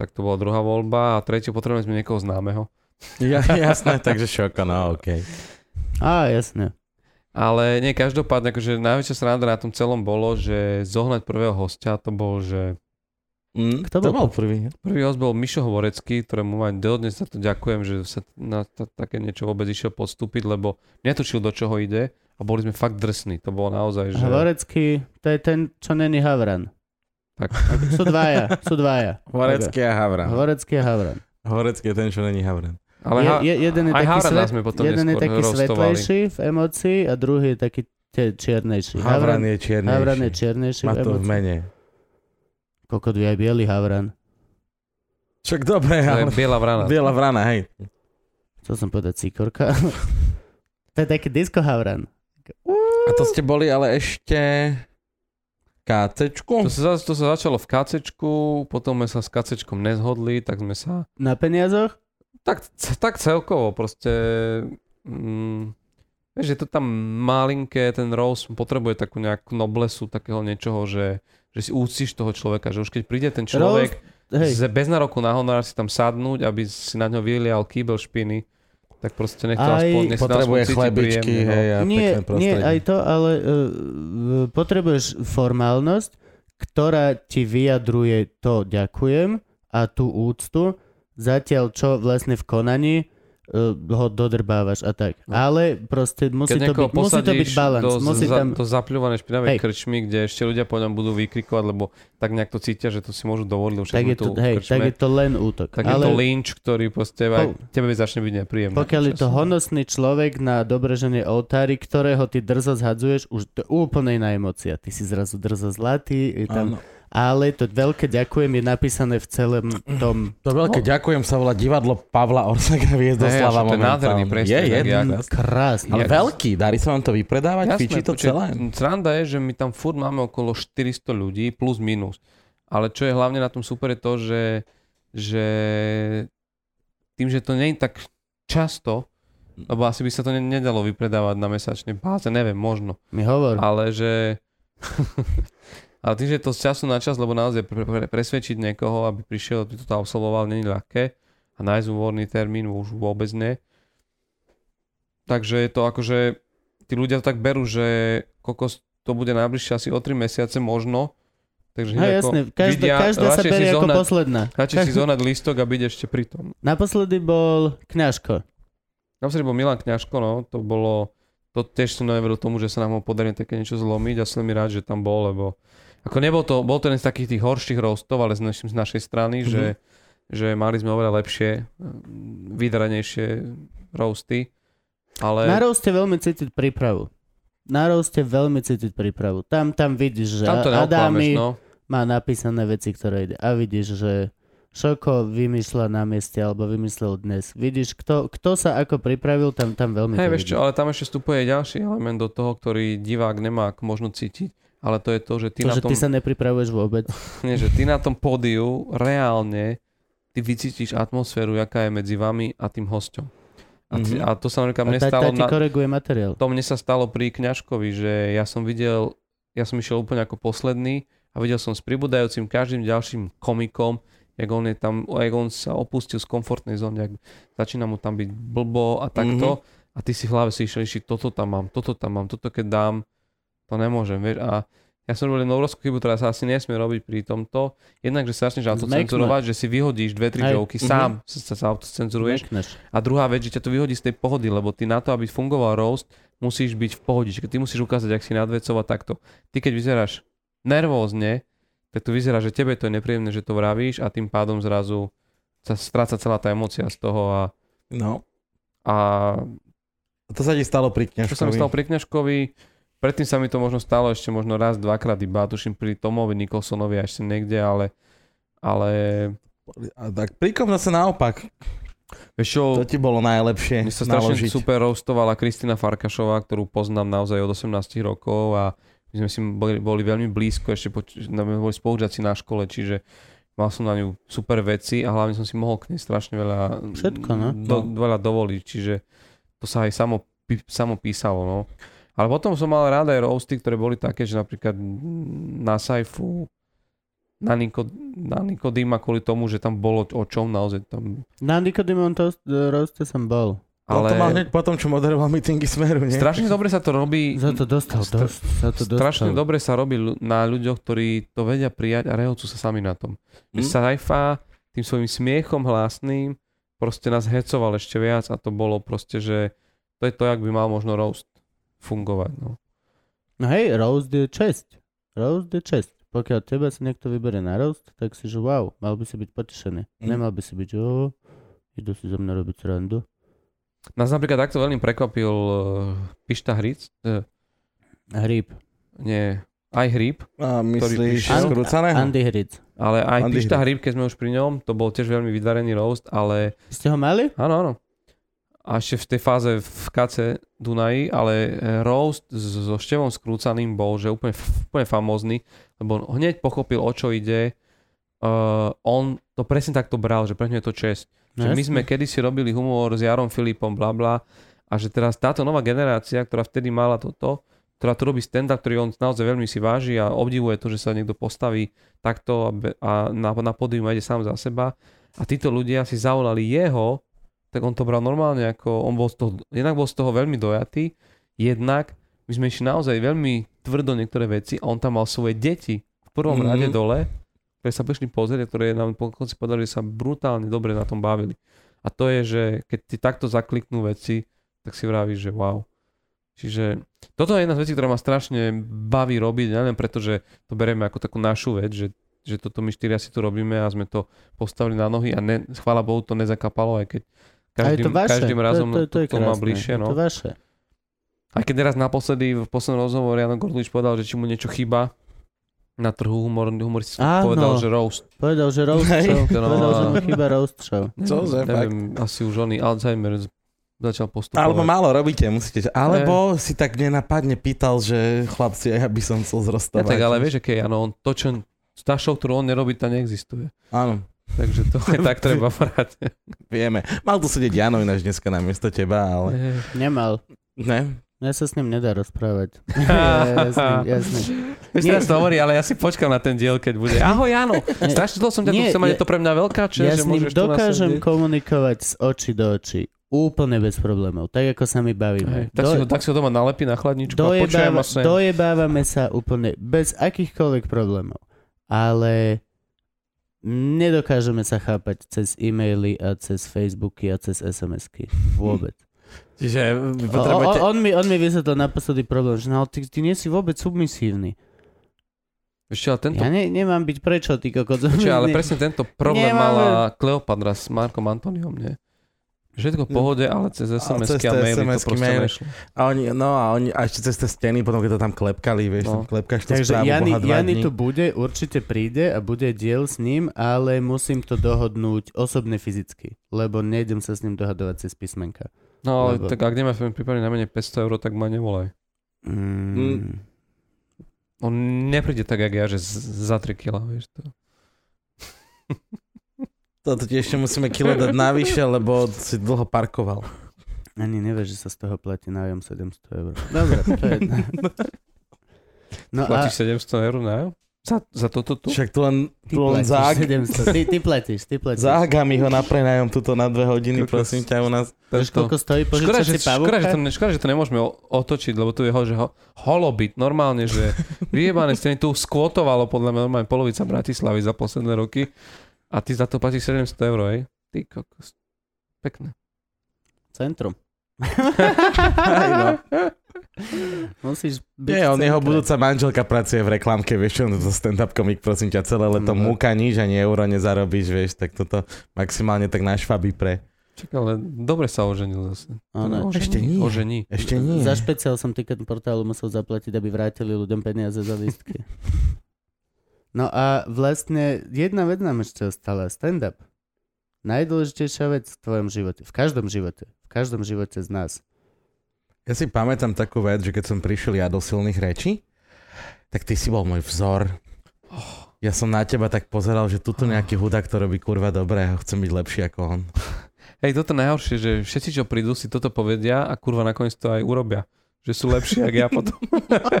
Tak to bola druhá voľba a tretiu potrebujeme sme niekoho známeho. Ja, jasné, takže šoko, no okej. Á, jasne. Ale nie, každopádne, akože najväčšia sranda na tom celom bolo, že zohnať prvého hostia, to bol, že Mm, Kto to bol bol prvý? prvý host bol Mišo Hovorecký, ktorému aj dodnes za to ďakujem, že sa na t- také niečo vôbec išiel podstúpiť, lebo netušil, do čoho ide a boli sme fakt drsní. To bolo naozaj, že... Hovorecký, to je ten, čo není Havran. Tak. Sú dvaja, sú dvaja. Horecký a Havran. Hovorecký a Havran. Horecký je ten, čo není Havran. Ale je, je, jeden je aj taký, svet, sme potom jeden je taký svetlejší v emocii a druhý je taký te, čiernejší. Havran je čiernejší. Havran je čiernejší Má v to v mene. Kokot je aj biely Havran. Čak dobre, To je ale... biela vrana. Biela vrana, hej. Chcel som povedať cikorka. to je taký disco Havran. A to ste boli ale ešte... KCčku? To sa, to sa začalo v KCčku, potom sme sa s KCčkom nezhodli, tak sme sa... Na peniazoch? Tak, tak celkovo proste... Mm, vieš, je to tam malinké, ten Rose potrebuje takú nejakú noblesu, takého niečoho, že, že si úctiš toho človeka, že už keď príde ten človek z, bez nároku na honorár si tam sadnúť, aby si na ňo vylial kýbel špiny, tak proste nech to aspoň, nech Potrebuje chlebičky, príjemne, no. hej, a nie, pekné nie aj to, ale uh, potrebuješ formálnosť, ktorá ti vyjadruje to ďakujem a tú úctu, zatiaľ čo vlastne v konaní uh, ho dodrbávaš a tak. No. Ale proste musí Keď to, byť, musí to byť balans. do, Musí za, tam... do zapľúvanej špinavej Hej. krčmy, kde ešte ľudia po ňom budú vykrikovať, lebo tak nejak to cítia, že to si môžu dovoliť, Tak všetko je, to, hej, krčme. tak je to len útok. tak ale je to lynč, ktorý proste aj Po- tebe začne byť nepríjemný. pokiaľ je to honosný človek na dobreženie oltári, ktorého ty drzo zhadzuješ, už to je úplne iná emocia. Ty si zrazu drzo zlatý, je tam, Áno. Ale to veľké ďakujem je napísané v celom tom To veľké ďakujem sa volá divadlo Pavla Orsaka Viezdoslava že to je nádherný priestor, Je, je, tak jak- krásne. krásny. Ale Jak- veľký, darí sa vám to vypredávať, fičí to celé. Sranda je, že my tam furt máme okolo 400 ľudí, plus minus. Ale čo je hlavne na tom super je to, že, že tým, že to nie je tak často, lebo asi by sa to ne- nedalo vypredávať na mesačnej báze, neviem, možno. Mi hovor. Ale že... ale tým, že je to z času na čas, lebo naozaj pre, pre, presvedčiť niekoho, aby prišiel, aby to tam absolvoval, není ľahké. A nájsť voľný termín už vôbec nie. Takže je to akože... Tí ľudia to tak berú, že kokos to bude najbližšie asi o 3 mesiace možno. Takže hneď jasne, každá, vidia, každá sa berie ako zohnať- posledná. Radšej si zohnať lístok a byť ešte pri tom. Naposledy bol kňažko. Naposledy bol Milan Kňažko, no, to bolo, to tiež som neveril tomu, že sa nám ho podarí také niečo zlomiť a som mi rád, že tam bol, lebo ako nebol to, bol to jeden z takých tých horších roastov, ale z, naš, z našej strany, Mhm. že, že mali sme oveľa lepšie, vydranejšie roasty, ale Na roaste veľmi cítiť prípravu. Na roaste veľmi cítiť prípravu. Tam, tam vidíš, že tam to Adami no. má napísané veci, ktoré ide. A vidíš, že Šoko vymýšľa na mieste alebo vymyslel dnes. Vidíš, kto, kto sa ako pripravil, tam, tam veľmi Hej, vieš čo, ale tam ešte vstupuje ďalší element do toho, ktorý divák nemá možno cítiť. Ale to je to, že ty To, na že tom... ty sa nepripravuješ vôbec. Nie, že ty na tom pódiu reálne ty vycítiš atmosféru, jaká je medzi vami a tým hosťom. A, ty, a to sa napríklad mne stalo na, koreguje materiál. to mne sa stalo pri Kňažkovi, že ja som videl, ja som išiel úplne ako posledný a videl som s pribúdajúcim každým ďalším komikom, jak on, je tam, jak on sa opustil z komfortnej zóny, jak začína mu tam byť blbo a takto. A ty si v hlave si išiel, toto tam mám, toto tam mám, toto keď dám, to nemôžem, vieš. A ja som robil jednu obrovskú chybu, ktorá sa asi nesmie robiť pri tomto. Jednak, že sa začneš autocenzurovať, že si vyhodíš dve, tri joky, Mhm. sám sa, sa, sa autocenzuruješ. A druhá vec, že ťa to vyhodí z tej pohody, lebo ty na to, aby fungoval roast, musíš byť v pohode. Ty musíš ukázať, ak si nadvecovať takto. Ty keď vyzeráš nervózne, tak to vyzerá, že tebe to je nepríjemné, že to vravíš a tým pádom zrazu sa stráca celá tá emocia z toho a, No. a To sa ti stalo pri čo sa mi kňažkovi. stalo pri Kňažkovi, predtým sa mi to možno stalo ešte možno raz, dvakrát iba, tuším pri Tomovi Nikolsonovi ešte niekde, ale ale A tak pri kom zase naopak. vieš čo, To ti bolo najlepšie Mne sa strašne naložiť. super roastovala Kristina Farkašová, ktorú poznám naozaj od 18 rokov a my sme si boli, boli veľmi blízko, ešte po, na- my boli spolužiaci na škole, čiže mal som na ňu super veci a hlavne som si mohol k nej strašne veľa, Všetko, no. do, veľa dovoliť, čiže to sa aj samo, samo písalo. No. Ale potom som mal rád aj roasty, ktoré boli také, že napríklad na Saifu na, Niko, na Nikodýma kvôli tomu, že tam bolo o čom naozaj tam. Na Nikodimon to roaste som bol. Ale... To mal hneď potom, čo moderoval meetingy Smeru, nie? strašne dobre sa to robí. Za to dostal Stra- dosť. Za to dostal. Strašne dobre sa robí na ľuďoch, ktorí to vedia prijať a rehocú sa sami na tom. Hm? Mm. Saifa tým svojim smiechom hlasným proste nás hecoval ešte viac a to bolo proste, že to je to, jak by mal možno roast fungovať. No. No hej, roast je česť. Roast je česť. Pokiaľ teba si niekto vyberie na roast, tak si, že wow, mal by si byť potešený. Mm. Nemal by si byť, že oh, idú si zo mňa robiť srandu. Nás napríklad takto veľmi prekvapil uh, Pišta Hric. Uh, Hríb. nie, aj Hríb, A myslíš skrúcaného? Andy Hric. ale aj Andy Pišta. Hríb, keď sme už pri ňom, to bol tiež veľmi vydarený roast, ale Ste ho mali? Áno, áno. A ešte v tej fáze v kace Dunaji, ale eh, roast s- so števom skrúcaným bol, že úplne, úplne famózny, lebo on hneď pochopil, o čo ide. Uh, on to presne takto bral, že pre ňu je to čest. No Že my sme kedysi robili humor s Jarom Filipom, bla bla, a že teraz táto nová generácia, ktorá vtedy mala toto, ktorá tu robí stand-up, ktorý on naozaj veľmi si váži a obdivuje to, že sa niekto postaví takto a, be- a na, na pódium ide sám za seba. A títo ľudia si zavolali jeho, tak on to bral normálne, ako on bol z toho, jednak bol z toho veľmi dojatý, jednak my sme išli naozaj veľmi tvrdo niektoré veci a on tam mal svoje deti v prvom Mhm. mm-hmm. rade dole, ktoré sa prišli pozrieť, a ktoré nám po konci povedali, že sa brutálne dobre na tom bavili. A to je, že keď ti takto zakliknú veci, tak si vravíš, že wow. Čiže toto je jedna z vecí, ktorá ma strašne baví robiť, neviem preto, že to berieme ako takú našu vec, že, že toto my štyria si tu robíme a sme to postavili na nohy a ne, chvála Bohu to nezakapalo, aj keď A je to každým, vaše. každým razom to, to, to, je to, má bližšie. No. to vaše. Aj keď teraz naposledy v poslednom rozhovore Jano Gordulič povedal, že či mu niečo chýba na trhu humor, humoristický, Áno. povedal, že roast. Povedal, že roast show. No, Povedal, že mu chýba roast show. Cože, neviem, asi už oný Alzheimer začal postupovať. Alebo málo robíte, musíte. Alebo si tak nenapadne pýtal, že chlapci, ja by som chcel Ja, zrostovať. tak ale vieš, aké je, áno, on, to, čo, tá show, ktorú on nerobí, tá neexistuje. Áno, Takže to je tak treba brať. vieme. Mal tu sedieť Jano ináč dneska namiesto teba, ale... Nemal. Ne? Ja sa s ním nedá rozprávať. jasný, jasný. Vieš, teraz to hovorí, ale ja si počkam na ten diel, keď bude. Ahoj, Jano. Strašne dlho som ťa tu ja- je to pre mňa veľká čest, Ja že s ním môžeš na dokážem komunikovať z očí do očí. Úplne bez problémov. Tak ako sa my Hej, bavíme. tak, si ho, tak si ho doma nalepí na chladničku a počujem dojebáva, sem. dojebávame sa úplne bez akýchkoľvek problémov. Ale nedokážeme sa chápať cez e-maily a cez Facebooky a cez SMS-ky. Vôbec. Čiže potrebujete... on, mi, on mi vysvetlil naposledy problém, že no, ty, ty nie si vôbec submisívny. Ešte, ale tento, Ja ne, nemám byť prečo, ty kokot. Počuj, ale Ne- presne tento problém Nemáme- mala Kleopatra s Markom Antoniom, nie? Všetko v pohode, ale cez SMS-ky a maily to SMS-ky, proste maily. nešlo. A oni, no a oni, a ešte cez tie steny, potom keď to tam klepkali, vieš, No. no. klepkáš to Takže správu Jani, Boha dva Jani dní. tu bude, určite príde a bude diel s ním, ale musím to dohodnúť osobne fyzicky, lebo nejdem sa s ním dohadovať cez písmenka. No ale Lebo- tak ak nemáš pripravený na menej 500 eur, tak ma nevolaj. Mm. On nepríde tak, jak ja, že z- za 3 kg, vieš to. Toto ti ešte musíme kilo dať navyše, lebo si dlho parkoval. Ani nevieš, že sa z toho platí nájom 700 eur. Dobre, to je... No a Platíš 700 eur na za, za toto tu? Však tu len, ty tu len platíš za, 700, ty, ty platíš, ty platíš. za Agami ho naprenajom tuto na dve hodiny, Kokos. prosím ťa u nás. Vieš, koľko stojí požičať že, si škoda, že, pavúka? to, ne- škoda, že to nemôžeme o- otočiť, lebo tu je ho, že ho, holobit, normálne, že vyjebané steny tu skvotovalo podľa mňa normálne polovica Bratislavy za posledné roky a ty za to platíš 700 eur, hej? Ty kokos. Pekné. Centrum. Aj no. Musíš byť Nie, on jeho budúca manželka pracuje v reklamke, vieš on to stand-up komik, prosím ťa, celé leto No. múka nič, ani euro nezarobíš, vieš, tak toto maximálne tak na švaby pre. Čak, ale dobre sa oženil zase. Áno. Ožení, Ešte nie. Ožení. Ešte nie. Za špeciál som ticket portálu musel zaplatiť, aby vrátili ľuďom peniaze za lístky. No a vlastne jedna vec nám ešte ostala. Stand-up. Najdôležitejšia vec v tvojom živote. V každom živote. V každom živote z nás. Ja si pamätám takú vec, že keď som prišiel ja do silných rečí, tak ty si bol môj vzor. Ja som na teba tak pozeral, že tuto nejaký hudák to robí kurva dobre a chcem byť lepší ako on. Hej, toto najhoršie, že všetci, čo prídu, si toto povedia a kurva nakoniec to aj urobia. Že sú lepší, ako ja potom.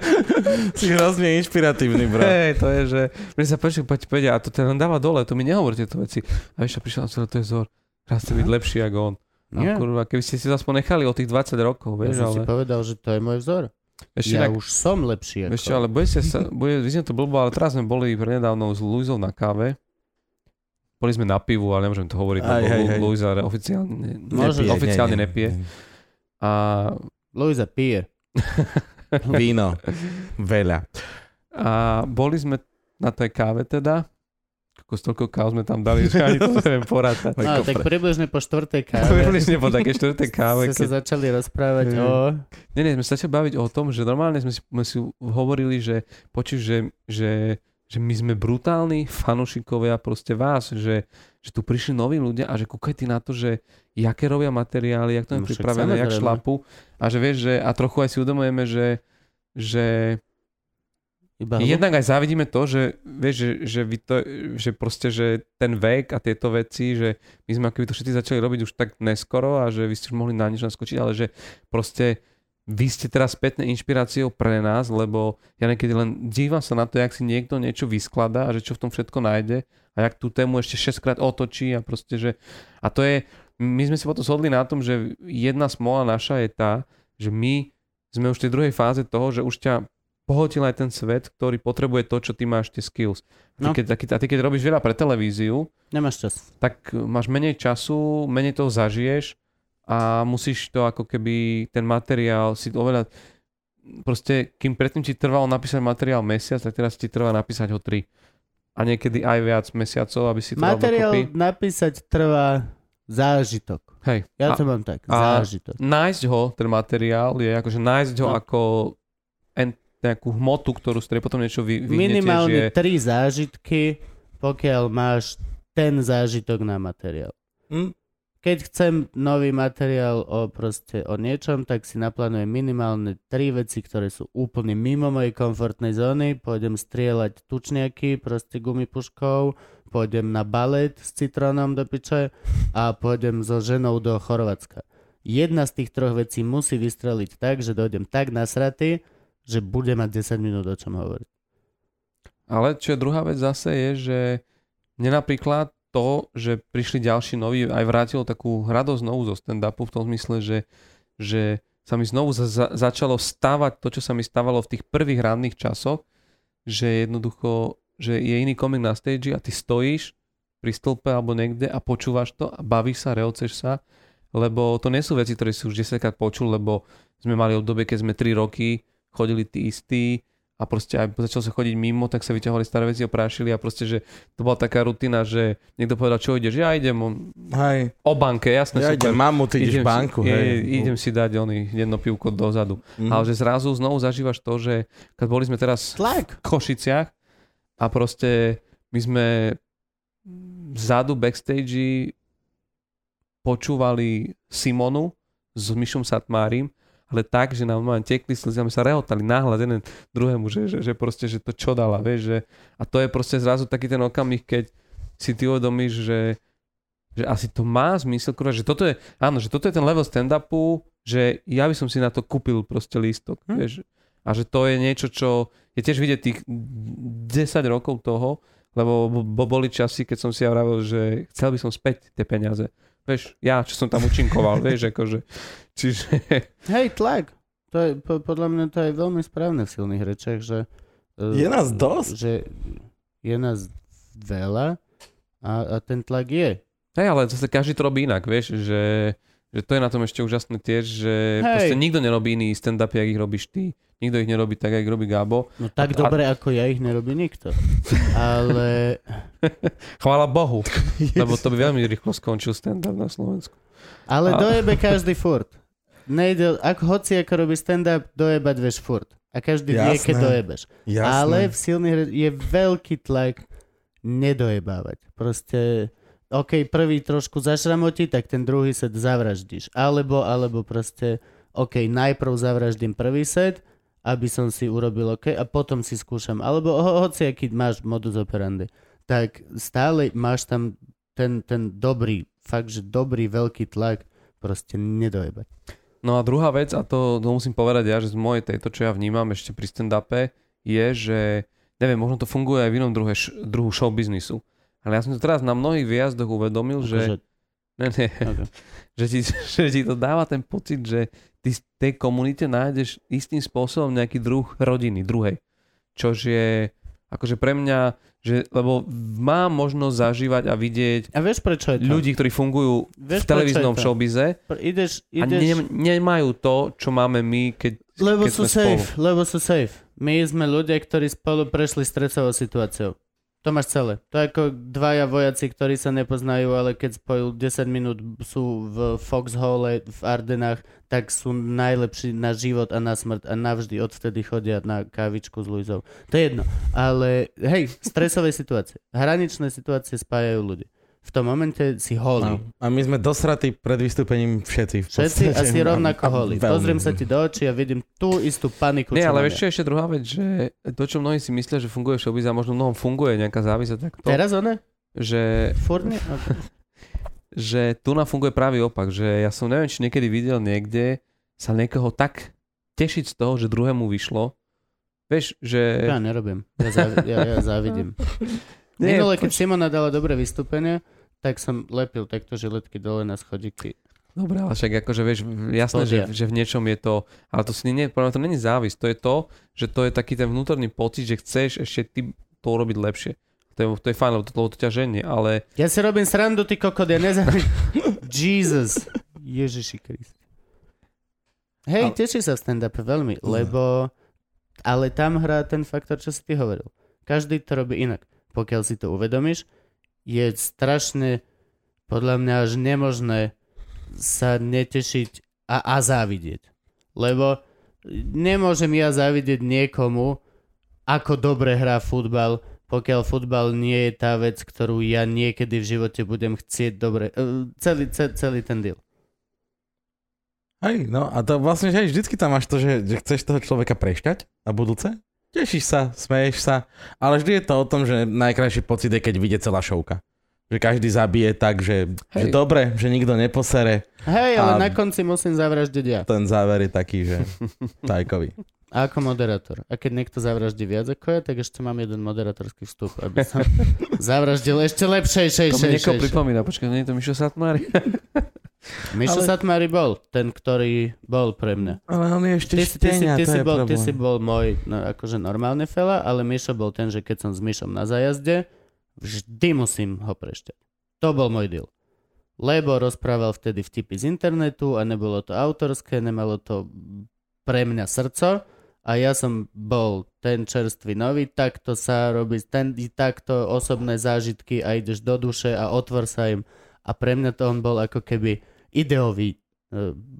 si hrozne inšpiratívny, bro. Hej, to je, že... Mne sa páči, keď povedia, a to ten len dáva dole, to mi nehovorí tieto veci. A vieš, čo prišiel na celé, to je vzor. Raz chce byť lepší ako on. A kurva, keby ste si to aspoň nechali o tých 20 rokov, Ja vieš, som si ale... povedal, že to je môj vzor. Ešte ja inak, už som lepší ako... čo, ale budete sa, bude, vyznie to blbo, ale teraz sme boli prednedávno s Luizou na káve. Boli sme na pivu, ale nemôžem to hovoriť, Aj, lebo. Luisa oficiálne, nepije, oficiálne nepije. A Luisa pije. Víno. Veľa. A boli sme na tej káve teda. Ako toľko káv sme tam dali, že ani to neviem porátať. No, tak približne po štvrtej káve Približne po také štvrtej káve. sa Keď... začali rozprávať Mm. o... Nie, nie, sme sa začali baviť o tom, že normálne sme si, sme si hovorili, že počuť, že, že, že my sme brutálni fanúšikovia proste vás, že, že tu prišli noví ľudia a že kúkaj ty na to, že jaké robia materiály, jak to je No pripravené, jak šlapu a že vieš, že a trochu aj si uvedomujeme, že, že Iba Jednak aj závidíme to, že, vieš, že, že, vy to, že proste, že ten vek a tieto veci, že my sme akoby to všetci začali robiť už tak neskoro a že vy ste už mohli na nič naskočiť, ale že proste vy ste teraz spätne inšpiráciou pre nás, lebo ja niekedy len dívam sa na to, jak si niekto niečo vyskladá a že čo v tom všetko nájde a jak tú tému ešte 6 krát otočí a proste, že a to je, my sme si potom shodli na tom, že jedna smola naša je tá, že my sme už v tej druhej fáze toho, že už ťa pohotil aj ten svet, ktorý potrebuje to, čo ty máš, tie skills. A ty, No. keď, a keď, a ty keď robíš veľa pre televíziu, Nemáš čas. tak máš menej času, menej toho zažiješ a musíš to ako keby ten materiál si oveľa proste, kým predtým ti trvalo napísať materiál mesiac, tak teraz ti trvá napísať ho tri. A niekedy aj viac mesiacov, aby si to Materiál napísať trvá zážitok. Hej. Ja a to mám tak. a- zážitok. nájsť ho, ten materiál, je akože nájsť ho No. ako en, nejakú hmotu, ktorú z ktorej potom niečo vy, vyhnete, Minimálne je... tri zážitky, pokiaľ máš ten zážitok na materiál. Hm? Keď chcem nový materiál o, proste, o niečom, tak si naplánujem minimálne tri veci, ktoré sú úplne mimo mojej komfortnej zóny. Pôjdem strieľať tučniaky, proste gumipuškou, pôjdem na balet s citrónom do piče a pôjdem so ženou do Chorvátska. Jedna z tých troch vecí musí vystreliť tak, že dojdem tak nasratý, že bude mať 10 minút o čom hovoriť. Ale čo je druhá vec zase je, že mne napríklad to, že prišli ďalší noví, aj vrátilo takú radosť znovu zo stand-upu v tom zmysle, že, že sa mi znovu za, za, začalo stávať to, čo sa mi stávalo v tých prvých ranných časoch, že jednoducho, že je iný komik na stage a ty stojíš pri stĺpe alebo niekde a počúvaš to a bavíš sa, reoceš sa, lebo to nie sú veci, ktoré si už 10 krát počul, lebo sme mali obdobie, keď sme 3 roky chodili tí istí a proste aj začal sa chodiť mimo, tak sa vyťahovali staré veci, oprášili a proste, že to bola taká rutina, že niekto povedal, čo ideš, ja idem Hej. o banke, jasné, Ja super. idem, mamu, ty ideš Idem si- banku, je, hej. idem si dať oný jedno pivko dozadu. Mhm. Ale že zrazu znovu zažívaš to, že keď boli sme teraz Tlak. v Košiciach a proste my sme vzadu backstage počúvali Simonu s Myšom Satmárim, ale tak, že nám normálne tekli slzy my sa rehotali náhľad jeden druhému, že, že, že proste, že to čo dala, vieš, že a to je proste zrazu taký ten okamih, keď si ty uvedomíš, že, že asi to má zmysel, kurva, že toto je, áno, že toto je ten level stand-upu, že ja by som si na to kúpil proste lístok, Hm. vieš, a že to je niečo, čo je tiež vidieť tých 10 rokov toho, lebo bo boli časy, keď som si ja vravil, že chcel by som späť tie peniaze. Vieš, ja, čo som tam účinkoval, vieš, akože, čiže, Hej, tlak. To je, po, podľa mňa to je veľmi správne v silných rečiach, že... eh, Je nás dosť? Že je nás veľa a, a ten tlak je. hej, ale zase každý to robí inak, vieš, že, že to je na tom ešte úžasné tiež, že Hej. proste nikto nerobí iný stand-up, jak ich robíš ty. Nikto ich nerobí tak, jak robí Gabo. No tak A- dobre, ako ja ich nerobí nikto. Ale Chvála Bohu, lebo to by veľmi rýchlo skončil stand-up na Slovensku. Ale A- dojebe každý furt. Nejde, ak hoci ako robí stand-up, dojebať vieš furt. A každý vie, Jasné. keď dojebeš. Jasné. Ale v silných je veľký tlak nedojebávať. Proste, OK, prvý trošku zašramotí, tak ten druhý set zavraždíš. Alebo, alebo proste, OK, najprv zavraždím prvý set, aby som si urobil OK a potom si skúšam. Alebo ho, hoci aký máš modus operandi. Tak stále máš tam ten, ten dobrý, fakt, že dobrý veľký tlak proste nedojebať. No a druhá vec, a to, to musím povedať ja, že z mojej tejto, čo ja vnímam ešte pri stand-upe, je, že neviem, možno to funguje aj v inom druhe, druhu show biznisu. Ale ja som to teraz na mnohých výjazdoch uvedomil, že, ne, ne, okay. že, ti, že ti to dáva ten pocit, že ty z tej komunite nájdeš istým spôsobom nejaký druh rodiny, druhej. Čož je akože pre mňa, že, lebo mám možnosť zažívať a vidieť A vieš prečo je to? ľudí, ktorí fungujú vieš, v televíznom showbize Pr- Ideš, a ideš... ne, nemajú to, čo máme my, keď Lebo keď sú sme spolu. safe, lebo sú safe. My sme ľudia, ktorí spolu prešli stresovou situáciou. To máš celé. To je ako dvaja vojaci, ktorí sa nepoznajú, ale keď spolu 10 minút sú v Foxhole v Ardenách, tak sú najlepší na život a na smrť a navždy odvtedy chodia na kávičku s Luizou. To je jedno. Ale hej, stresové situácie. Hraničné situácie spájajú ľudí. V tom momente si holý. No. A my sme dosratí pred vystúpením všetci. Všetci rovnako A- a holí. Pozriem sa ti do očí a vidím tú istú paniku. Nie, ale mám ešte, ešte druhá vec, že to, čo mnohí si myslia, že funguje showbiz a možno mnohom funguje nejaká závisť, tak to, Teraz one? že, Furne? Okay. že tu nám funguje pravý opak, že ja som neviem, či niekedy videl niekde sa niekoho tak tešiť z toho, že druhému vyšlo. Vieš, že... Ja nerobím. Ja, závi- ja, ja závidím. Nie, Minule, keď poč- Simona dala dobré vystúpenie, tak som lepil takto žiletky dole na schodíky. Dobre, ale však akože vieš, jasné, že, že v niečom je to, ale to si nie, podľa mňa to není závisť, to je to, že to je taký ten vnútorný pocit, že chceš ešte ty to urobiť lepšie. To je, to je fajn, lebo to, lebo to ťa ženie, ale Ja si robím srandu, ty kokot, ja nezávidím. Jesus. Ježiši Krist. Hej, Ale- teší sa v stand-upe veľmi, lebo ale tam hrá ten faktor, čo si ty hovoril. Každý to robí inak. Pokiaľ si to uvedomíš, je strašne podľa mňa až nemožné sa netešiť a, a závidieť. Lebo nemôžem ja závidieť niekomu, ako dobre hrá futbal, pokiaľ futbal nie je tá vec, ktorú ja niekedy v živote budem chcieť dobre. eh, Celý, celý, celý ten deal. Hej, no a to vlastne, že vždycky tam máš to, že, že chceš toho človeka prešťať na budúce. Tešíš sa, smeješ sa, ale vždy je to o tom, že najkrajší pocit je, keď vyjde celá šovka. Že každý zabije tak, že, že Hej. dobre, že nikto neposere. Hej, ale na konci musím zavraždiť ja. Ten záver je taký, že tajkový. A ako moderátor. A keď niekto zavraždí viac ako ja, tak ešte mám jeden moderátorský vstup, aby som zavraždil ešte lepšej, šej, to mi niekoho pripomína, počkaj, nie je to Mišo Satmári? Mišo Ale- Satmári bol, ten, ktorý bol pre mňa. Ale on je ešte Ty, si- ty, štenia, ty, to si bol, ty si bol môj, no, akože normálny fela, ale Mišo bol ten, že keď som s Mišom na zájazde, vždy musím ho prešťať. To bol môj deal. Lebo rozprával vtedy vtipy z internetu a nebolo to autorské, nemalo to pre mňa srdco a ja som bol ten čerstvý nový, takto sa robí, ten, takto osobné zážitky a ideš do duše a otvor sa im. A pre mňa to on bol ako keby ideový e,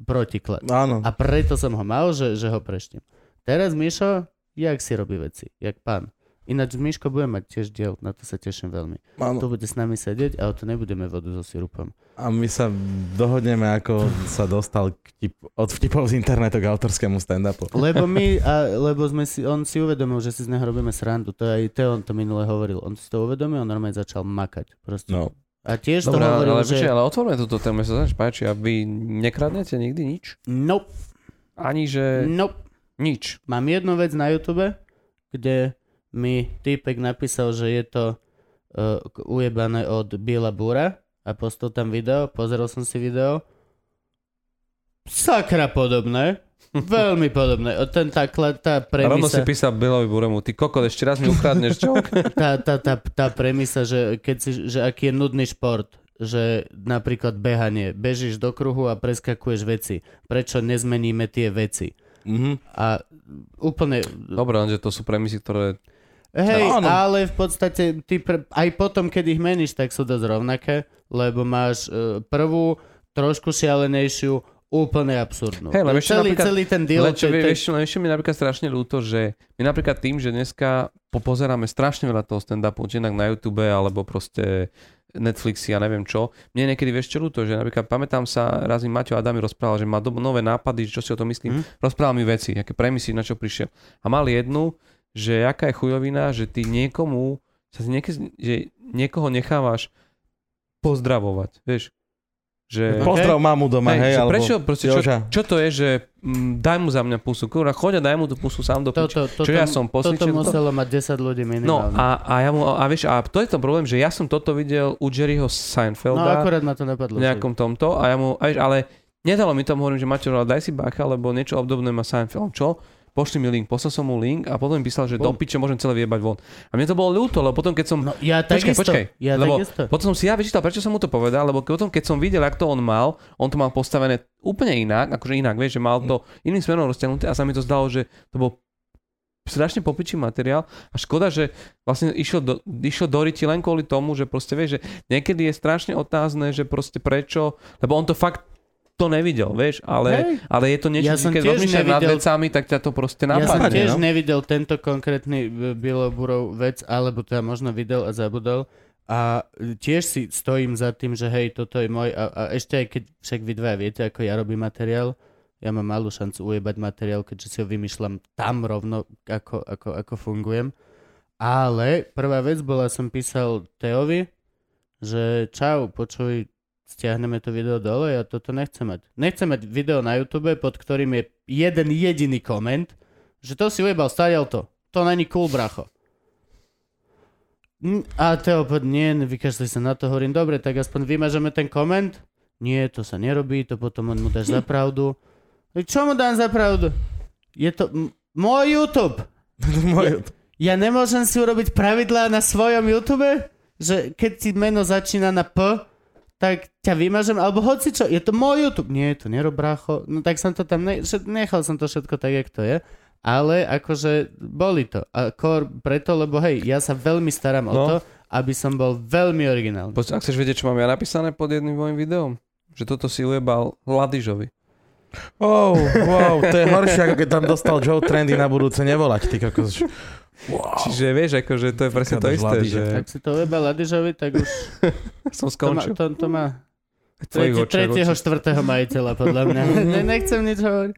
protiklad. Áno. A preto som ho mal, že, že ho preštiem. Teraz Mišo, jak si robí veci, jak pán. Ináč Miško bude mať tiež diel, na to sa teším veľmi. Áno. Tu bude s nami sedieť, ale tu nebudeme vodu so sirupom. A my sa dohodneme, ako sa dostal k tip, od vtipov z internetu k autorskému stand-upu. Lebo my, a, lebo sme si, on si uvedomil, že si z neho robíme srandu. To aj Teon to minule hovoril. On si to uvedomil, on normálne začal makať. Proste. No. A tiež Dobre, to ale, hovoril, ale, že... ale otvorme túto tému, sa začne páči. A vy nekradnete nikdy nič? Nope, Ani že nope. nič. Mám jednu vec na YouTube, kde mi týpek napísal, že je to uh, ujebané od Billa Bura a postil tam video, pozrel som si video. Sakra podobné. Veľmi podobné. Ten, tá, tá A rovno si premisa, písal Billovi Buremu, ty kokot, ešte raz mi ukradneš joke. tá, tá, tá, tá premisa, že, keď si, že aký je nudný šport, že napríklad behanie, bežíš do kruhu a preskakuješ veci. Prečo nezmeníme tie veci? Mhm. A úplne Dobre, lenže to sú premisy, ktoré... Hej, No, áno. ale v podstate ty pre, aj potom, keď ich meníš, tak sú dosť rovnaké, lebo máš uh, prvú, trošku šialenejšiu, úplne absurdnú. Hej, lebo ešte celý, celý ten deal, Len čo, to, vieš, len ešte mi napríklad strašne ľúto, že my napríklad tým, že dneska popozeráme strašne veľa toho stand-upu, či na YouTube, alebo proste Netflixy a neviem čo. Mne niekedy vieš čo ľúto, že napríklad pamätám sa, raz mi Maťo Adami rozprával, že má do, nové nápady, čo si o tom myslím. Mhm. Mm. Rozprával mi veci, aké premisy, na čo prišiel. A mal jednu, že aká je chujovina, že ty niekomu, že niekoho nechávaš pozdravovať, vieš. Že, Okay. Pozdrav mamu doma, Hej, hej, alebo prečo, proste, čo, čo to je, že mm, daj mu za mňa pusu, kurva, choď a daj mu tú pusu sám do toto, toto, Čo ja som toto posvičil? muselo mať 10 ľudí No minimálne. a, a, ja mu, a vieš, a to je to problém, že ja som toto videl u Jerryho no Seinfelda akorát ma to napadlo. v nejakom tomto a ja mu, a vieš, ale nedalo mi tomu, hovorím, že Maťo, daj si bacha, lebo niečo obdobné má Seinfeld. Čo? Pošli mi link, poslal som mu link a potom mi písal, že do Bum. piče môžem celé vyjebať von. A mne to bolo ľúto, lebo potom keď som No ja Počkaj, takisto. počkaj, ja lebo takisto. potom som si ja vyčítal, prečo som mu to povedal, lebo potom, keď som videl, ako to on mal, on to mal postavené úplne inak, akože inak, vieš, že mal to iným smerom rozťahnuté a sa mi to zdalo, že to bol strašne popičí materiál a škoda, že vlastne išiel do, išiel do riti len kvôli tomu, že proste vieš, že niekedy je strašne otázne, že proste prečo, lebo on to fakt to nevidel, vieš, ale, Hej. ale je to niečo, Ja že som keď rozmýšľaš nad vecami, tak ťa to proste Ja som napadne. tiež no. nevidel tento konkrétny e, Biloburov vec, alebo teda možno videl a zabudol. A tiež si stojím za tým, že hej, toto je môj, a, a ešte aj keď však vy dva viete, ako ja robím materiál, ja mám malú šancu ujebať materiál, keďže si ho vymýšľam tam rovno, ako, ako, ako fungujem. Ale prvá vec bola, som písal Teovi, že čau, počuj, stiahneme to video dole, ja toto nechcem mať. Nechcem mať video na YouTube, pod ktorým je jeden jediný koment, že to si ujebal, stadial to. To není cool, bracho. A Teo povedal, nie, vykašli sa na to, hovorím, dobre, tak aspoň vymažeme ten koment. Nie, to sa nerobí, to potom mu dáš za pravdu. "E, Čo mu dám za pravdu? Je to m- môj YouTube. Moje- Ja nemôžem si urobiť pravidlá na svojom YouTube, že keď ti meno začína na P, tak ťa vymažem, alebo hoci čo, je to môj YouTube. Nie, to nerob brácho. No tak som to tam, ne, nechal som to všetko tak, jak to je. Ale akože boli to. A kor preto, lebo hej, ja sa veľmi starám o No. to, aby som bol veľmi originálny. Poď, ak chceš vedieť, čo mám ja napísané pod jedným môjim videom, že toto si ujebal Ladižovi. Oh, wow, to je horšie, ako keď tam dostal Joe Trendy na budúce nevolať, ty kokos. Wow. Čiže vieš, akože to je presne to isté, Ladiže. že Ak si to ujebal Ladižovi, tak už som to má, skončil. to, to má tvojich tretí, očiach, tretieho, oči. štvrtého majiteľa, podľa mňa. ne, nechcem nič hovoriť.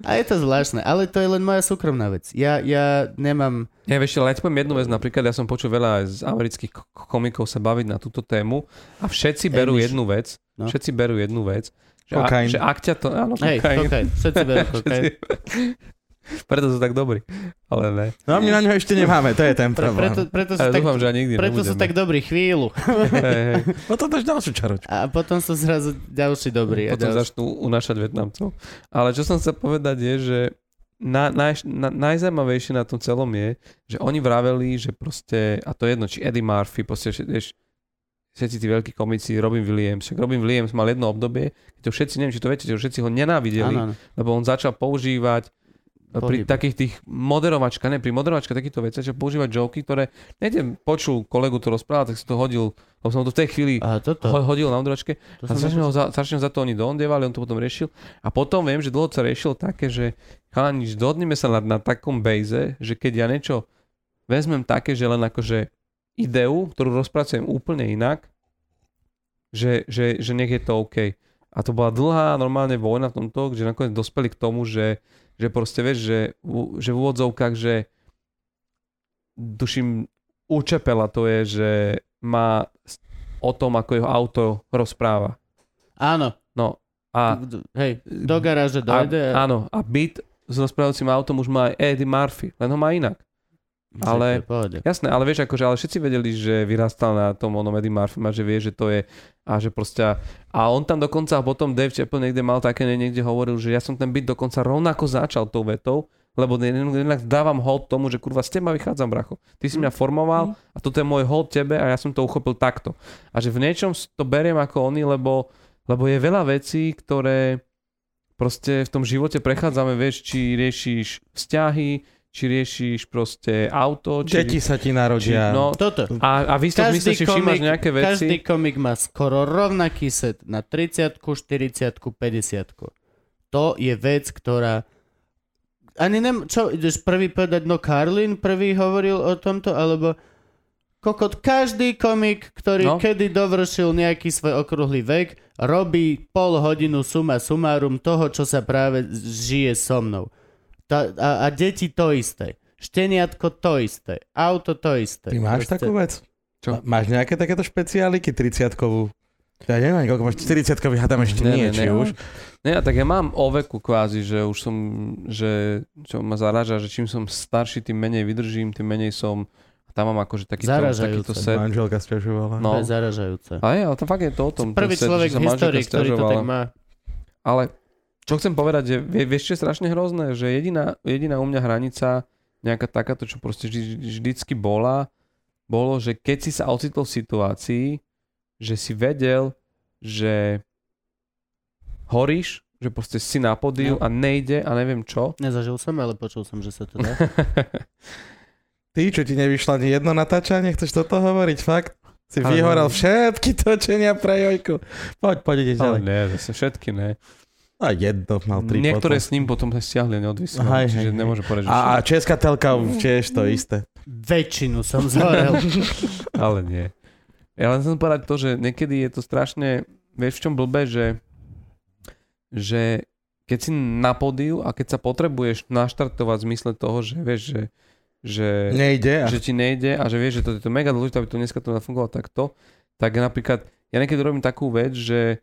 A je to zvláštne, ale to je len moja súkromná vec. Ja, ja nemám... Ja vieš, ale ja ti poviem jednu vec, napríklad ja som počul veľa aj z amerických ko- komikov sa baviť na túto tému a všetci berú jednu vec, No. všetci berú jednu vec, že, ak, Kokain. že ak ťa to... Áno, Hej, kokain. kokain. Všetci berú kokain. Preto sú tak dobrí, ale ne. No a my na ňo ešte nemáme, to je ten Pre, problém. preto, preto, sú Ale tak, dúfam, že nikdy preto sú nebudeme. tak dobrí chvíľu. Hej, hej. No to dáš ďalšiu čaročku. A potom sú zrazu ďalší dobrí. A Potom ďalší. začnú unášať Vietnamcov. Ale čo som chcel povedať je, že na, naj, na, najzaujímavejšie na tom celom je, že oni vraveli, že proste, a to je jedno, či Eddie Murphy, proste, vieš, všetci tí veľkí komici, Robin Williams, však Robin Williams mal jedno obdobie, keď to všetci, neviem, či to viete, že všetci ho nenávideli, Áno, áno. lebo on začal používať pri Pohybu. takých tých moderovačka, ne, pri moderovačka takýchto veci, že používať joky, ktoré, nejdem, počul kolegu to rozprával, tak si to hodil, lebo som to v tej chvíli A toto, ho, hodil na moderovačke to a som strašne, ho za, za to oni doondievali, on to potom riešil. A potom viem, že dlho sa riešil také, že chalani, dohodneme sa na, na takom bejze, že keď ja niečo vezmem také, že len akože ideu, ktorú rozpracujem úplne inak, že, že, že nech je to OK. A to bola dlhá normálne vojna v tomto, že nakoniec dospeli k tomu, že, že proste vieš, že, že v úvodzovkách, že tuším, učepela to je, že má o tom, ako jeho auto rozpráva. Áno, No a, hej, do garáže dojde. a, áno, a byt s rozprávajúcim autom už má aj Eddie Murphy, len ho má inak. Ale- je v pohode. Jasné, ale vieš, akože, ale všetci vedeli, že vyrastal na tom onom Eddie Murphy a že vie, že to je a že proste a on tam dokonca potom Dave Chappelle niekde mal také, niekde hovoril, že ja som ten byt dokonca rovnako začal tou vetou, lebo jednak dávam hold tomu, že kurva z teba vychádzam, bracho. Ty si mňa formoval a toto je môj hold tebe a ja som to uchopil takto. A že v niečom to beriem ako oni, lebo, lebo je veľa vecí, ktoré proste v tom živote prechádzame, vieš, či riešiš vzťahy, či riešiš proste auto, či... Deti sa ti narodia. či no, Toto. a, a v istom zmysle si všímaš nejaké veci. každý komik má skoro rovnaký set na 30 40 50 To je vec, ktorá ani nem, čo, ideš prvý povedať, no Karlin prvý hovoril o tomto, alebo kokot, každý komik, ktorý No. kedy dovršil nejaký svoj okrúhly vek, robí pol hodinu suma sumárum toho, čo sa práve žije so mnou. Tá, a, a deti to isté. Šteniatko to isté. Auto to isté. Ty máš Proste- takú vec? Čo? Má- Máš nejaké takéto špeciáliky 30-kovú? Ja neviem, koľko máš 40-kový, hádam ešte Ne, nie, ne, či ne. už. Nie, a tak ja mám o veku kvázi, že už som, že čo ma zaráža, že čím som starší, tým menej vydržím, tým menej som, a tam mám akože takýto, Zaražajúce. takýto set. Manželka sťažovala. No. To je zaražajúce. A je, ale to fakt je to o tom. Prvý set, človek v histórii, manželka ktorý to tak má. Ale čo chcem povedať, že vie, vieš, čo je strašne hrozné, že jediná, jediná u mňa hranica, nejaká takáto, čo proste vždy, vždycky bola, bolo, že keď si sa ocitol v situácii, že si vedel, že horíš, že proste si na pódiu No. a nejde a neviem čo. Nezažil som, ale počul som, že sa to dá. Ty, čo ti nevyšlo ani jedno natáčanie, chceš toto hovoriť, fakt? Si Ale- vyhoral všetky točenia pre Jojku. Poď, poď, ideš Ale ďalej. nie, zase všetky ne. A jedno, mal tri Niektoré potom. s ním potom sa stiahli a neodvysielali, Hej, čiže hej, nemôžem povedať, že A, a česká telka tiež to isté. Väčšinu som zhorel. Ale nie. Ja len chcem povedať to, že niekedy je to strašne, vieš v čom blbé, že, že keď si na pódiu a keď sa potrebuješ naštartovať v zmysle toho, že vieš, že, že, Nejde. že ti nejde a že vieš, že to je to mega dôležité, aby to dneska to nafungovalo takto, tak napríklad ja niekedy robím takú vec, že,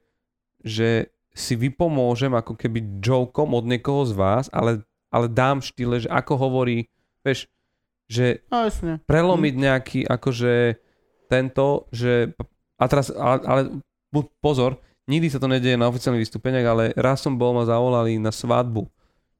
že si vypomôžem ako keby jokom od niekoho z vás, ale, ale dám štýle, že ako hovorí, vieš, že No jasne. prelomiť nejaký akože tento, že a teraz, ale, ale pozor, nikdy sa to nedieje na oficiálnych vystúpeniach, ale raz som bol, ma zavolali na svadbu,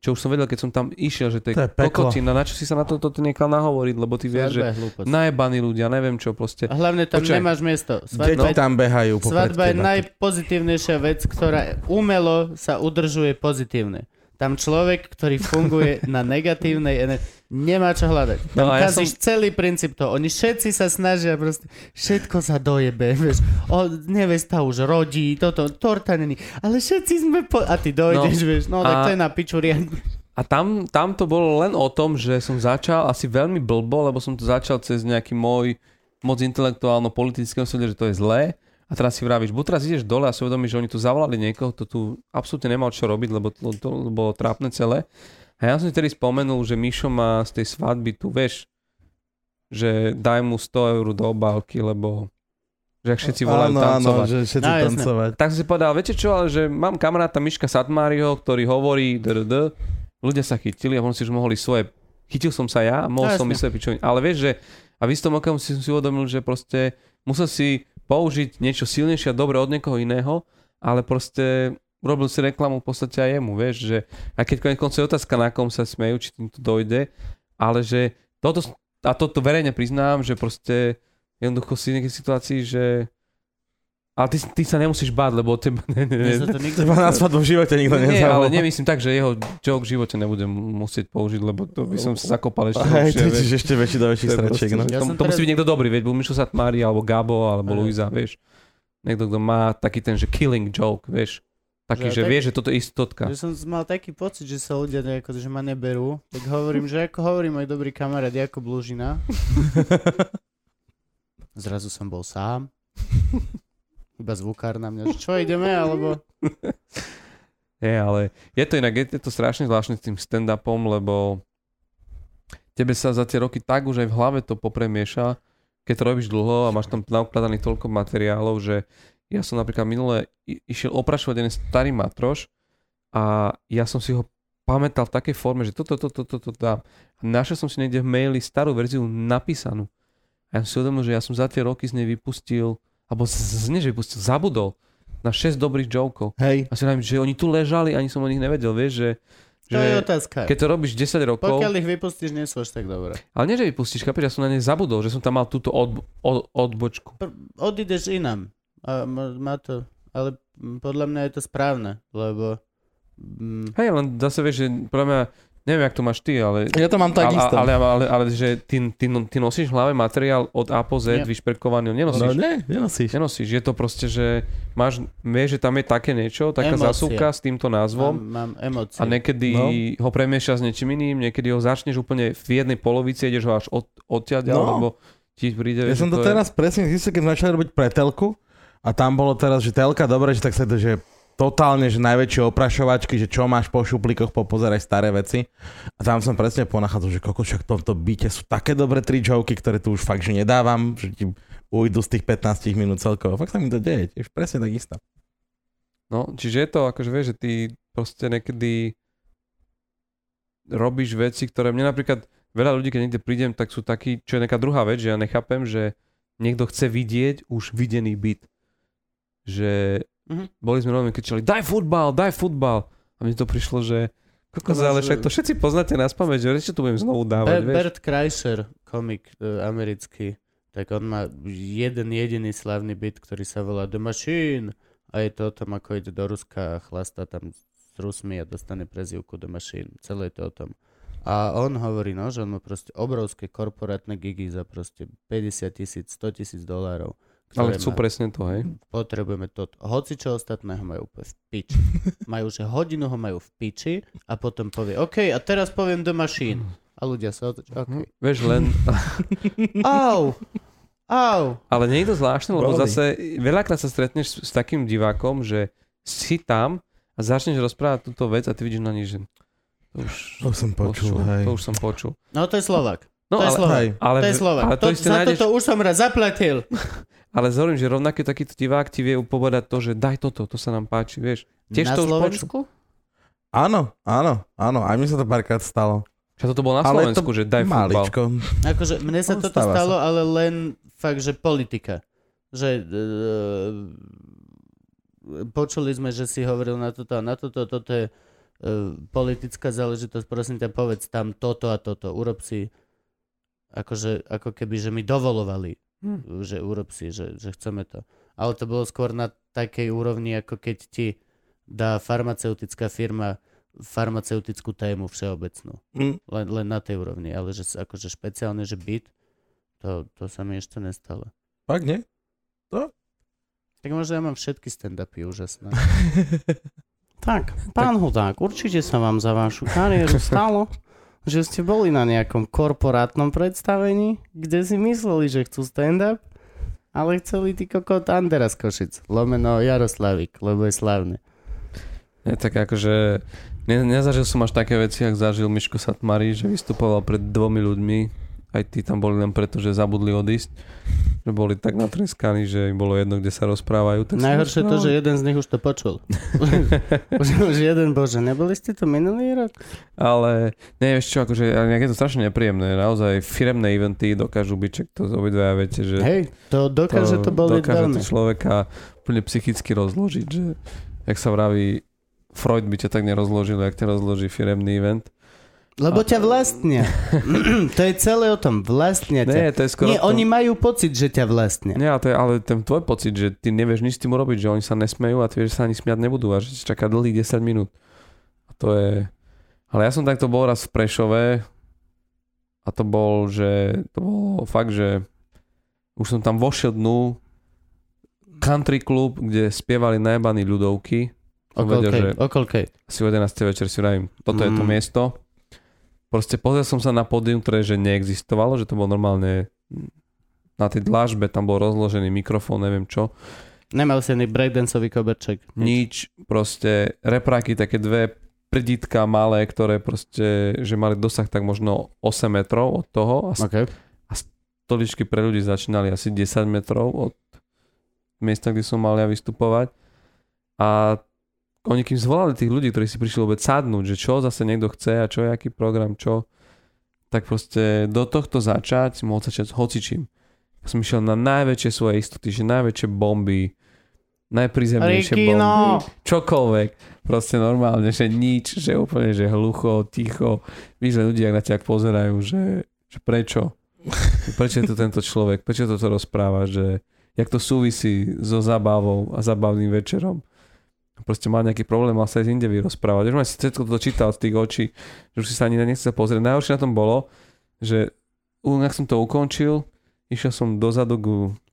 čo už som vedel, keď som tam išiel, že to je, To je peklo. kokotina, na čo si sa na toto to nechal nahovoriť, lebo ty vieš, že hlúposť. najebaní ľudia, neviem čo proste. A hlavne tam Počkaj. nemáš miesto. Deti Svadba, tam behajú svadba je najpozitívnejšia vec, ktorá umelo sa udržuje pozitívne. Tam človek, ktorý funguje na negatívnej energii, nemá čo hľadať. Tam No ja som- celý princíp toho. Oni všetci sa snažia proste, všetko sa dojebe, vieš. O, nevesta už rodí, toto, torta není. Ale všetci sme po... A ty dojdeš, No, vieš. No, tak a- to je na piču riadne. A tam, tam to bolo len o tom, že som začal asi veľmi blbo, lebo som to začal cez nejaký môj moc intelektuálno-politický osud, že to je zlé. A teraz si vravíš, buď teraz ideš dole a si uvedomíš, že oni tu zavolali niekoho, to tu absolútne nemal čo robiť, lebo to, to, to bolo trápne celé. A ja som si tedy spomenul, že Mišo má z tej svadby tu, vieš, že daj mu 100 eur do obálky, lebo že ak všetci volajú áno, tancovať. Áno, že všetci No, jasné. tancovať. Tak som si povedal, viete čo, ale že mám kamaráta Miška Satmáriho, ktorý hovorí DRD, ľudia sa chytili a on si už mohli svoje, chytil som sa ja a mohol No, som myslieť pičoviny. Ale vieš, že a v istom okamžiku si som si uvedomil, že proste musel si použiť niečo silnejšie a dobre od niekoho iného, ale proste robil si reklamu v podstate aj jemu, vieš, že a keď konec koncov je otázka, na kom sa smejú, či tým to dojde, ale že toto, a toto verejne priznám, že proste jednoducho si v nejakej situácii, že Ale ty, ty sa nemusíš báť, lebo teba... Ne, ne, ne, to nikto Teba na svadbu v živote nikto nie, ale nemyslím tak, že jeho joke v živote nebudem musieť použiť, lebo to by som sa zakopal ešte. Ty vieš. ideš ešte väčší do väčších sračiek, no. Ja to, to musí byť niekto dobrý, veď buď Mišo Satmári, alebo Gabo, alebo Hej. Luisa, vieš. Niekto, kto má taký ten, že killing joke, vieš. Taký, Že že, tak- vie, že toto je istotka. Že som mal taký pocit, že sa ľudia nejako, že ma neberú, tak hovorím, že ako hovorí môj dobrý kamarát Jakub Lužina. Zrazu som bol sám. Iba zvukár na mňa, že čo ideme, alebo... Je, ale je to inak, je to strašne zvláštne s tým stand-upom, lebo tebe sa za tie roky tak už aj v hlave to popremieša, keď to robíš dlho a máš tam naukladaných toľko materiálov, že ja som napríklad minule išiel oprašovať jeden starý matroš a ja som si ho pamätal v takej forme, že toto, toto, toto, toto dám. Našiel som si niekde v maili starú verziu napísanú. A ja som si uvedomil, že ja som za tie roky z nej vypustil, alebo z, že vypustil, zabudol na 6 dobrých jokov. Hej. A si hovorím, že oni tu ležali, ani som o nich nevedel, vieš, že, To je že otázka. keď to robíš 10 rokov, Pokiaľ ich vypustíš, nie sú až tak dobré. ale nie, že vypustíš, chápeš, ja som na ne zabudol, že som tam mal túto od, od, odbočku. Pr- Odídeš inám. A má, má to... Ale podľa mňa je to správne, lebo... Mm, Hej, len zase vieš, že podľa mňa, neviem, jak to máš ty, ale... Ja to mám ale, takisto. ale, ale, ale, ale, že ty, ty, ty nosíš v hlave materiál od A po Z, Nie. vyšperkovaný, No nenosíš. ne, nenosíš. Nenosíš, je to proste, že máš, vieš, že tam je také niečo, taká Emócie. zasúka s týmto názvom mám, mám emócie. a niekedy No. ho premiešaš s niečím iným, niekedy ho začneš úplne v jednej polovici, ideš ho až od, odtiaľ, No. lebo ti príde, Ja som to je- teraz presne zistil, keď sme začali robiť pretelku a tam bolo teraz, že telka, dobre, že tak sa to, že totálne, že najväčšie oprašovačky, že čo máš po šuplíkoch, popozeraj staré veci. A tam som presne ponachádzal, že koko, však v tomto byte sú také dobré tri joky, ktoré tu už fakt, že nedávam, že ti ujdu z tých 15 minút celkovo. Fakt sa mi to deje, tiež presne tak isto. No, čiže je to akože vieš, že ty proste niekedy robíš veci, ktoré mne napríklad veľa ľudí, keď niekde prídem, tak sú takí, čo je nejaká druhá vec, že ja nechápem, že niekto chce vidieť už videný byt. Že Mhm. boli sme veľmi kričali, daj futbal, daj futbal. A mne to prišlo, že kokos, ale však to všetci poznáte na spameť, že ešte tu budem znovu dávať, Ber- vieš. Bert Kreischer, komik e, americký, tak on má jeden jediný slavný byt, ktorý sa volá The Machine a je to o tom, ako ide do Ruska a chlasta tam s Rusmi a dostane prezivku The Machine. Celé je to o tom. A on hovorí, no, že on má proste obrovské korporátne gigy za proste 50 tisíc, 100 tisíc dolárov. Ale chcú má- presne to, hej. potrebujeme to. Hoci čo ostatného majú úplne v piči. majú, že hodinu ho majú v piči a potom povie, OK, a teraz poviem The Machine. A ľudia sa otočia, OK. Hm, Vieš, len... Au! Au! Ale nie je to zvláštne, lebo Boli. zase veľakrát sa stretneš s, s takým divákom, že si tam a začneš rozprávať túto vec a ty vidíš na nich, že to už, To som počul, hej. to už som počul. No to je Slovak. No, to je ale, Slovak. ale, to je Slovak. ale to, to, za nájdeš, toto už som raz zaplatil. ale zorím, že rovnaký takýto divák ti vie povedať to, že daj toto, to sa nám páči, vieš. Tiež Na to Slovensku? Áno, áno, áno, aj mi sa to párkrát stalo. Čo toto bolo na Ale Slovensku, že daj futbal. Maličko. Akože mne sa toto stalo, ale len fakt, že politika. Že uh, počuli sme, že si hovoril na toto a na toto, toto je uh, politická záležitosť, prosím ťa, povedz tam toto a toto, urob si akože, ako keby, že mi dovolovali, Hm. že urob si, že, že chceme to. Ale to bolo skôr na takej úrovni, ako keď ti dá farmaceutická firma farmaceutickú tému všeobecnú. Mm. Len, len na tej úrovni, ale že akože špeciálne, že byt, to, to sa mi ešte nestalo. Fakt nie? Tak možno ja mám všetky stand-upy úžasné. Tak, pán Hudák, určite sa vám za vašu kariéru stalo, že ste boli na nejakom korporátnom predstavení, kde si mysleli, že chcú stand-up, ale chceli ty kokot Andera z Košic, lomeno Jaroslavik, lebo je slavný. Je tak akože, ne, nezažil som až také veci, ak zažil Miško Satmari, že vystupoval pred dvomi ľuďmi, aj tí tam boli len preto, že zabudli odísť, že boli tak natreskaní, že im bolo jedno, kde sa rozprávajú. Tak Najhoršie to, že jeden z nich už to počul. už, už jeden, bože, neboli ste to minulý rok? Ale nie, čo, akože je to strašne nepríjemné. Naozaj firemné eventy dokážu byť, čak to obidvaja viete, že Hej, to dokáže to, boliť dokáže veľmi. to človeka úplne psychicky rozložiť, že jak sa vraví, Freud by ťa tak nerozložil, jak ťa rozloží firemný event. Lebo ťa vlastnia. to je celé o tom, vlastnia ťa. Nie, to je skoro Nie, to... oni majú pocit, že ťa vlastnia. Nie, ale, to je, ale ten tvoj pocit, že ty nevieš nič s tým urobiť, že oni sa nesmejú a ty vieš, že sa ani smiať nebudú a že čaká dlhých 10 minút. A to je... Ale ja som takto bol raz v Prešove a to bol, že to bolo fakt, že už som tam vošiel dnu country klub, kde spievali najebaní ľudovky. Som vedel, že Okolkej, okolkej. asi o 11. večer si vravím, toto je to Mm. miesto. Proste pozrel som sa na pódium, ktoré že neexistovalo, že to bolo normálne na tej dlažbe, tam bol rozložený mikrofón, neviem čo. Nemal si ani breakdanceový koberček. Nič, proste repráky, také dve prditka malé, ktoré proste, že mali dosah tak možno 8 metrov od toho a Okay. stoličky pre ľudí začínali asi 10 metrov od miesta, kde som mal ja vystupovať. A oni kým zvolali tých ľudí, ktorí si prišli vôbec sadnúť, že čo zase niekto chce a čo je aký program, čo, tak proste do tohto začať mohol začať s hocičím. Ja som išiel na najväčšie svoje istoty, že najväčšie bomby, najprízemnejšie Rikino! bomby, čokoľvek. Proste normálne, že nič, že úplne, že hlucho, ticho. Víš, ľudia na ťa pozerajú, že, že prečo? Prečo je tu tento človek? Prečo toto rozpráva? Že, jak to súvisí so zabavou a zabavným večerom? Proste mal nejaký problém, mal sa aj inde vyrozprávať. Už ma si všetko to čítal z tých očí, že už si sa ani nechce pozrieť. Najhoršie na tom bolo, že ak som to ukončil, išiel som dozadu k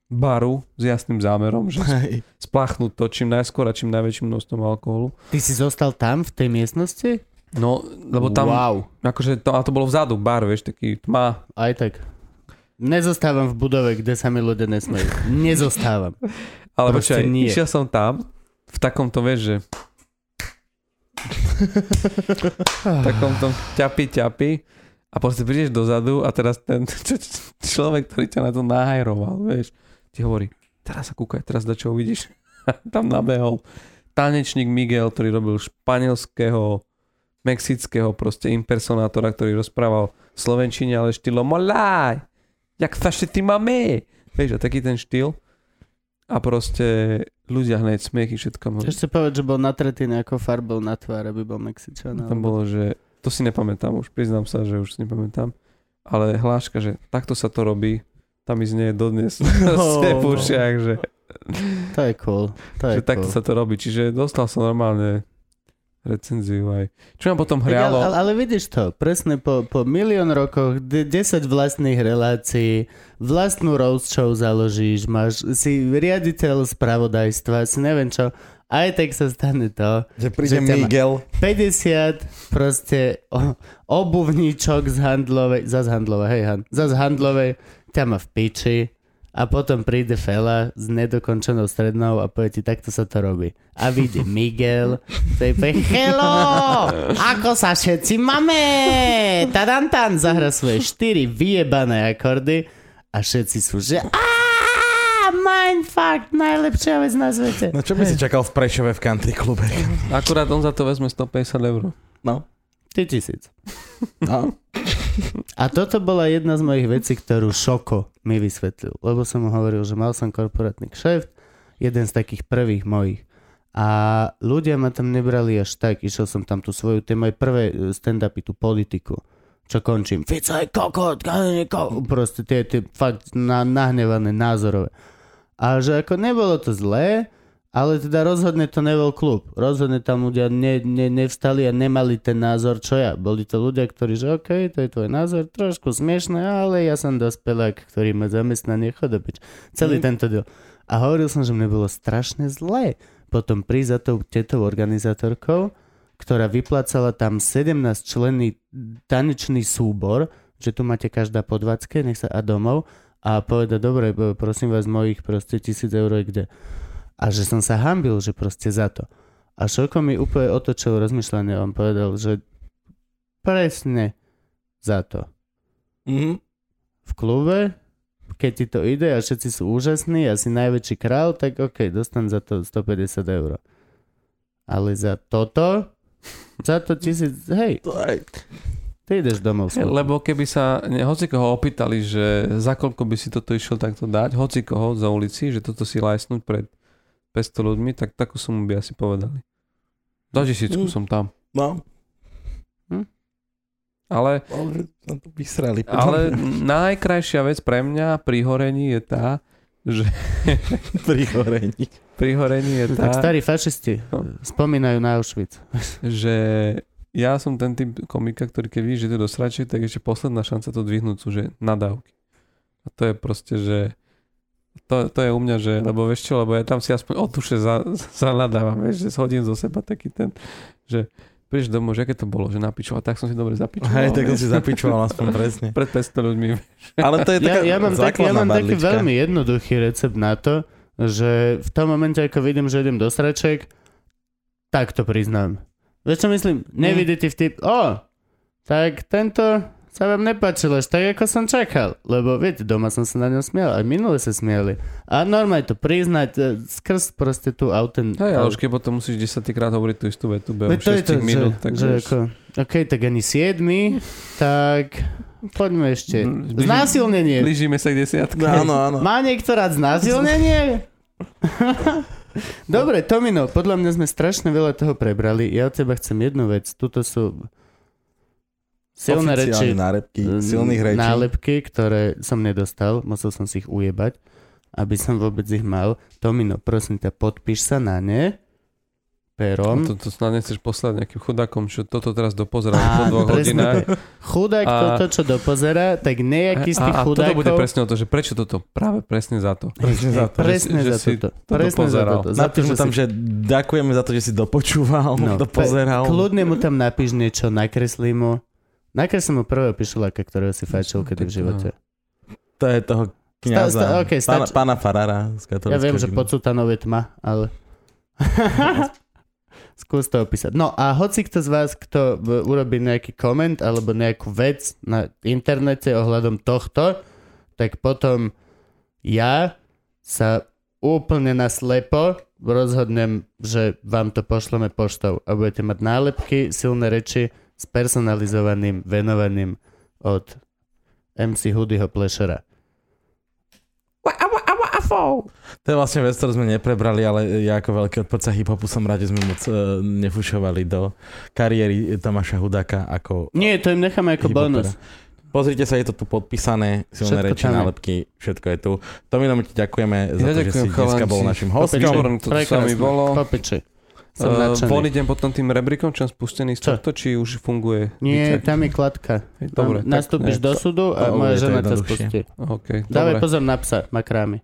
baru s jasným zámerom, že Hej. spláchnuť to čím najskôr a čím najväčším množstvom alkoholu. Ty si zostal tam v tej miestnosti? No, lebo tam, Wow. akože to, a to bolo vzadu, bar, vieš, taký tma. Aj tak. Nezostávam v budove, kde sa mi ľudia nesmejú. Nezostávam. Ale počkaj, išiel som tam, v takomto, vieš, že v takomto ťapi, ťapi a proste prídeš dozadu a teraz ten človek, ktorý ťa na to nahajroval, vieš, ti hovorí, teraz sa kúkaj, teraz do čo uvidíš. tam nabehol tanečník Miguel, ktorý robil španielského, mexického proste impersonátora, ktorý rozprával slovenčine, ale štýlom molaj, jak sa ty máme. Vieš, a taký ten štýl. A proste ľudia hneď smiechy, všetko. Chceš si povedať, že bol natretý nejakou farbou na tvár, aby bol Mexičan? Tam alebo- bolo, že to si nepamätám už, priznám sa, že už si nepamätám. Ale hláška, že takto sa to robí, tam mi znie dodnes proste v že, To je cool. To je že takto cool. sa to robí. Čiže dostal som normálne recenziu aj. Čo ma potom Tak hrialo, Ale, ale vidíš to, presne po, po milión rokoch, d- 10 vlastných relácií, vlastnú roast show založíš, máš, si riaditeľ spravodajstva, si neviem čo, aj tak sa stane to, Že príde Že Miguel. 50 proste obuvníčok z handlovej, zas handlovej, hej, han, zas handlovej, ťa má v piči a potom príde fela s nedokončenou strednou a povie ti, takto sa to robí. A vyjde Miguel, to je povie, hello, ako sa všetci máme, tadantan, zahra svoje štyri vyjebané akordy a všetci sú, že "Á, mindfuck, najlepšia vec na svete. No čo by si čakal v Prešove v country klube? akurát on za to vezme 150 eur. No. Ty tisíc. no. A toto bola jedna z mojich vecí, ktorú Šoko mi vysvetlil. Lebo som mu hovoril, že mal som korporátny kšeft, jeden z takých prvých mojich. A ľudia ma tam nebrali až tak. Išiel som tam tú svoju, tie moje prvé e, stand-upy, tú politiku. Čo končím. Fico je kokot. Proste tie, tie fakt na, nahnevané, názorové. A že ako nebolo to zlé, ale teda rozhodne to nebol klub. Rozhodne tam ľudia ne, ne, nevstali a nemali ten názor, čo ja. Boli to ľudia, ktorí, že OK, to je tvoj názor, trošku smiešné, ale ja som dospelák, ktorý má zamestnanie, chodopič. Celý Mm. tento deal. A hovoril som, že mne bolo strašne zlé potom prísť za tou tetou organizátorkou, ktorá vyplácala tam 17 členný tanečný súbor, že tu máte každá po 20, nech sa a domov a povedať, dobre, prosím vás, mojich proste tisíc eur kde. A že som sa hambil, že proste za to. A Šoko mi úplne otočil rozmýšľanie, on povedal, že presne za to. Mhm. V klube, keď ti to ide a všetci sú úžasní a si najväčší král, tak OK, dostan za to 150 eur. Ale za toto, za to tisíc, hej, ty ideš domov. kľudom. Lebo keby sa ne, hoci koho opýtali, že za koľko by si toto išiel takto dať, hoci koho za ulici, že toto si lajsnúť pred 500 ľuďmi, tak takú sumu by asi povedali. Za tisícku Mm. som tam. No. Ale, No to vysrali. ale najkrajšia vec pre mňa pri horení je tá, že pri horení. pri horení je tá, Tak starí fašisti No. spomínajú na Auschwitz. že ja som ten typ komika, ktorý keď vidí, že to je do sračky, tak ešte posledná šanca to dvihnúť sú, že nadávky. A to je proste, že to, to je u mňa, že, lebo vieš čo, lebo ja tam si aspoň o duše za, vieš, že zhodím zo seba taký ten, že prídeš domov, že aké to bolo, že napičoval, tak som si dobre zapičoval. Hej, tak on si zapičoval aspoň presne. Pred 500 ľuďmi. Ale to je taká Ja, ja mám, taký, ja mám taký veľmi jednoduchý recept na to, že v tom momente, ako vidím, že idem do sraček, tak to priznám. Vieš čo myslím? Nevidí ti vtip, o, tak tento sa vám nepáčil až tak, ako som čakal. Lebo viete, doma som sa na ňom smial, aj minule sa smiali. A normálne to priznať, e, skrz proste tú auten... Hej, ale už keď potom musíš 10 krát hovoriť tú istú vetu behom Veď to je 6 to, minút, že, tak že vieš. ako, OK, tak ani siedmi, tak poďme ešte. Mm, Znásilnenie. Blížime sa k desiatke. Áno, áno. Má niekto rád znásilnenie? Dobre, Tomino, podľa mňa sme strašne veľa toho prebrali. Ja od teba chcem jednu vec. Tuto sú silné reči, nálepky, silných rečí. nálepky, ktoré som nedostal. Musel som si ich ujebať, aby som vôbec ich mal. Tomino, prosím ťa, podpíš sa na ne perom. To, to snad nechceš poslať nejakým chudákom, čo toto teraz dopozerali po dvoch hodinách. Chudák A- toto, čo dopozerá, tak nejaký z tých a, a toto chudákov... bude presne o to, že prečo toto? Práve presne za to. Presne za to. Presne že za si toto. toto Presne za pozeral. toto. Za to, Napíš mu že tam, si že ďakujeme za to, že si dopočúval, No, dopozeral. Kľudne mu tam napíš niečo, nakreslí mu. Nakreslí mu prvého pišuláka, ktorého si fajčil kedy v živote. To je toho kniaza. Sta- sta- okej, pána, stačí. pána Farara z Ja viem, že pod sutánou je tma, ale... Skús to opísať. No a hoci kto z vás, kto urobí nejaký koment alebo nejakú vec na internete ohľadom tohto, tak potom ja sa úplne naslepo rozhodnem, že vám to pošleme poštou a budete mať nálepky, silné reči s personalizovaným venovaním od MC Hoodyho Plešera. To je vlastne vec, ktorú sme neprebrali, ale ja ako veľký odporca hip-hopu som rád, že sme moc uh, nefušovali do kariéry Tomáša Hudáka ako Nie, to im necháme ako hip-hopera. bonus. Pozrite sa, je to tu podpísané, silné Všetko reči, tam nálepky, všetko je tu. Tomino, my ti ďakujeme za Ja to, že ďakujem, si dneska chalanci. bol našim hostom. Výborné to s vami bolo. Popiči. Som Uh, nadšený. von idem potom tým rebríkom, čo som spustený z tohto, či už funguje? Nie, Víte? tam je kladka. Tam Dobre, tak, nastúpiš ne, do súdu a to moja žena ťa spustí. OK, Dávaj dobre. pozor na psa, má krámy.